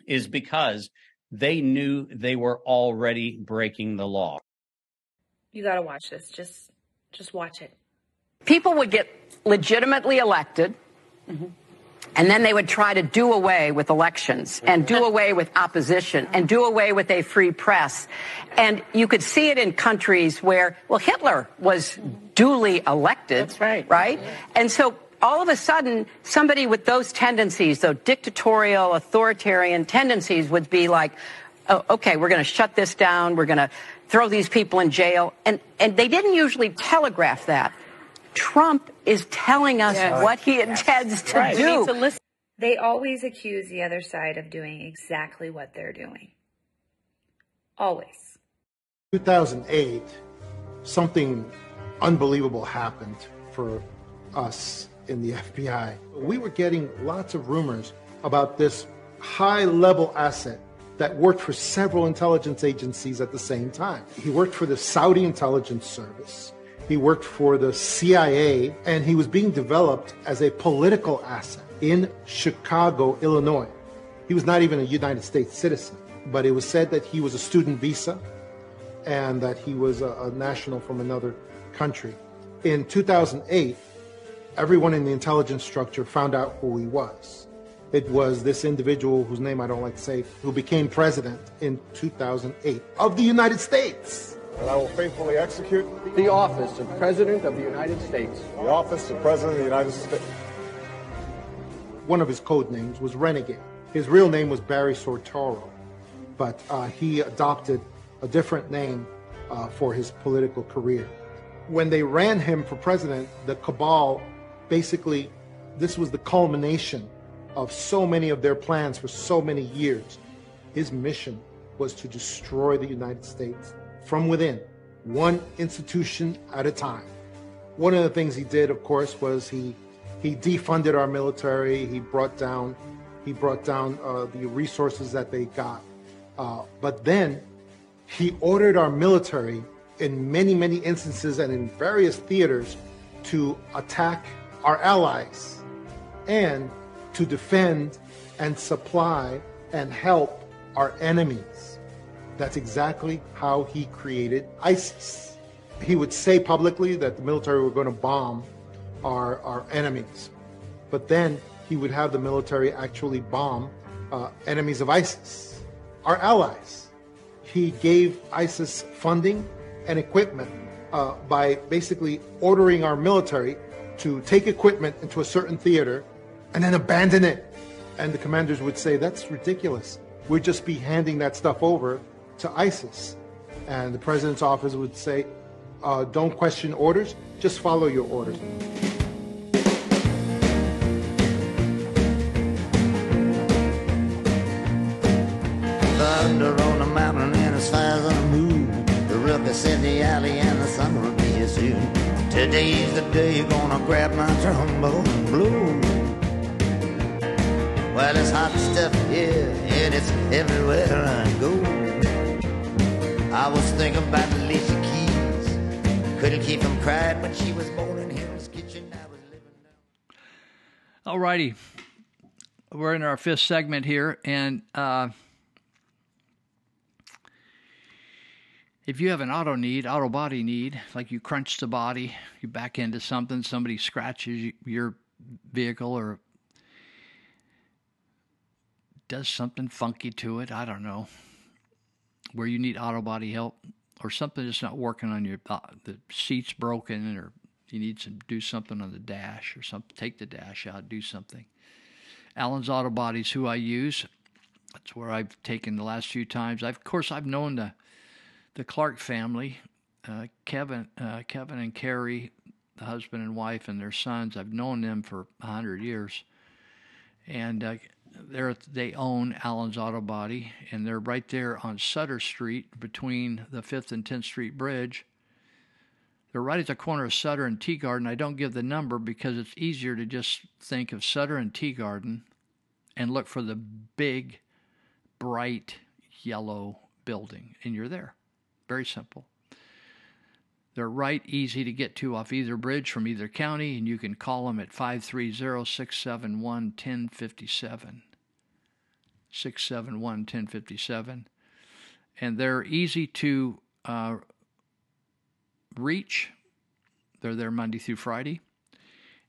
is because they knew they were already breaking the law. You got to watch this. Just just watch it. People would get legitimately elected. Mm-hmm. And then they would try to do away with elections and do away with opposition and do away with a free press. And you could see it in countries where, well, Hitler was duly elected. That's right. Right? And so all of a sudden, somebody with those tendencies, those dictatorial, authoritarian tendencies would be like, oh, okay, we're going to shut this down. We're going to throw these people in jail. And, and they didn't usually telegraph that. Trump is telling us yes. what he intends to right. do. To they always accuse the other side of doing exactly what they're doing. Always. 2008, something unbelievable happened for us in the FBI. We were getting lots of rumors about this high level asset that worked for several intelligence agencies at the same time. He worked for the Saudi intelligence service. He worked for the CIA, and he was being developed as a political asset in Chicago, Illinois. He was not even a United States citizen, but it was said that he was a student visa and that he was a, a national from another country. In 2008, everyone in the intelligence structure found out who he was. It was this individual whose name I don't like to say, who became president in 2008 of the United States. And I will faithfully execute the office of President of the United States. the office of President of the United States. One of his code names was Renegade. His real name was Barry Soetoro, but uh, he adopted a different name uh, for his political career. When they ran him for president, the cabal basically, this was the culmination of so many of their plans for so many years. His mission was to destroy the United States from within, one institution at a time. One of the things he did, of course, was he he defunded our military. He brought down he brought down uh, the resources that they got. Uh, but then he ordered our military in many many instances and in various theaters to attack our allies and to defend and supply and help our enemies. That's exactly how he created ISIS. He would say publicly that the military were going to bomb our, our enemies, but then he would have the military actually bomb uh, enemies of ISIS, our allies. He gave ISIS funding and equipment uh, by basically ordering our military to take equipment into a certain theater and then abandon it. And the commanders would say, That's ridiculous. We'd just be handing that stuff over to ISIS. And the president's office would say, uh, Don't question orders, just follow your orders. Thunder on the mountain and the moon. The ruckus in the alley and the will be here soon. Today's the day you're gonna grab my trombone. Well, it's hot stuff here and it's everywhere I go. I was thinking about Alicia Keys. Couldn't keep from crying when she was born in Hell's Kitchen. I was All righty. We're in our fifth segment here, and uh, if you have an auto need, auto body need, like you crunch the body, you back into something, somebody scratches your vehicle or does something funky to it, I don't know, where you need auto body help or something that's not working on your uh, the seat's broken or you need to do something on the dash or something, take the dash out, do something. Allen's Auto Body's who I use. That's where I've taken the last few times. I've, of course, I've known the the Clark family, uh, Kevin, uh, Kevin and Carrie, the husband and wife, and their sons. I've known them for a hundred years, and they own Allen's Auto Body, and they're right there on Sutter Street between the Fifth and Tenth Street Bridge. They're right at the corner of Sutter and Teegarden. I don't give the number because it's easier to just think of Sutter and Teegarden and look for the big, bright yellow building, and you're there. Very simple. They're right easy to get to off either bridge from either county, and you can call them at 530 671 1057. 671 1057. And they're easy to uh, reach. They're there Monday through Friday.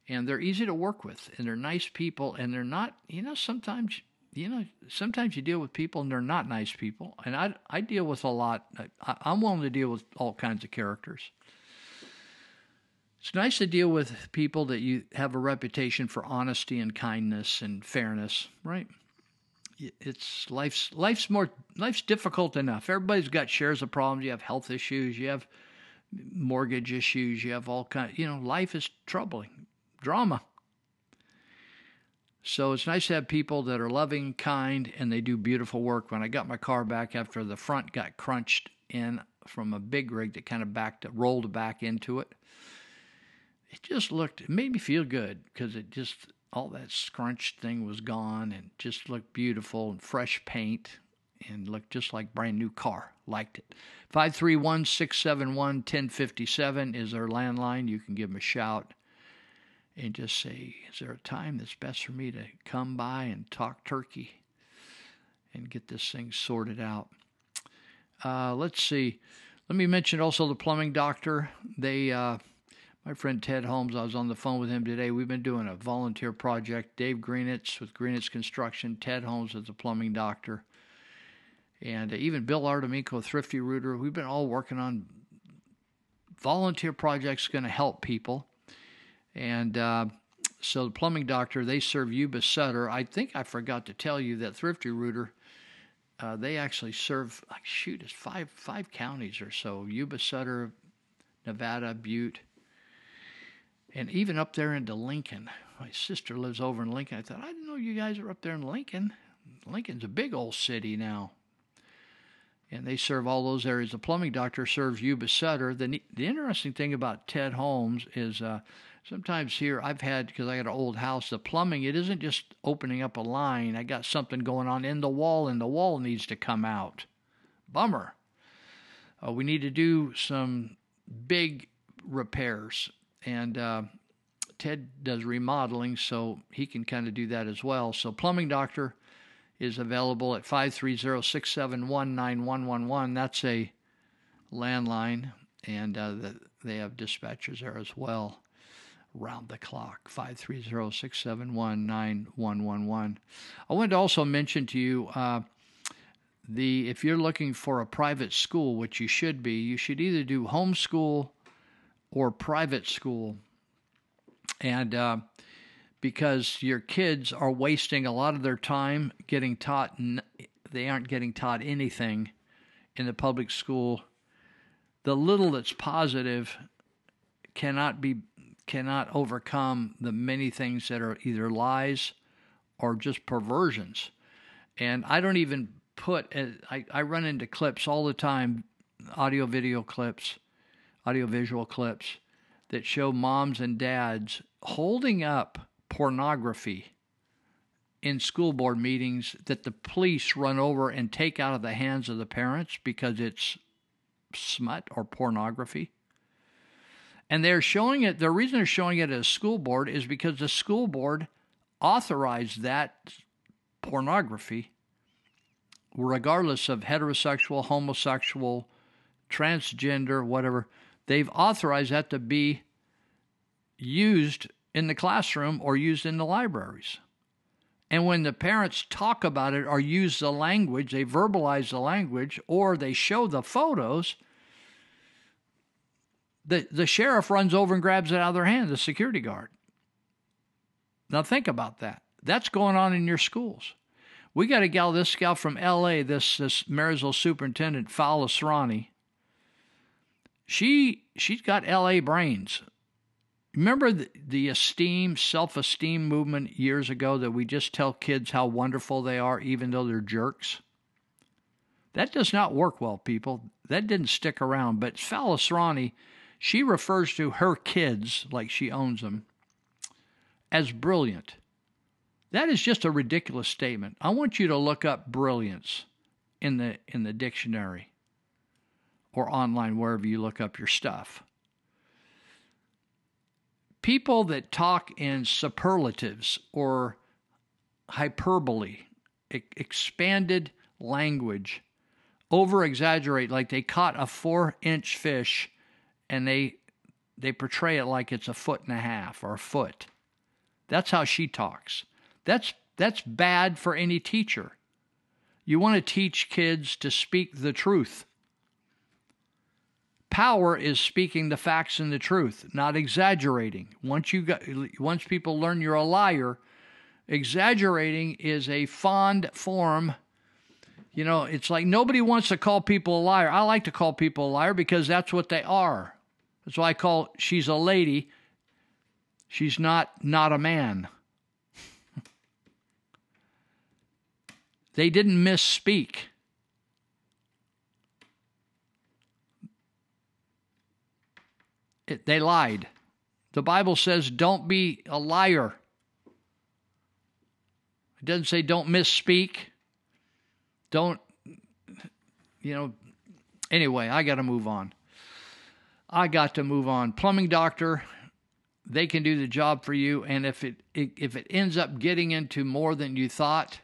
And they're easy to work with. And they're nice people. And they're not, you know, sometimes you know, sometimes you deal with people and they're not nice people, and I I deal with a lot. I, I'm willing to deal with all kinds of characters. It's nice to deal with people that you have a reputation for honesty and kindness and fairness, right? It's life's life's more life's difficult enough. Everybody's got shares of problems. You have health issues. You have mortgage issues. You have all kind. You know, life is troubling, drama. So it's nice to have people that are loving, kind, and they do beautiful work. When I got my car back after the front got crunched in from a big rig that kind of backed, rolled back into it, it just looked, it made me feel good because it just, all that scrunched thing was gone and just looked beautiful and fresh paint. and looked just like brand new car. Liked it. 531 671 1057 is our landline. You can give them a shout and just say, Is there a time that's best for me to come by and talk turkey and get this thing sorted out? Uh, let's see. Let me mention also the plumbing doctor. They, uh, my friend Ted Holmes, I was on the phone with him today. We've been doing a volunteer project. Dave Greenetz with Greenetz Construction, Ted Holmes is the plumbing doctor, and uh, even Bill Artemico, Thrifty Rooter. We've been all working on volunteer projects going to help people. And uh, so the plumbing doctor, they serve Yuba Sutter. I think I forgot to tell you that Thrifty Rooter uh, they actually serve shoot, it's five five counties or so: Yuba, Sutter, Nevada, Butte, and even up there into Lincoln. My sister lives over in Lincoln. I thought I didn't know you guys are up there in Lincoln. Lincoln's a big old city now, and they serve all those areas. The plumbing doctor serves Yuba, Sutter. The the interesting thing about Ted Holmes is. Uh, sometimes here I've had because I got an old house. The plumbing it isn't just opening up a line. I got something going on in the wall, and the wall needs to come out. Bummer. Uh, we need to do some big repairs, and uh, Ted does remodeling, so he can kind of do that as well. So plumbing doctor is available at 530-671-9111. That's a landline, and uh, the, they have dispatchers there as well round the clock 530-671-9111 i wanted to also mention to you uh, the if you're looking for a private school which you should be you should either do homeschool or private school and uh, because your kids are wasting a lot of their time getting taught they aren't getting taught anything in the public school the little that's positive cannot be cannot overcome the many things that are either lies or just perversions. And I don't even put, I, I run into clips all the time, audio video clips, audio visual clips that show moms and dads holding up pornography in school board meetings that the police run over and take out of the hands of the parents because it's smut or pornography. And they're showing it, the reason they're showing it as a school board is because the school board authorized that pornography, regardless of heterosexual, homosexual, transgender, whatever. They've authorized that to be used in the classroom or used in the libraries. And when the parents talk about it or use the language, they verbalize the language or they show the photos, the, the sheriff runs over and grabs it out of their hand, the security guard. Now think about that. That's going on in your schools. We got a gal, this gal from L.A., this this Marysville superintendent, Fal Asrani. She she's got L.A. brains. Remember the, the esteem, self-esteem movement years ago that we just tell kids how wonderful they are, even though they're jerks. That does not work well, people. That didn't stick around. But Fal Asrani she refers to her kids, like she owns them, as brilliant. That is just a ridiculous statement. I want you to look up brilliance in the in the dictionary or online wherever you look up your stuff. People that talk in superlatives or hyperbole, expanded language, over exaggerate like they caught a 4-inch fish and they they portray it like it's a foot and a half or a foot. That's how she talks. That's that's bad for any teacher. You want to teach kids to speak the truth. Power is speaking the facts and the truth, not exaggerating. Once you got, once people learn you're a liar, exaggerating is a fond form you know, it's like nobody wants to call people a liar. I like to call people a liar because that's what they are. That's why I call she's a lady. She's not not a man. they didn't misspeak. They lied. The Bible says don't be a liar. It doesn't say don't misspeak. Don't you know, anyway, I got to move on. I got to move on. Plumbing doctor, they can do the job for you, and if it, if it ends up getting into more than you thought,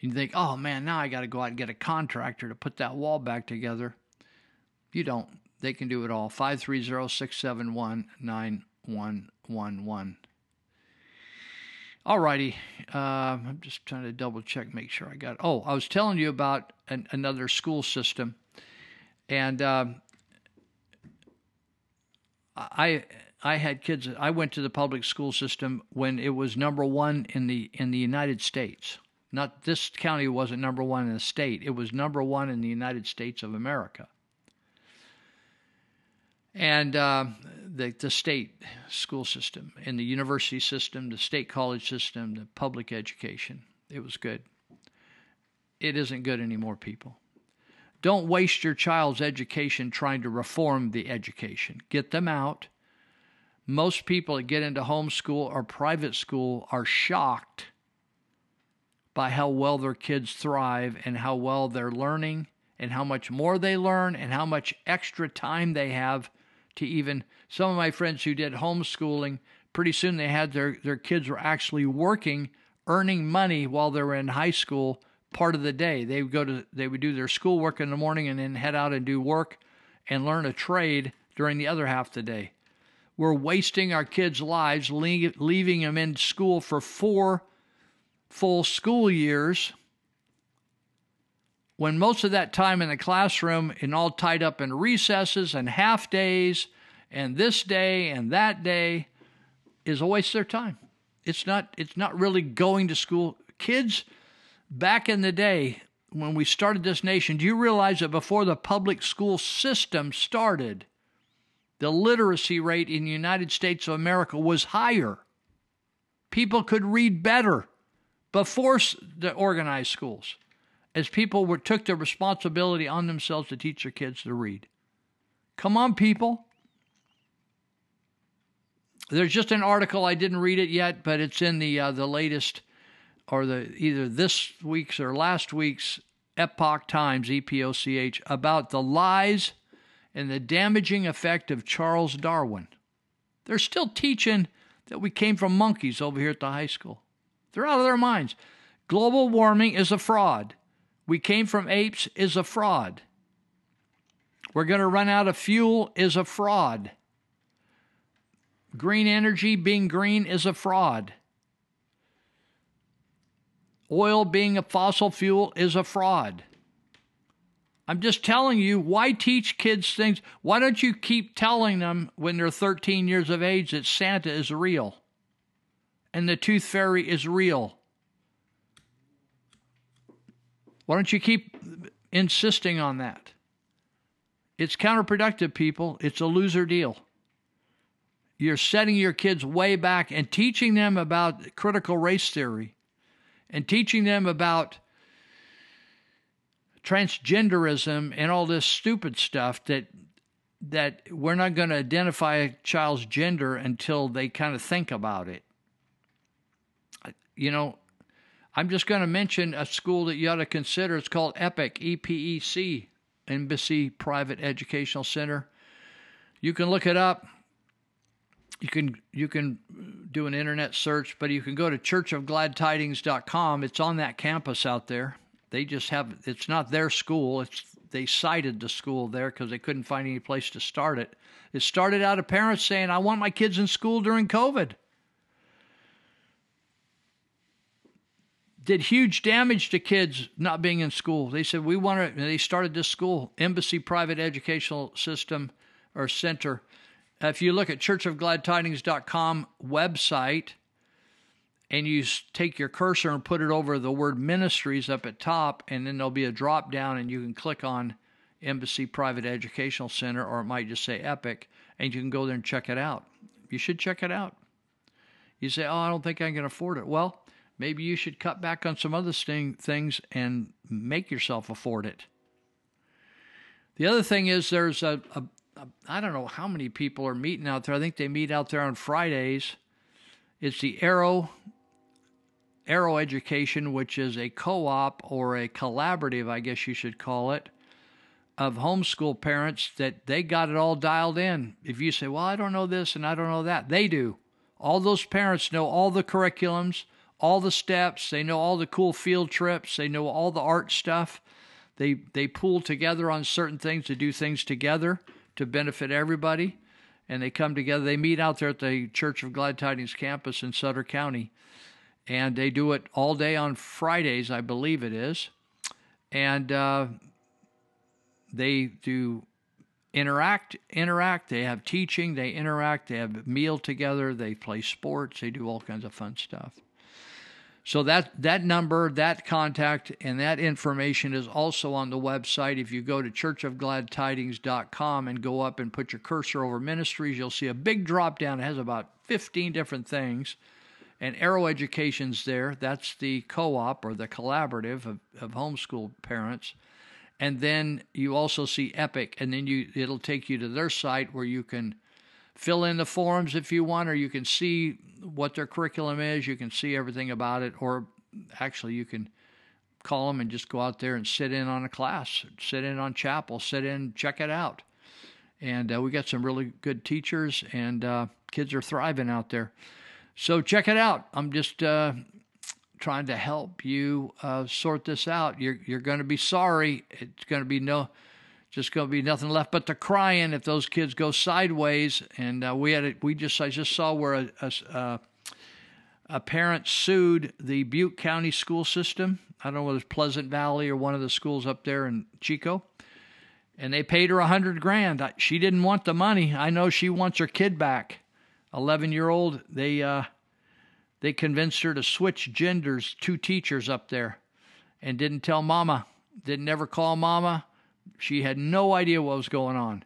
you think, oh man, now I got to go out and get a contractor to put that wall back together. You don't. They can do it all. 530 671 9111. All righty. Uh, I'm just trying to double check, make sure I got it. Oh, I was telling you about an, another school system. And um, I I had kids. I went to the public school system when it was number one in the in the United States. Not this county wasn't number one in the state. It was number one in the United States of America. And uh, the the state school system, and the university system, the state college system, the public education. It was good. It isn't good anymore, people. Don't waste your child's education trying to reform the education. Get them out. Most people that get into homeschool or private school are shocked by how well their kids thrive and how well they're learning and how much more they learn and how much extra time they have to even some of my friends who did homeschooling pretty soon they had their their kids were actually working earning money while they were in high school part of the day. They would go to they would do their schoolwork in the morning and then head out and do work and learn a trade during the other half of the day. We're wasting our kids' lives leaving them in school for four full school years when most of that time in the classroom and all tied up in recesses and half days and this day and that day is a waste of their time. It's not it's not really going to school. Kids back in the day when we started this nation, do you realize that before the public school system started, the literacy rate in the United States of America was higher? People could read better before the organized schools, as people were, took the responsibility on themselves to teach their kids to read. Come on, people. There's just an article I didn't read it yet, but it's in the uh, the latest or the either this week's or last week's Epoch Times EPOCH about the lies and the damaging effect of Charles Darwin. They're still teaching that we came from monkeys over here at the high school. They're out of their minds. Global warming is a fraud. We came from apes is a fraud. We're going to run out of fuel is a fraud. Green energy being green is a fraud. Oil being a fossil fuel is a fraud. I'm just telling you, why teach kids things? Why don't you keep telling them when they're 13 years of age that Santa is real and the tooth fairy is real? Why don't you keep insisting on that? It's counterproductive, people. It's a loser deal. You're setting your kids way back and teaching them about critical race theory and teaching them about transgenderism and all this stupid stuff that that we're not going to identify a child's gender until they kind of think about it. You know, I'm just going to mention a school that you ought to consider. It's called EPIC, E P E C, Embassy Private Educational Center. You can look it up you can you can do an internet search, but you can go to churchofgladtidings.com. It's on that campus out there. They just have it's not their school. It's they cited the school there because they couldn't find any place to start it. It started out of parents saying, "I want my kids in school during COVID." Did huge damage to kids not being in school. They said we want to. They started this school, Embassy Private Educational System or Center if you look at churchofgladtidings.com website and you take your cursor and put it over the word ministries up at top, and then there'll be a drop down, and you can click on Embassy Private Educational Center, or it might just say Epic, and you can go there and check it out. You should check it out. You say, Oh, I don't think I can afford it. Well, maybe you should cut back on some other things and make yourself afford it. The other thing is there's a, a, I don't know how many people are meeting out there. I think they meet out there on Fridays. It's the Arrow Arrow Education, which is a co op or a collaborative, I guess you should call it, of homeschool parents that they got it all dialed in. If you say, Well, I don't know this and I don't know that, they do. All those parents know all the curriculums, all the steps, they know all the cool field trips, they know all the art stuff. They they pool together on certain things to do things together to benefit everybody. And they come together. They meet out there at the Church of Glad Tidings campus in Sutter County. And they do it all day on Fridays, I believe it is. And uh, they do interact interact they have teaching they interact they have meal together they play sports they do all kinds of fun stuff so that that number that contact and that information is also on the website. If you go to churchofgladtidings.com and go up and put your cursor over ministries you'll see a big drop down. It has about 15 different things. And arrow education's there. That's the co-op or the collaborative of, of homeschool parents. And then you also see Epic, and then you it'll take you to their site where you can fill in the forms if you want, or you can see what their curriculum is. You can see everything about it, or actually you can call them and just go out there and sit in on a class, sit in on chapel, sit in, check it out. And uh, we got some really good teachers, and uh, kids are thriving out there. So check it out. I'm just uh, trying to help you uh, sort this out. You're you're going to be sorry. It's going to be no, just going to be nothing left but the crying if those kids go sideways. And uh, we had a, we just I just saw where a, a, uh, a parent sued the Butte County school system. I don't know whether it's Pleasant Valley or one of the schools up there in Chico. And they paid her a hundred grand. She didn't want the money. I know she wants her kid back. Eleven year old. They uh, they convinced her to switch genders, two teachers up there, and didn't tell mama, didn't ever call mama. She had no idea what was going on.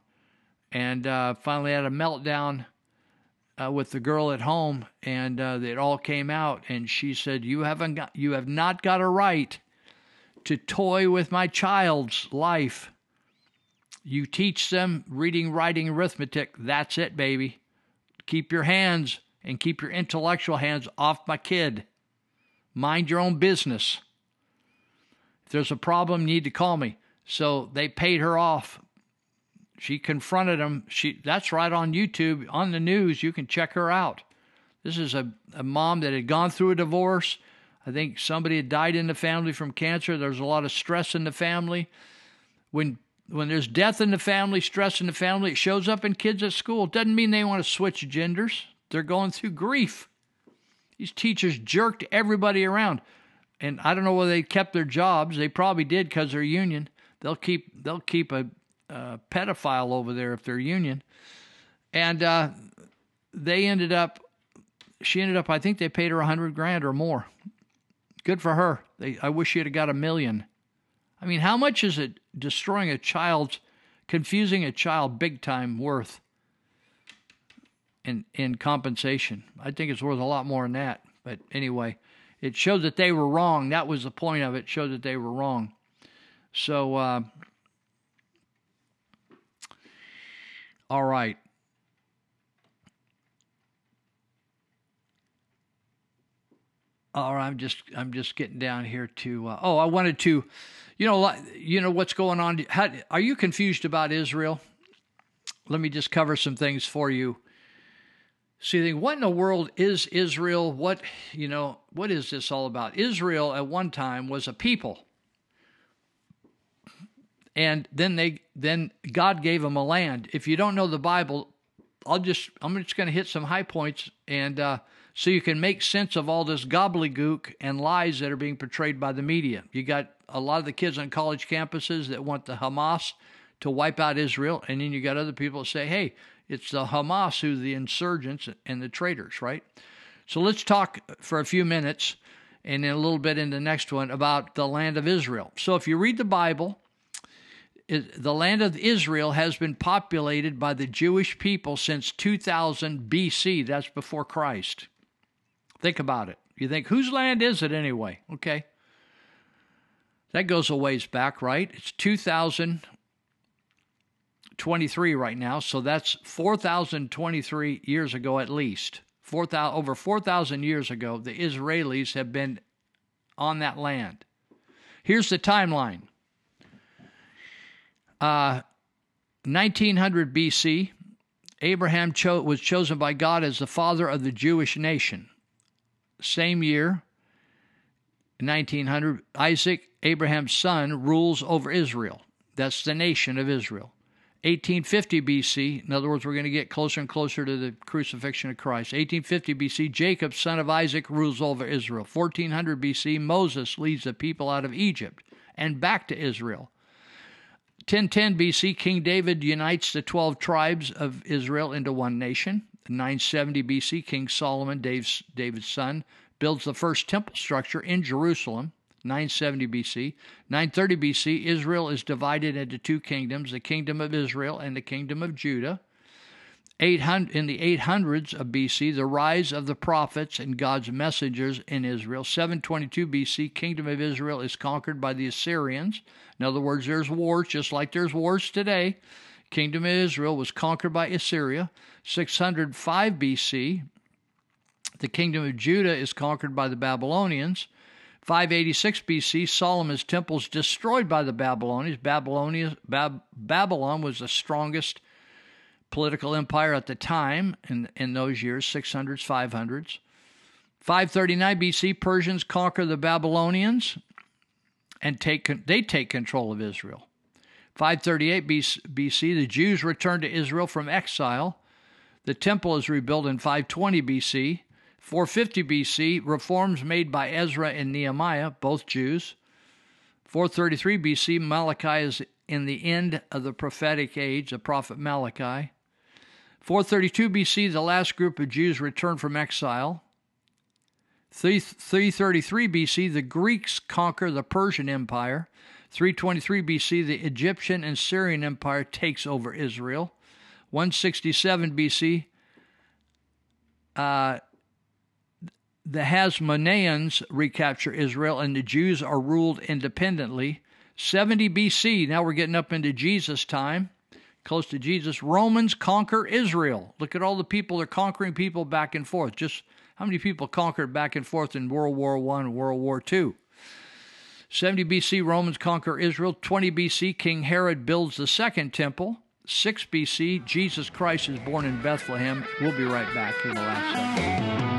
And uh, finally had a meltdown uh, with the girl at home, and uh, it all came out. And she said, "You haven't got, you have not got a right to toy with my child's life. You teach them reading, writing, arithmetic. That's it, baby. Keep your hands and keep your intellectual hands off my kid. Mind your own business. If there's a problem, you need to call me. So they paid her off. She confronted him. She that's right on YouTube on the news. You can check her out. This is a, a mom that had gone through a divorce. I think somebody had died in the family from cancer. There's a lot of stress in the family. When when there's death in the family, stress in the family, it shows up in kids at school. It doesn't mean they want to switch genders. They're going through grief. These teachers jerked everybody around. And I don't know whether they kept their jobs. They probably did because they're union. They'll keep they'll keep a, a pedophile over there if they're union. And uh, they ended up. She ended up. I think they paid her a hundred grand or more. Good for her. They, I wish she'd have got a million. I mean, how much is it destroying a child's, confusing a child big time worth? in in compensation. I think it's worth a lot more than that. But anyway, it showed that they were wrong. That was the point of it. it showed that they were wrong. So, uh, all right. All right, I'm just I'm just getting down here to. Uh, oh, I wanted to, you know, you know what's going on. How, are you confused about Israel? Let me just cover some things for you so you what in the world is Israel? What, you know, what is this all about? Israel at one time was a people. And then they then God gave them a land. If you don't know the Bible, I'll just I'm just going to hit some high points and uh, so you can make sense of all this gobbledygook and lies that are being portrayed by the media. You got a lot of the kids on college campuses that want the Hamas to wipe out Israel, and then you got other people that say, "Hey, it's the Hamas who the insurgents and the traitors, right? So let's talk for a few minutes and then a little bit in the next one about the land of Israel. So if you read the Bible, the land of Israel has been populated by the Jewish people since 2000 BC. That's before Christ. Think about it. You think, whose land is it anyway? Okay. That goes a ways back, right? It's 2000 23 right now, so that's 4,023 years ago at least. 4, 000, over 4,000 years ago, the Israelis have been on that land. Here's the timeline. Uh, 1900 BC, Abraham cho- was chosen by God as the father of the Jewish nation. Same year, 1900, Isaac, Abraham's son, rules over Israel. That's the nation of Israel. 1850 BC, in other words, we're going to get closer and closer to the crucifixion of Christ. 1850 BC, Jacob, son of Isaac, rules over Israel. 1400 BC, Moses leads the people out of Egypt and back to Israel. 1010 BC, King David unites the 12 tribes of Israel into one nation. 970 BC, King Solomon, Dave's, David's son, builds the first temple structure in Jerusalem. 970 BC. 930 BC, Israel is divided into two kingdoms the kingdom of Israel and the kingdom of Judah. 800, in the 800s of BC, the rise of the prophets and God's messengers in Israel. 722 BC, kingdom of Israel is conquered by the Assyrians. In other words, there's wars just like there's wars today. Kingdom of Israel was conquered by Assyria. 605 BC, the kingdom of Judah is conquered by the Babylonians. 586 BC, Solomon's temple is destroyed by the Babylonians. Babylonia, Bab, Babylon was the strongest political empire at the time in, in those years, 600s, 500s. 539 BC, Persians conquer the Babylonians and take they take control of Israel. 538 BC, the Jews return to Israel from exile. The temple is rebuilt in 520 BC. 450 BC, reforms made by Ezra and Nehemiah, both Jews. 433 BC, Malachi is in the end of the prophetic age, the prophet Malachi. 432 BC, the last group of Jews returned from exile. 333 BC, the Greeks conquer the Persian Empire. 323 BC, the Egyptian and Syrian Empire takes over Israel. 167 BC, uh, the Hasmoneans recapture Israel and the Jews are ruled independently. 70 BC, now we're getting up into Jesus' time, close to Jesus. Romans conquer Israel. Look at all the people they're conquering people back and forth. Just how many people conquered back and forth in World War I and World War II? 70 BC, Romans conquer Israel. 20 BC, King Herod builds the second temple. 6 BC, Jesus Christ is born in Bethlehem. We'll be right back in the last.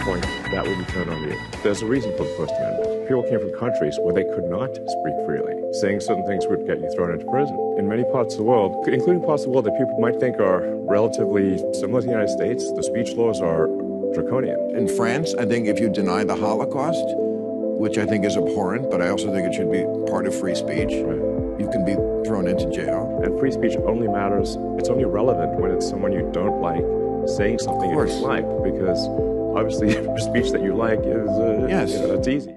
Point, that will be turned on you. There's a reason for the First Amendment. People came from countries where they could not speak freely. Saying certain things would get you thrown into prison. In many parts of the world, including parts of the world that people might think are relatively similar to the United States, the speech laws are draconian. In France, I think if you deny the Holocaust, which I think is abhorrent, but I also think it should be part of free speech, you can be thrown into jail. And free speech only matters, it's only relevant when it's someone you don't like saying something you dislike, because obviously speech that you like is, uh, Yes. you know, it's easy.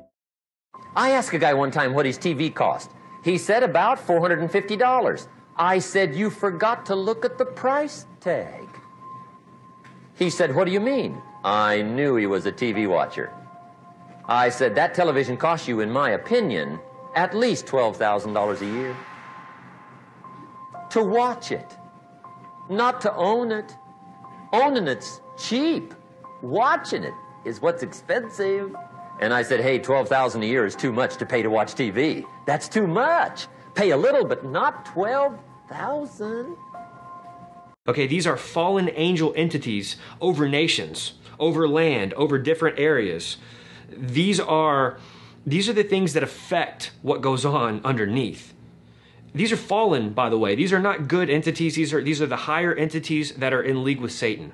I asked a guy one time what his TV cost. He said about $450. I said, You forgot to look at the price tag. He said, What do you mean? I knew he was a TV watcher. I said, That television costs you, in my opinion, at least $12,000 a year. To watch it, not to own it. Owning it's cheap. Watching it is what's expensive. And I said, hey, 12000 a year is too much to pay to watch TV. That's too much. Pay a little, but not 12000 Okay, these are fallen angel entities over nations, over land, over different areas. These are these are the things that affect what goes on underneath. These are fallen, by the way. These are not good entities. These are these are the higher entities that are in league with Satan.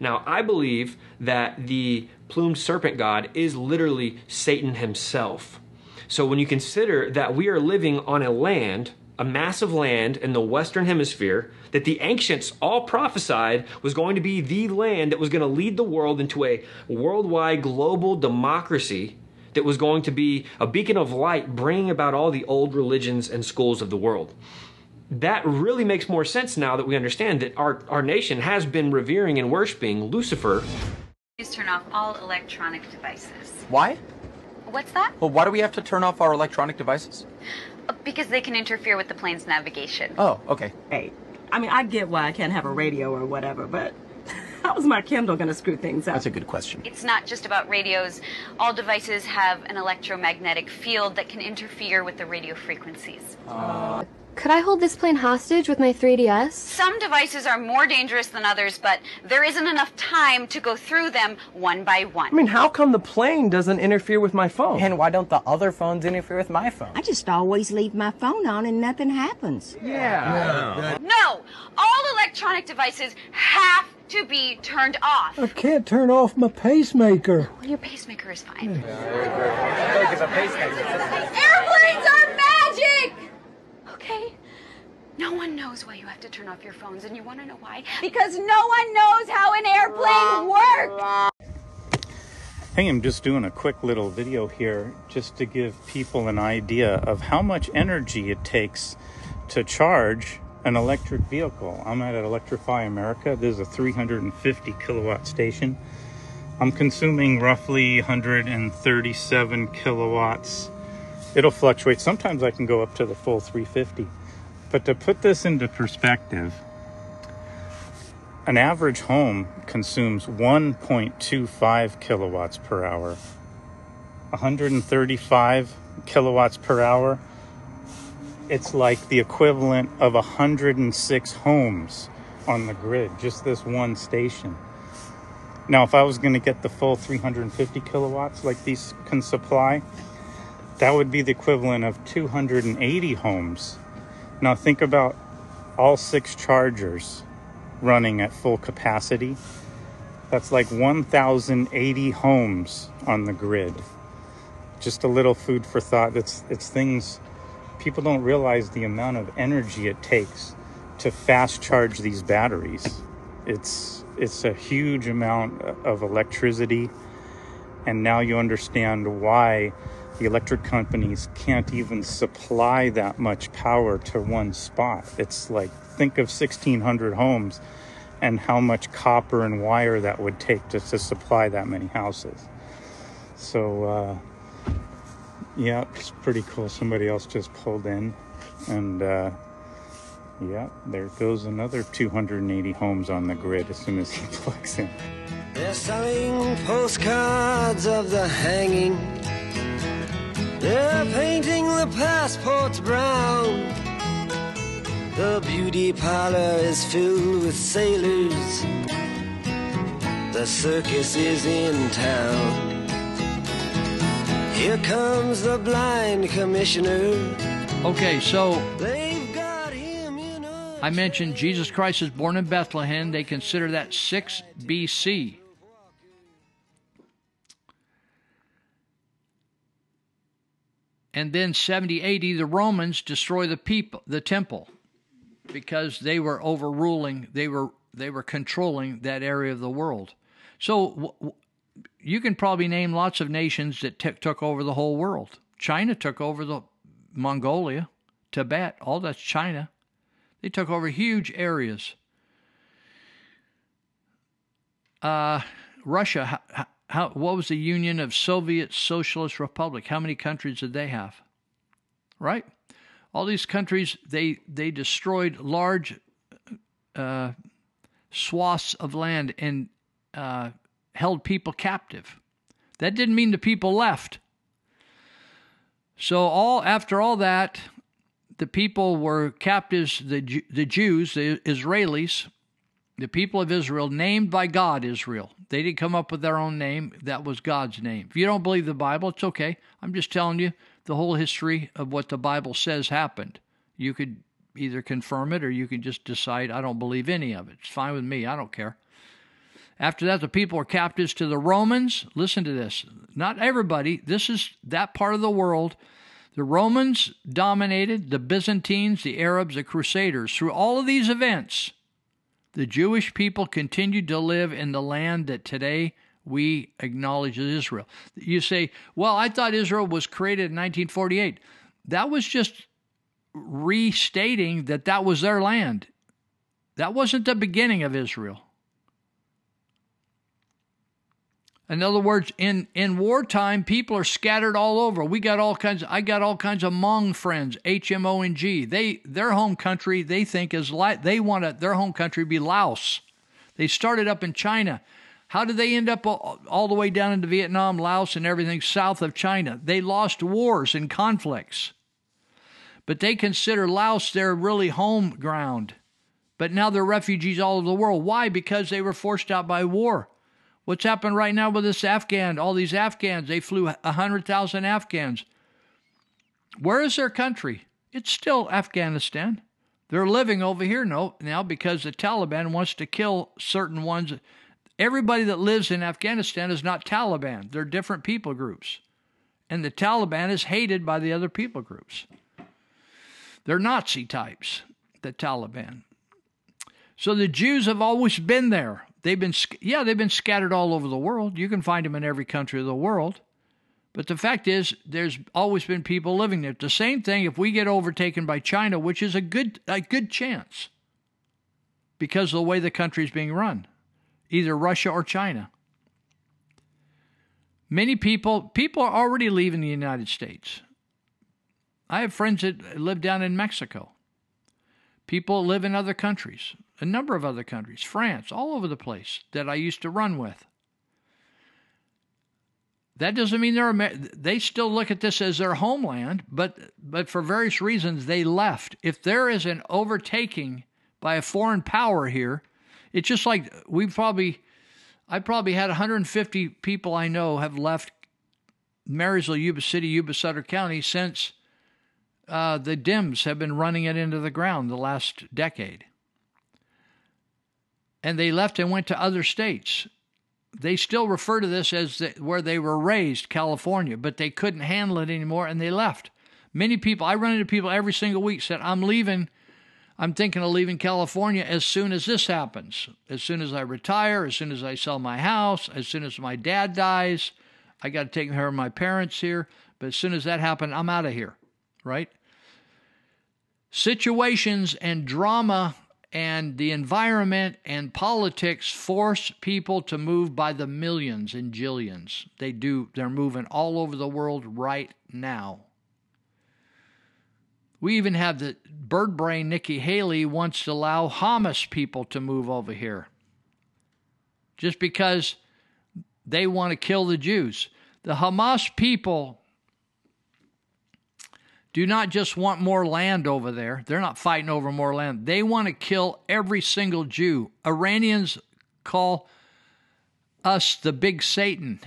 Now, I believe that the plumed serpent god is literally Satan himself. So when you consider that we are living on a land, a massive land in the western hemisphere, that the ancients all prophesied was going to be the land that was going to lead the world into a worldwide global democracy that was going to be a beacon of light bringing about all the old religions and schools of the world. That really makes more sense now that we understand that our, our nation has been revering and worshiping Lucifer. Please turn off all electronic devices. Why? What's that? Well, why do we have to turn off our electronic devices? Uh, Because they can interfere with the plane's navigation. Oh, okay. Hey, I mean, I get why I can't have a radio or whatever, but how's my Kindle going to screw things up? That's a good question. It's not just about radios. All devices have an electromagnetic field that can interfere with the radio frequencies. Could I hold this plane hostage with my 3DS? Some devices are more dangerous than others, but there isn't enough time to go through them one by one. I mean, how come the plane doesn't interfere with my phone? And why don't the other phones interfere with my phone? I just always leave my phone on and nothing happens. Yeah. No! All electronic devices have to be turned off. I can't turn off my pacemaker. Well, your pacemaker is fine. Airplanes are magic! Okay. No one knows why you have to turn off your phones, and you want to know why? Because no one knows how an airplane works! Hey, I'm just doing a quick little video here just to give people an idea of how much energy it takes to charge an electric vehicle. I'm at Electrify America. This is a 350 kilowatt station. I'm consuming roughly 137 kilowatts. It'll fluctuate. Sometimes I can go up to the full 350. But to put this into perspective, an average home consumes 1.25 kilowatts per hour. 135 kilowatts per hour. It's like the equivalent of 106 homes on the grid, just this one station. Now, if I was going to get the full 350 kilowatts like these can supply, that would be the equivalent of 280 homes. Now, think about all six chargers running at full capacity. That's like 1,080 homes on the grid. Just a little food for thought. It's, it's things people don't realize the amount of energy it takes to fast charge these batteries. It's, it's a huge amount of electricity. And now you understand why the electric companies can't even supply that much power to one spot. It's like, think of 1,600 homes and how much copper and wire that would take to supply that many houses. So, uh, yeah, it's pretty cool. Somebody else just pulled in, and uh, yeah, there goes another 280 homes on the grid as soon as he plugs in. They're selling postcards of the hanging. They're painting the passports brown. The beauty parlor is filled with sailors. The circus is in town. Here comes the blind commissioner. Okay, so I mentioned Jesus Christ is born in Bethlehem. They consider that 6 BC. And then 70 AD, the Romans destroy the people, the temple, because they were overruling, they were they were controlling that area of the world. So you can probably name lots of nations that t- took over the whole world. China took over the Mongolia, Tibet, all that's China. They took over huge areas. Uh, Russia, how, what was the Union of Soviet Socialist Republic? How many countries did they have? Right? All these countries, they, they destroyed large uh, swaths of land and uh, held people captive. That didn't mean the people left. So all after all that, the people were captives. The the Jews, the Israelis, the people of Israel, named by God Israel. They didn't come up with their own name. That was God's name. If you don't believe the Bible, it's okay. I'm just telling you the whole history of what the Bible says happened. You could either confirm it or you can just decide I don't believe any of it. It's fine with me. I don't care. After that, the people were captives to the Romans. Listen to this. Not everybody. This is that part of the world. The Romans dominated, the Byzantines, the Arabs, the Crusaders. Through all of these events, the Jewish people continued to live in the land that today we acknowledge as Israel. You say, well, I thought Israel was created in 1948. That was just restating that that was their land. That wasn't the beginning of Israel. In other words, in, in wartime, people are scattered all over. We got all kinds. I got all kinds of Hmong friends, H M O N G. They their home country they think is like they want to, their home country be Laos. They started up in China. How did they end up all, all the way down into Vietnam, Laos, and everything south of China? They lost wars and conflicts. But they consider Laos their really home ground. But now they're refugees all over the world. Why? Because they were forced out by war. What's happened right now with this Afghan, all these Afghans? They flew 100,000 Afghans. Where is their country? It's still Afghanistan. They're living over here no, now because the Taliban wants to kill certain ones. Everybody that lives in Afghanistan is not Taliban, they're different people groups. And the Taliban is hated by the other people groups. They're Nazi types, the Taliban. So the Jews have always been there. They've been, yeah, they've been scattered all over the world. You can find them in every country of the world. But the fact is, there's always been people living there. The same thing if we get overtaken by China, which is a good, a good chance because of the way the country is being run, either Russia or China. Many people, people are already leaving the United States. I have friends that live down in Mexico. People live in other countries, a number of other countries, France, all over the place that I used to run with. That doesn't mean they're they still look at this as their homeland, but but for various reasons they left. If there is an overtaking by a foreign power here, it's just like we probably I probably had 150 people I know have left Marysville, Yuba City, Yuba Sutter County since uh, the Dems have been running it into the ground the last decade. And they left and went to other states. They still refer to this as the, where they were raised, California, but they couldn't handle it anymore and they left. Many people, I run into people every single week said, I'm leaving. I'm thinking of leaving California as soon as this happens. As soon as I retire, as soon as I sell my house, as soon as my dad dies. I got to take care of my parents here. But as soon as that happened, I'm out of here, right? situations and drama and the environment and politics force people to move by the millions and jillions. They do, they're moving all over the world right now. We even have the bird brain Nikki Haley wants to allow Hamas people to move over here just because they want to kill the Jews. The Hamas people do not just want more land over there. They're not fighting over more land. They want to kill every single Jew. Iranians call us the big Satan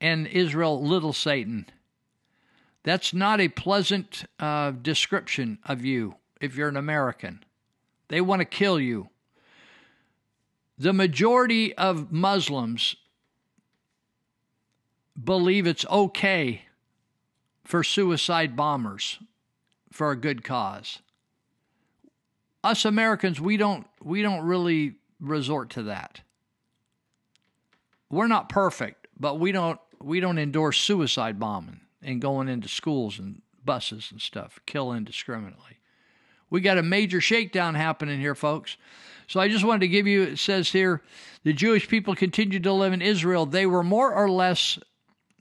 and Israel little Satan. That's not a pleasant uh, description of you if you're an American. They want to kill you. The majority of Muslims believe it's okay for suicide bombers for a good cause. Us Americans, we don't we don't really resort to that. We're not perfect, but we don't we don't endorse suicide bombing and going into schools and buses and stuff, killing indiscriminately. We got a major shakedown happening here, folks. So I just wanted to give you, it says here, the Jewish people continued to live in Israel. They were more or less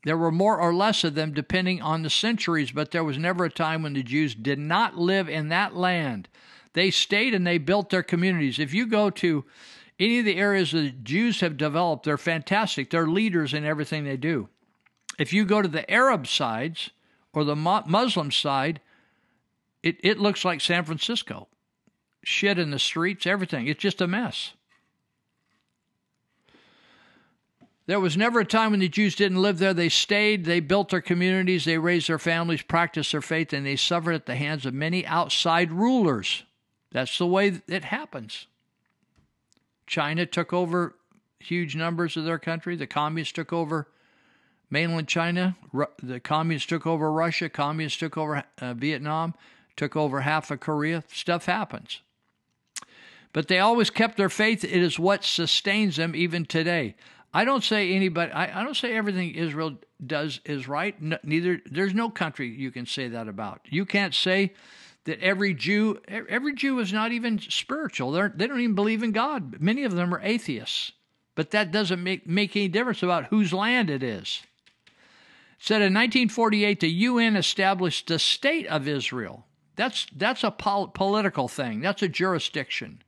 there were more or less of them depending on the centuries, but there was never a time when the Jews did not live in that land. They stayed and they built their communities. If you go to any of the areas the Jews have developed, they're fantastic. They're leaders in everything they do. If you go to the Arab sides or the Muslim side, it, it looks like San Francisco. Shit in the streets, everything. It's just a mess. There was never a time when the Jews didn't live there. They stayed, they built their communities, they raised their families, practiced their faith, and they suffered at the hands of many outside rulers. That's the way it happens. China took over huge numbers of their country. The communists took over mainland China. The communists took over Russia. Communists took over uh, Vietnam, took over half of Korea. Stuff happens. But they always kept their faith. It is what sustains them even today. I don't say anybody. I, I don't say everything Israel does is right. No, neither there's no country you can say that about. You can't say that every Jew every Jew is not even spiritual. They're, they don't even believe in God. Many of them are atheists. But that doesn't make make any difference about whose land it is. It said in 1948 the UN established the state of Israel. That's that's a pol- political thing. That's a jurisdiction.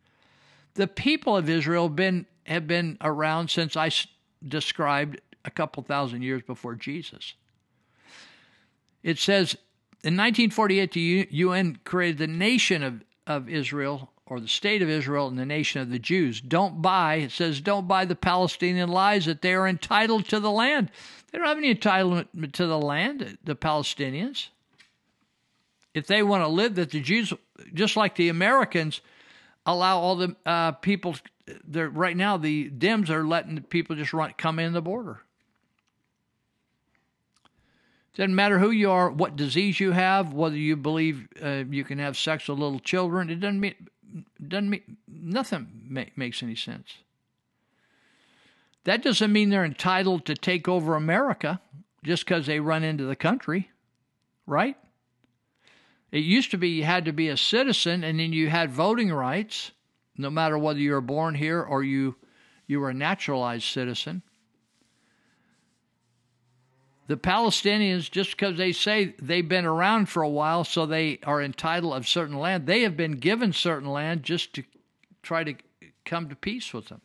The people of Israel have been have been around since I described a couple thousand years before Jesus. It says in 1948, the UN created the nation of, of Israel, or the state of Israel, and the nation of the Jews. Don't buy, it says, don't buy the Palestinian lies that they are entitled to the land. They don't have any entitlement to the land, the Palestinians. If they want to live, that the Jews, just like the Americans, allow all the uh, people. Right now, the Dems are letting people just run come in the border. Doesn't matter who you are, what disease you have, whether you believe uh, you can have sex with little children. It doesn't mean doesn't mean nothing ma- makes any sense. That doesn't mean they're entitled to take over America just because they run into the country, right? It used to be you had to be a citizen and then you had voting rights, no matter whether you were born here or you you were a naturalized citizen. The Palestinians, just because they say they've been around for a while, so they are entitled of certain land, they have been given certain land just to try to come to peace with them.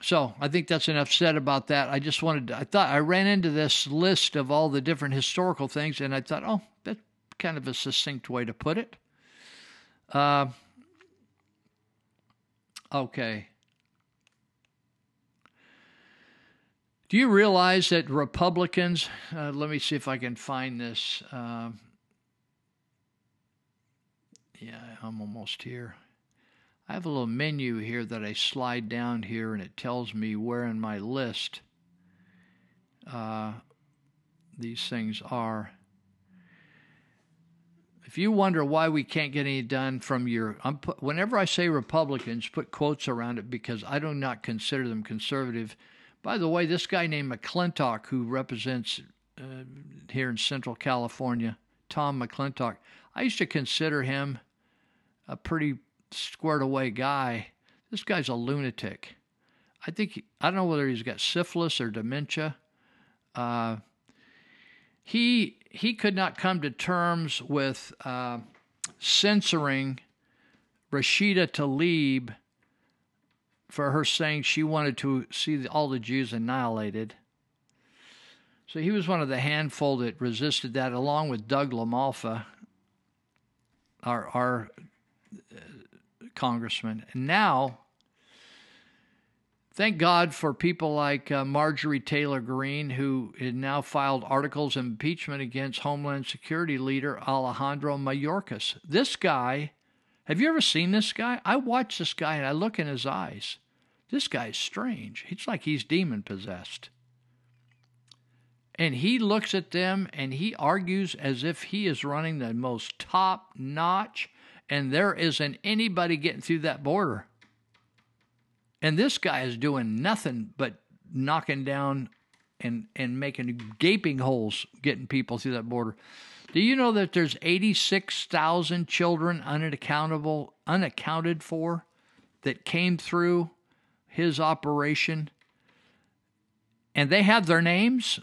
So I think that's enough said about that. I just wanted to, I thought I ran into this list of all the different historical things, and I thought, oh, that's kind of a succinct way to put it. Uh, okay. Do you realize that Republicans, uh, let me see if I can find this. Uh, yeah, I'm almost here. I have a little menu here that I slide down here and it tells me where in my list uh, these things are. If you wonder why we can't get any done from your, put, whenever I say Republicans, put quotes around it because I do not consider them conservative. By the way, this guy named McClintock, who represents uh, here in Central California, Tom McClintock, I used to consider him a pretty squared away guy. This guy's a lunatic. I think, I don't know whether he's got syphilis or dementia. Uh, he he could not come to terms with uh, censoring Rashida Tlaib for her saying she wanted to see all the Jews annihilated. So he was one of the handful that resisted that, along with Doug LaMalfa, our our uh, congressman. And now, thank God for people like uh, Marjorie Taylor Greene, who had now filed articles of impeachment against Homeland Security leader Alejandro Mayorkas. This guy, have you ever seen this guy? I watch this guy and I look in his eyes. This guy's strange. It's like he's demon possessed. And he looks at them and he argues as if he is running the most top notch and there isn't anybody getting through that border. And this guy is doing nothing but knocking down and and making gaping holes getting people through that border. Do you know that there's 86,000 children unaccountable unaccounted for that came through his operation? And they have their names,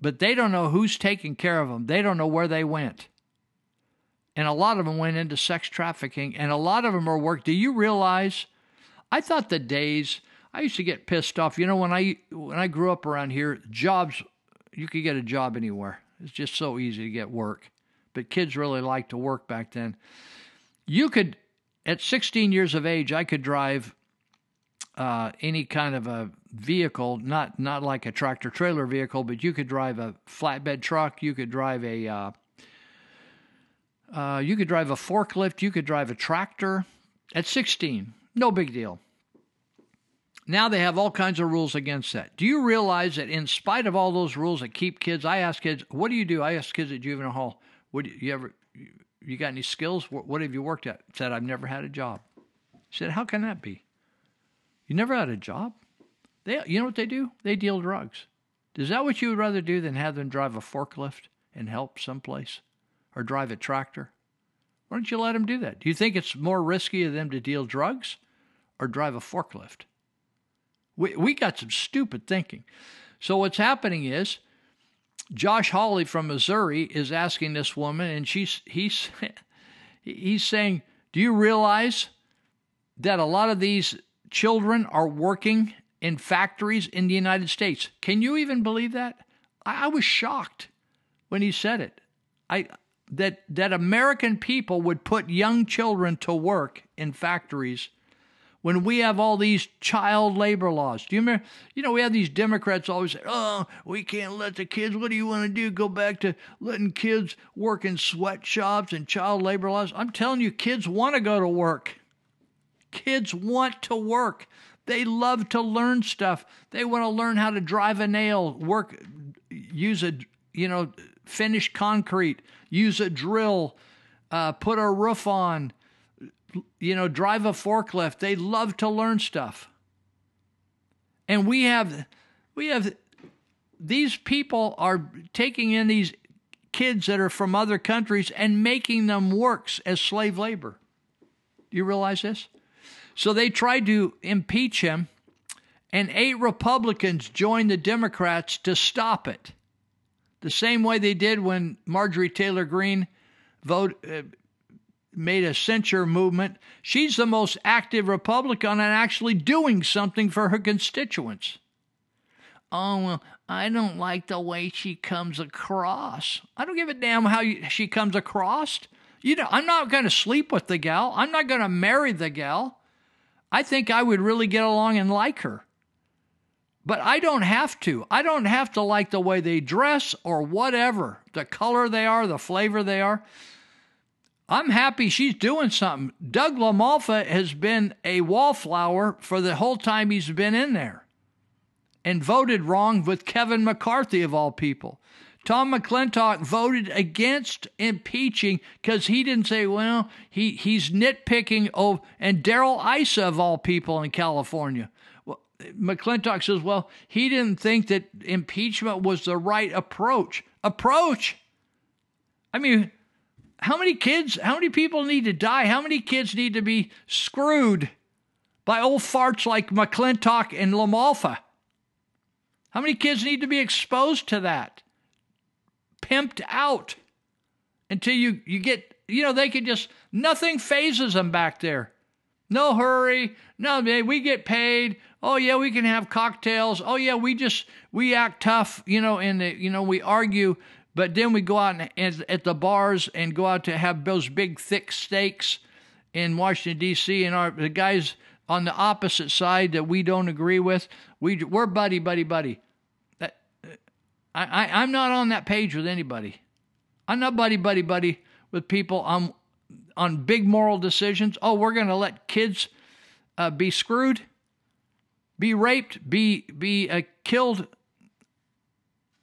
but they don't know who's taking care of them. They don't know where they went and a lot of them went into sex trafficking, and a lot of them are work. Do you realize? I thought the days I used to get pissed off. You know, when I when I grew up around here, jobs you could get a job anywhere. It's just so easy to get work. But kids really liked to work back then. You could, at 16 years of age, I could drive uh, any kind of a vehicle, not not like a tractor trailer vehicle, but you could drive a flatbed truck. You could drive a uh, uh, you could drive a forklift, you could drive a tractor at 16. No big deal. Now they have all kinds of rules against that. Do you realize that in spite of all those rules that keep kids, I ask kids, what do you do? I ask kids at juvenile hall, what do you, you ever, you got any skills? What, what have you worked at? Said, I've never had a job. Said, How can that be? You never had a job? They, you know what they do? They deal drugs. Is that what you would rather do than have them drive a forklift and help someplace or drive a tractor? Why don't you let them do that? Do you think it's more risky of them to deal drugs or drive a forklift? We, we got some stupid thinking. So what's happening is Josh Hawley from Missouri is asking this woman, and she's he's he's saying, "Do you realize that a lot of these children are working in factories in the United States?" Can you even believe that? I, I was shocked when he said it. I that that American people would put young children to work in factories when we have all these child labor laws. Do you remember? You know, we have these Democrats always say, oh, we can't let the kids, what do you want to do? Go back to letting kids work in sweatshops and child labor laws? I'm telling you, kids want to go to work. Kids want to work. They love to learn stuff. They want to learn how to drive a nail, work, use a, you know, finish concrete, use a drill, uh, put a roof on, you know, drive a forklift. They love to learn stuff. And we have, we have, these people are taking in these kids that are from other countries and making them works as slave labor. Do you realize this? So they tried to impeach him, and eight Republicans joined the Democrats to stop it. The same way they did when Marjorie Taylor Greene vote, uh, made a censure movement. She's the most active Republican and actually doing something for her constituents. Oh, well, I don't like the way she comes across. I don't give a damn how you, she comes across. You know, I'm not going to sleep with the gal. I'm not going to marry the gal. I think I would really get along and like her. But I don't have to. I don't have to like the way they dress or whatever, the color they are, the flavor they are. I'm happy she's doing something. Doug LaMalfa has been a wallflower for the whole time he's been in there and voted wrong with Kevin McCarthy, of all people. Tom McClintock voted against impeaching because he didn't say, well, he, he's nitpicking. Oh, and Darrell Issa, of all people in California. Well, McClintock says, well, he didn't think that impeachment was the right approach. Approach? I mean, how many kids, how many people need to die? How many kids need to be screwed by old farts like McClintock and LaMalfa? How many kids need to be exposed to that? Pimped out until you, you get, you know, they can just, nothing phases them back there. No hurry. No, man, we get paid. Oh yeah, we can have cocktails. Oh yeah, we just we act tough, you know, and you know we argue but then we go out and, at the bars and go out to have those big thick steaks in Washington D.C. and our the guys on the opposite side that we don't agree with, we we're buddy buddy buddy. That I, I I'm not on that page with anybody. I'm not buddy buddy buddy with people on on big moral decisions. Oh, we're going to let kids uh, be screwed, be raped, be be uh, killed,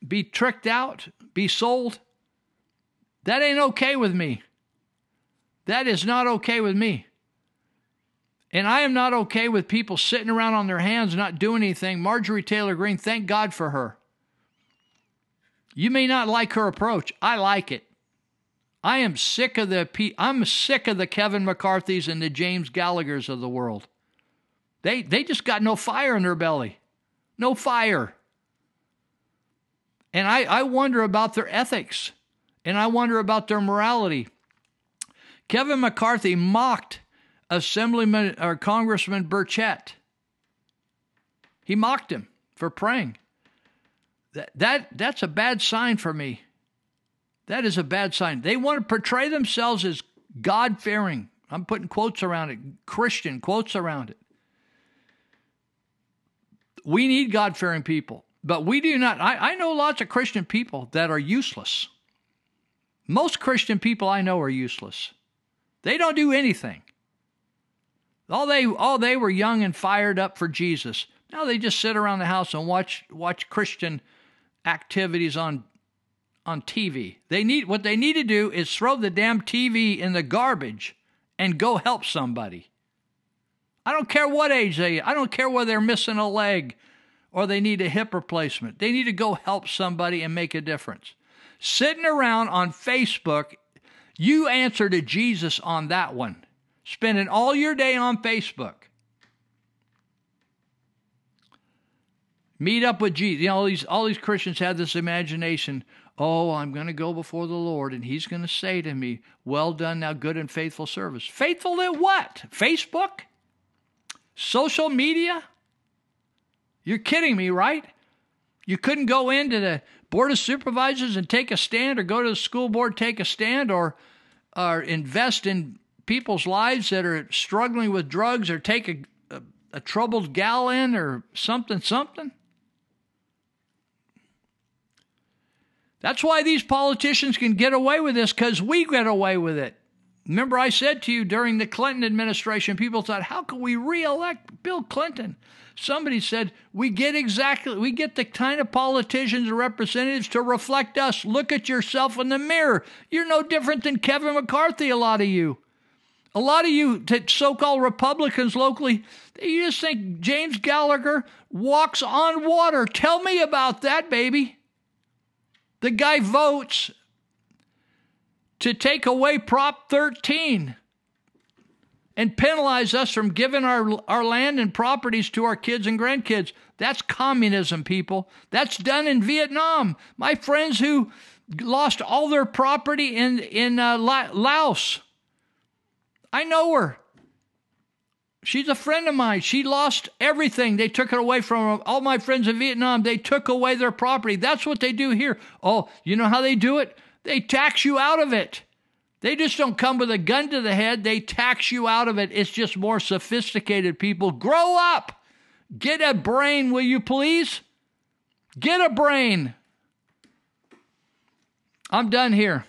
be tricked out be sold. That ain't okay with me. That is not okay with me. And I am not okay with people sitting around on their hands not doing anything. Marjorie Taylor Greene, thank God for her. You may not like her approach. I like it. I am sick of the I'm sick of the Kevin McCarthy's and the James Gallaghers of the world. They they just got no fire in their belly. No fire. And I, I wonder about their ethics and I wonder about their morality. Kevin McCarthy mocked Assemblyman or Congressman Burchett. He mocked him for praying. That, that that's a bad sign for me. That is a bad sign. They want to portray themselves as God fearing. I'm putting quotes around it, Christian quotes around it. We need God fearing people. But we do not. I, I know lots of Christian people that are useless. Most Christian people I know are useless. They don't do anything. All they all they were young and fired up for Jesus. Now they just sit around the house and watch watch Christian activities on on TV. They need what they need to do is throw the damn TV in the garbage and go help somebody. I don't care what age they I don't care whether they're missing a leg or they need a hip replacement. They need to go help somebody and make a difference. Sitting around on Facebook, you answer to Jesus on that one. Spending all your day on Facebook. Meet up with Jesus. You know, all these all these Christians have this imagination. Oh, I'm going to go before the Lord, and He's going to say to me, "Well done, now good and faithful service." Faithful at what? Facebook, social media. You're kidding me, right? You couldn't go into the board of supervisors and take a stand, or go to the school board take a stand, or or invest in people's lives that are struggling with drugs, or take a, a, a troubled gal in, or something, something. That's why these politicians can get away with this because we get away with it. Remember, I said to you during the Clinton administration, people thought, how can we reelect Bill Clinton? Somebody said, we get exactly, we get the kind of politicians and representatives to reflect us. Look at yourself in the mirror. You're no different than Kevin McCarthy, a lot of you. A lot of you so called Republicans locally, you just think James Gallagher walks on water. Tell me about that, baby. The guy votes to take away Prop 13 and penalize us from giving our, our land and properties to our kids and grandkids. That's communism, people. That's done in Vietnam. My friends who lost all their property in, in uh, Laos, I know her. She's a friend of mine. She lost everything. They took it away from her. All my friends in Vietnam, they took away their property. That's what they do here. Oh, you know how they do it? They tax you out of it. They just don't come with a gun to the head. They tax you out of it. It's just more sophisticated people. Grow up. Get a brain, will you please? Get a brain. I'm done here.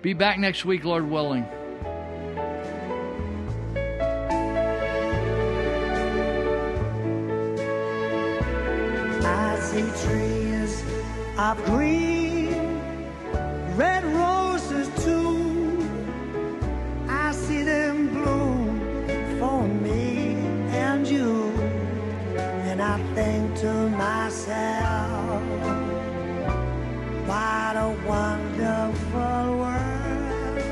Be back next week, Lord willing. see trees of green, red roses to myself, what a wonderful world.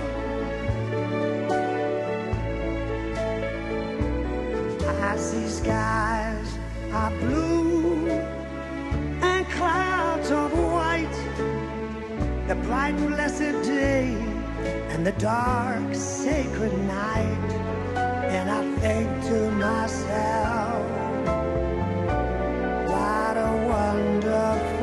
I see skies are blue and clouds are white, the bright blessed day and the dark sacred night, and I think to myself wonderful.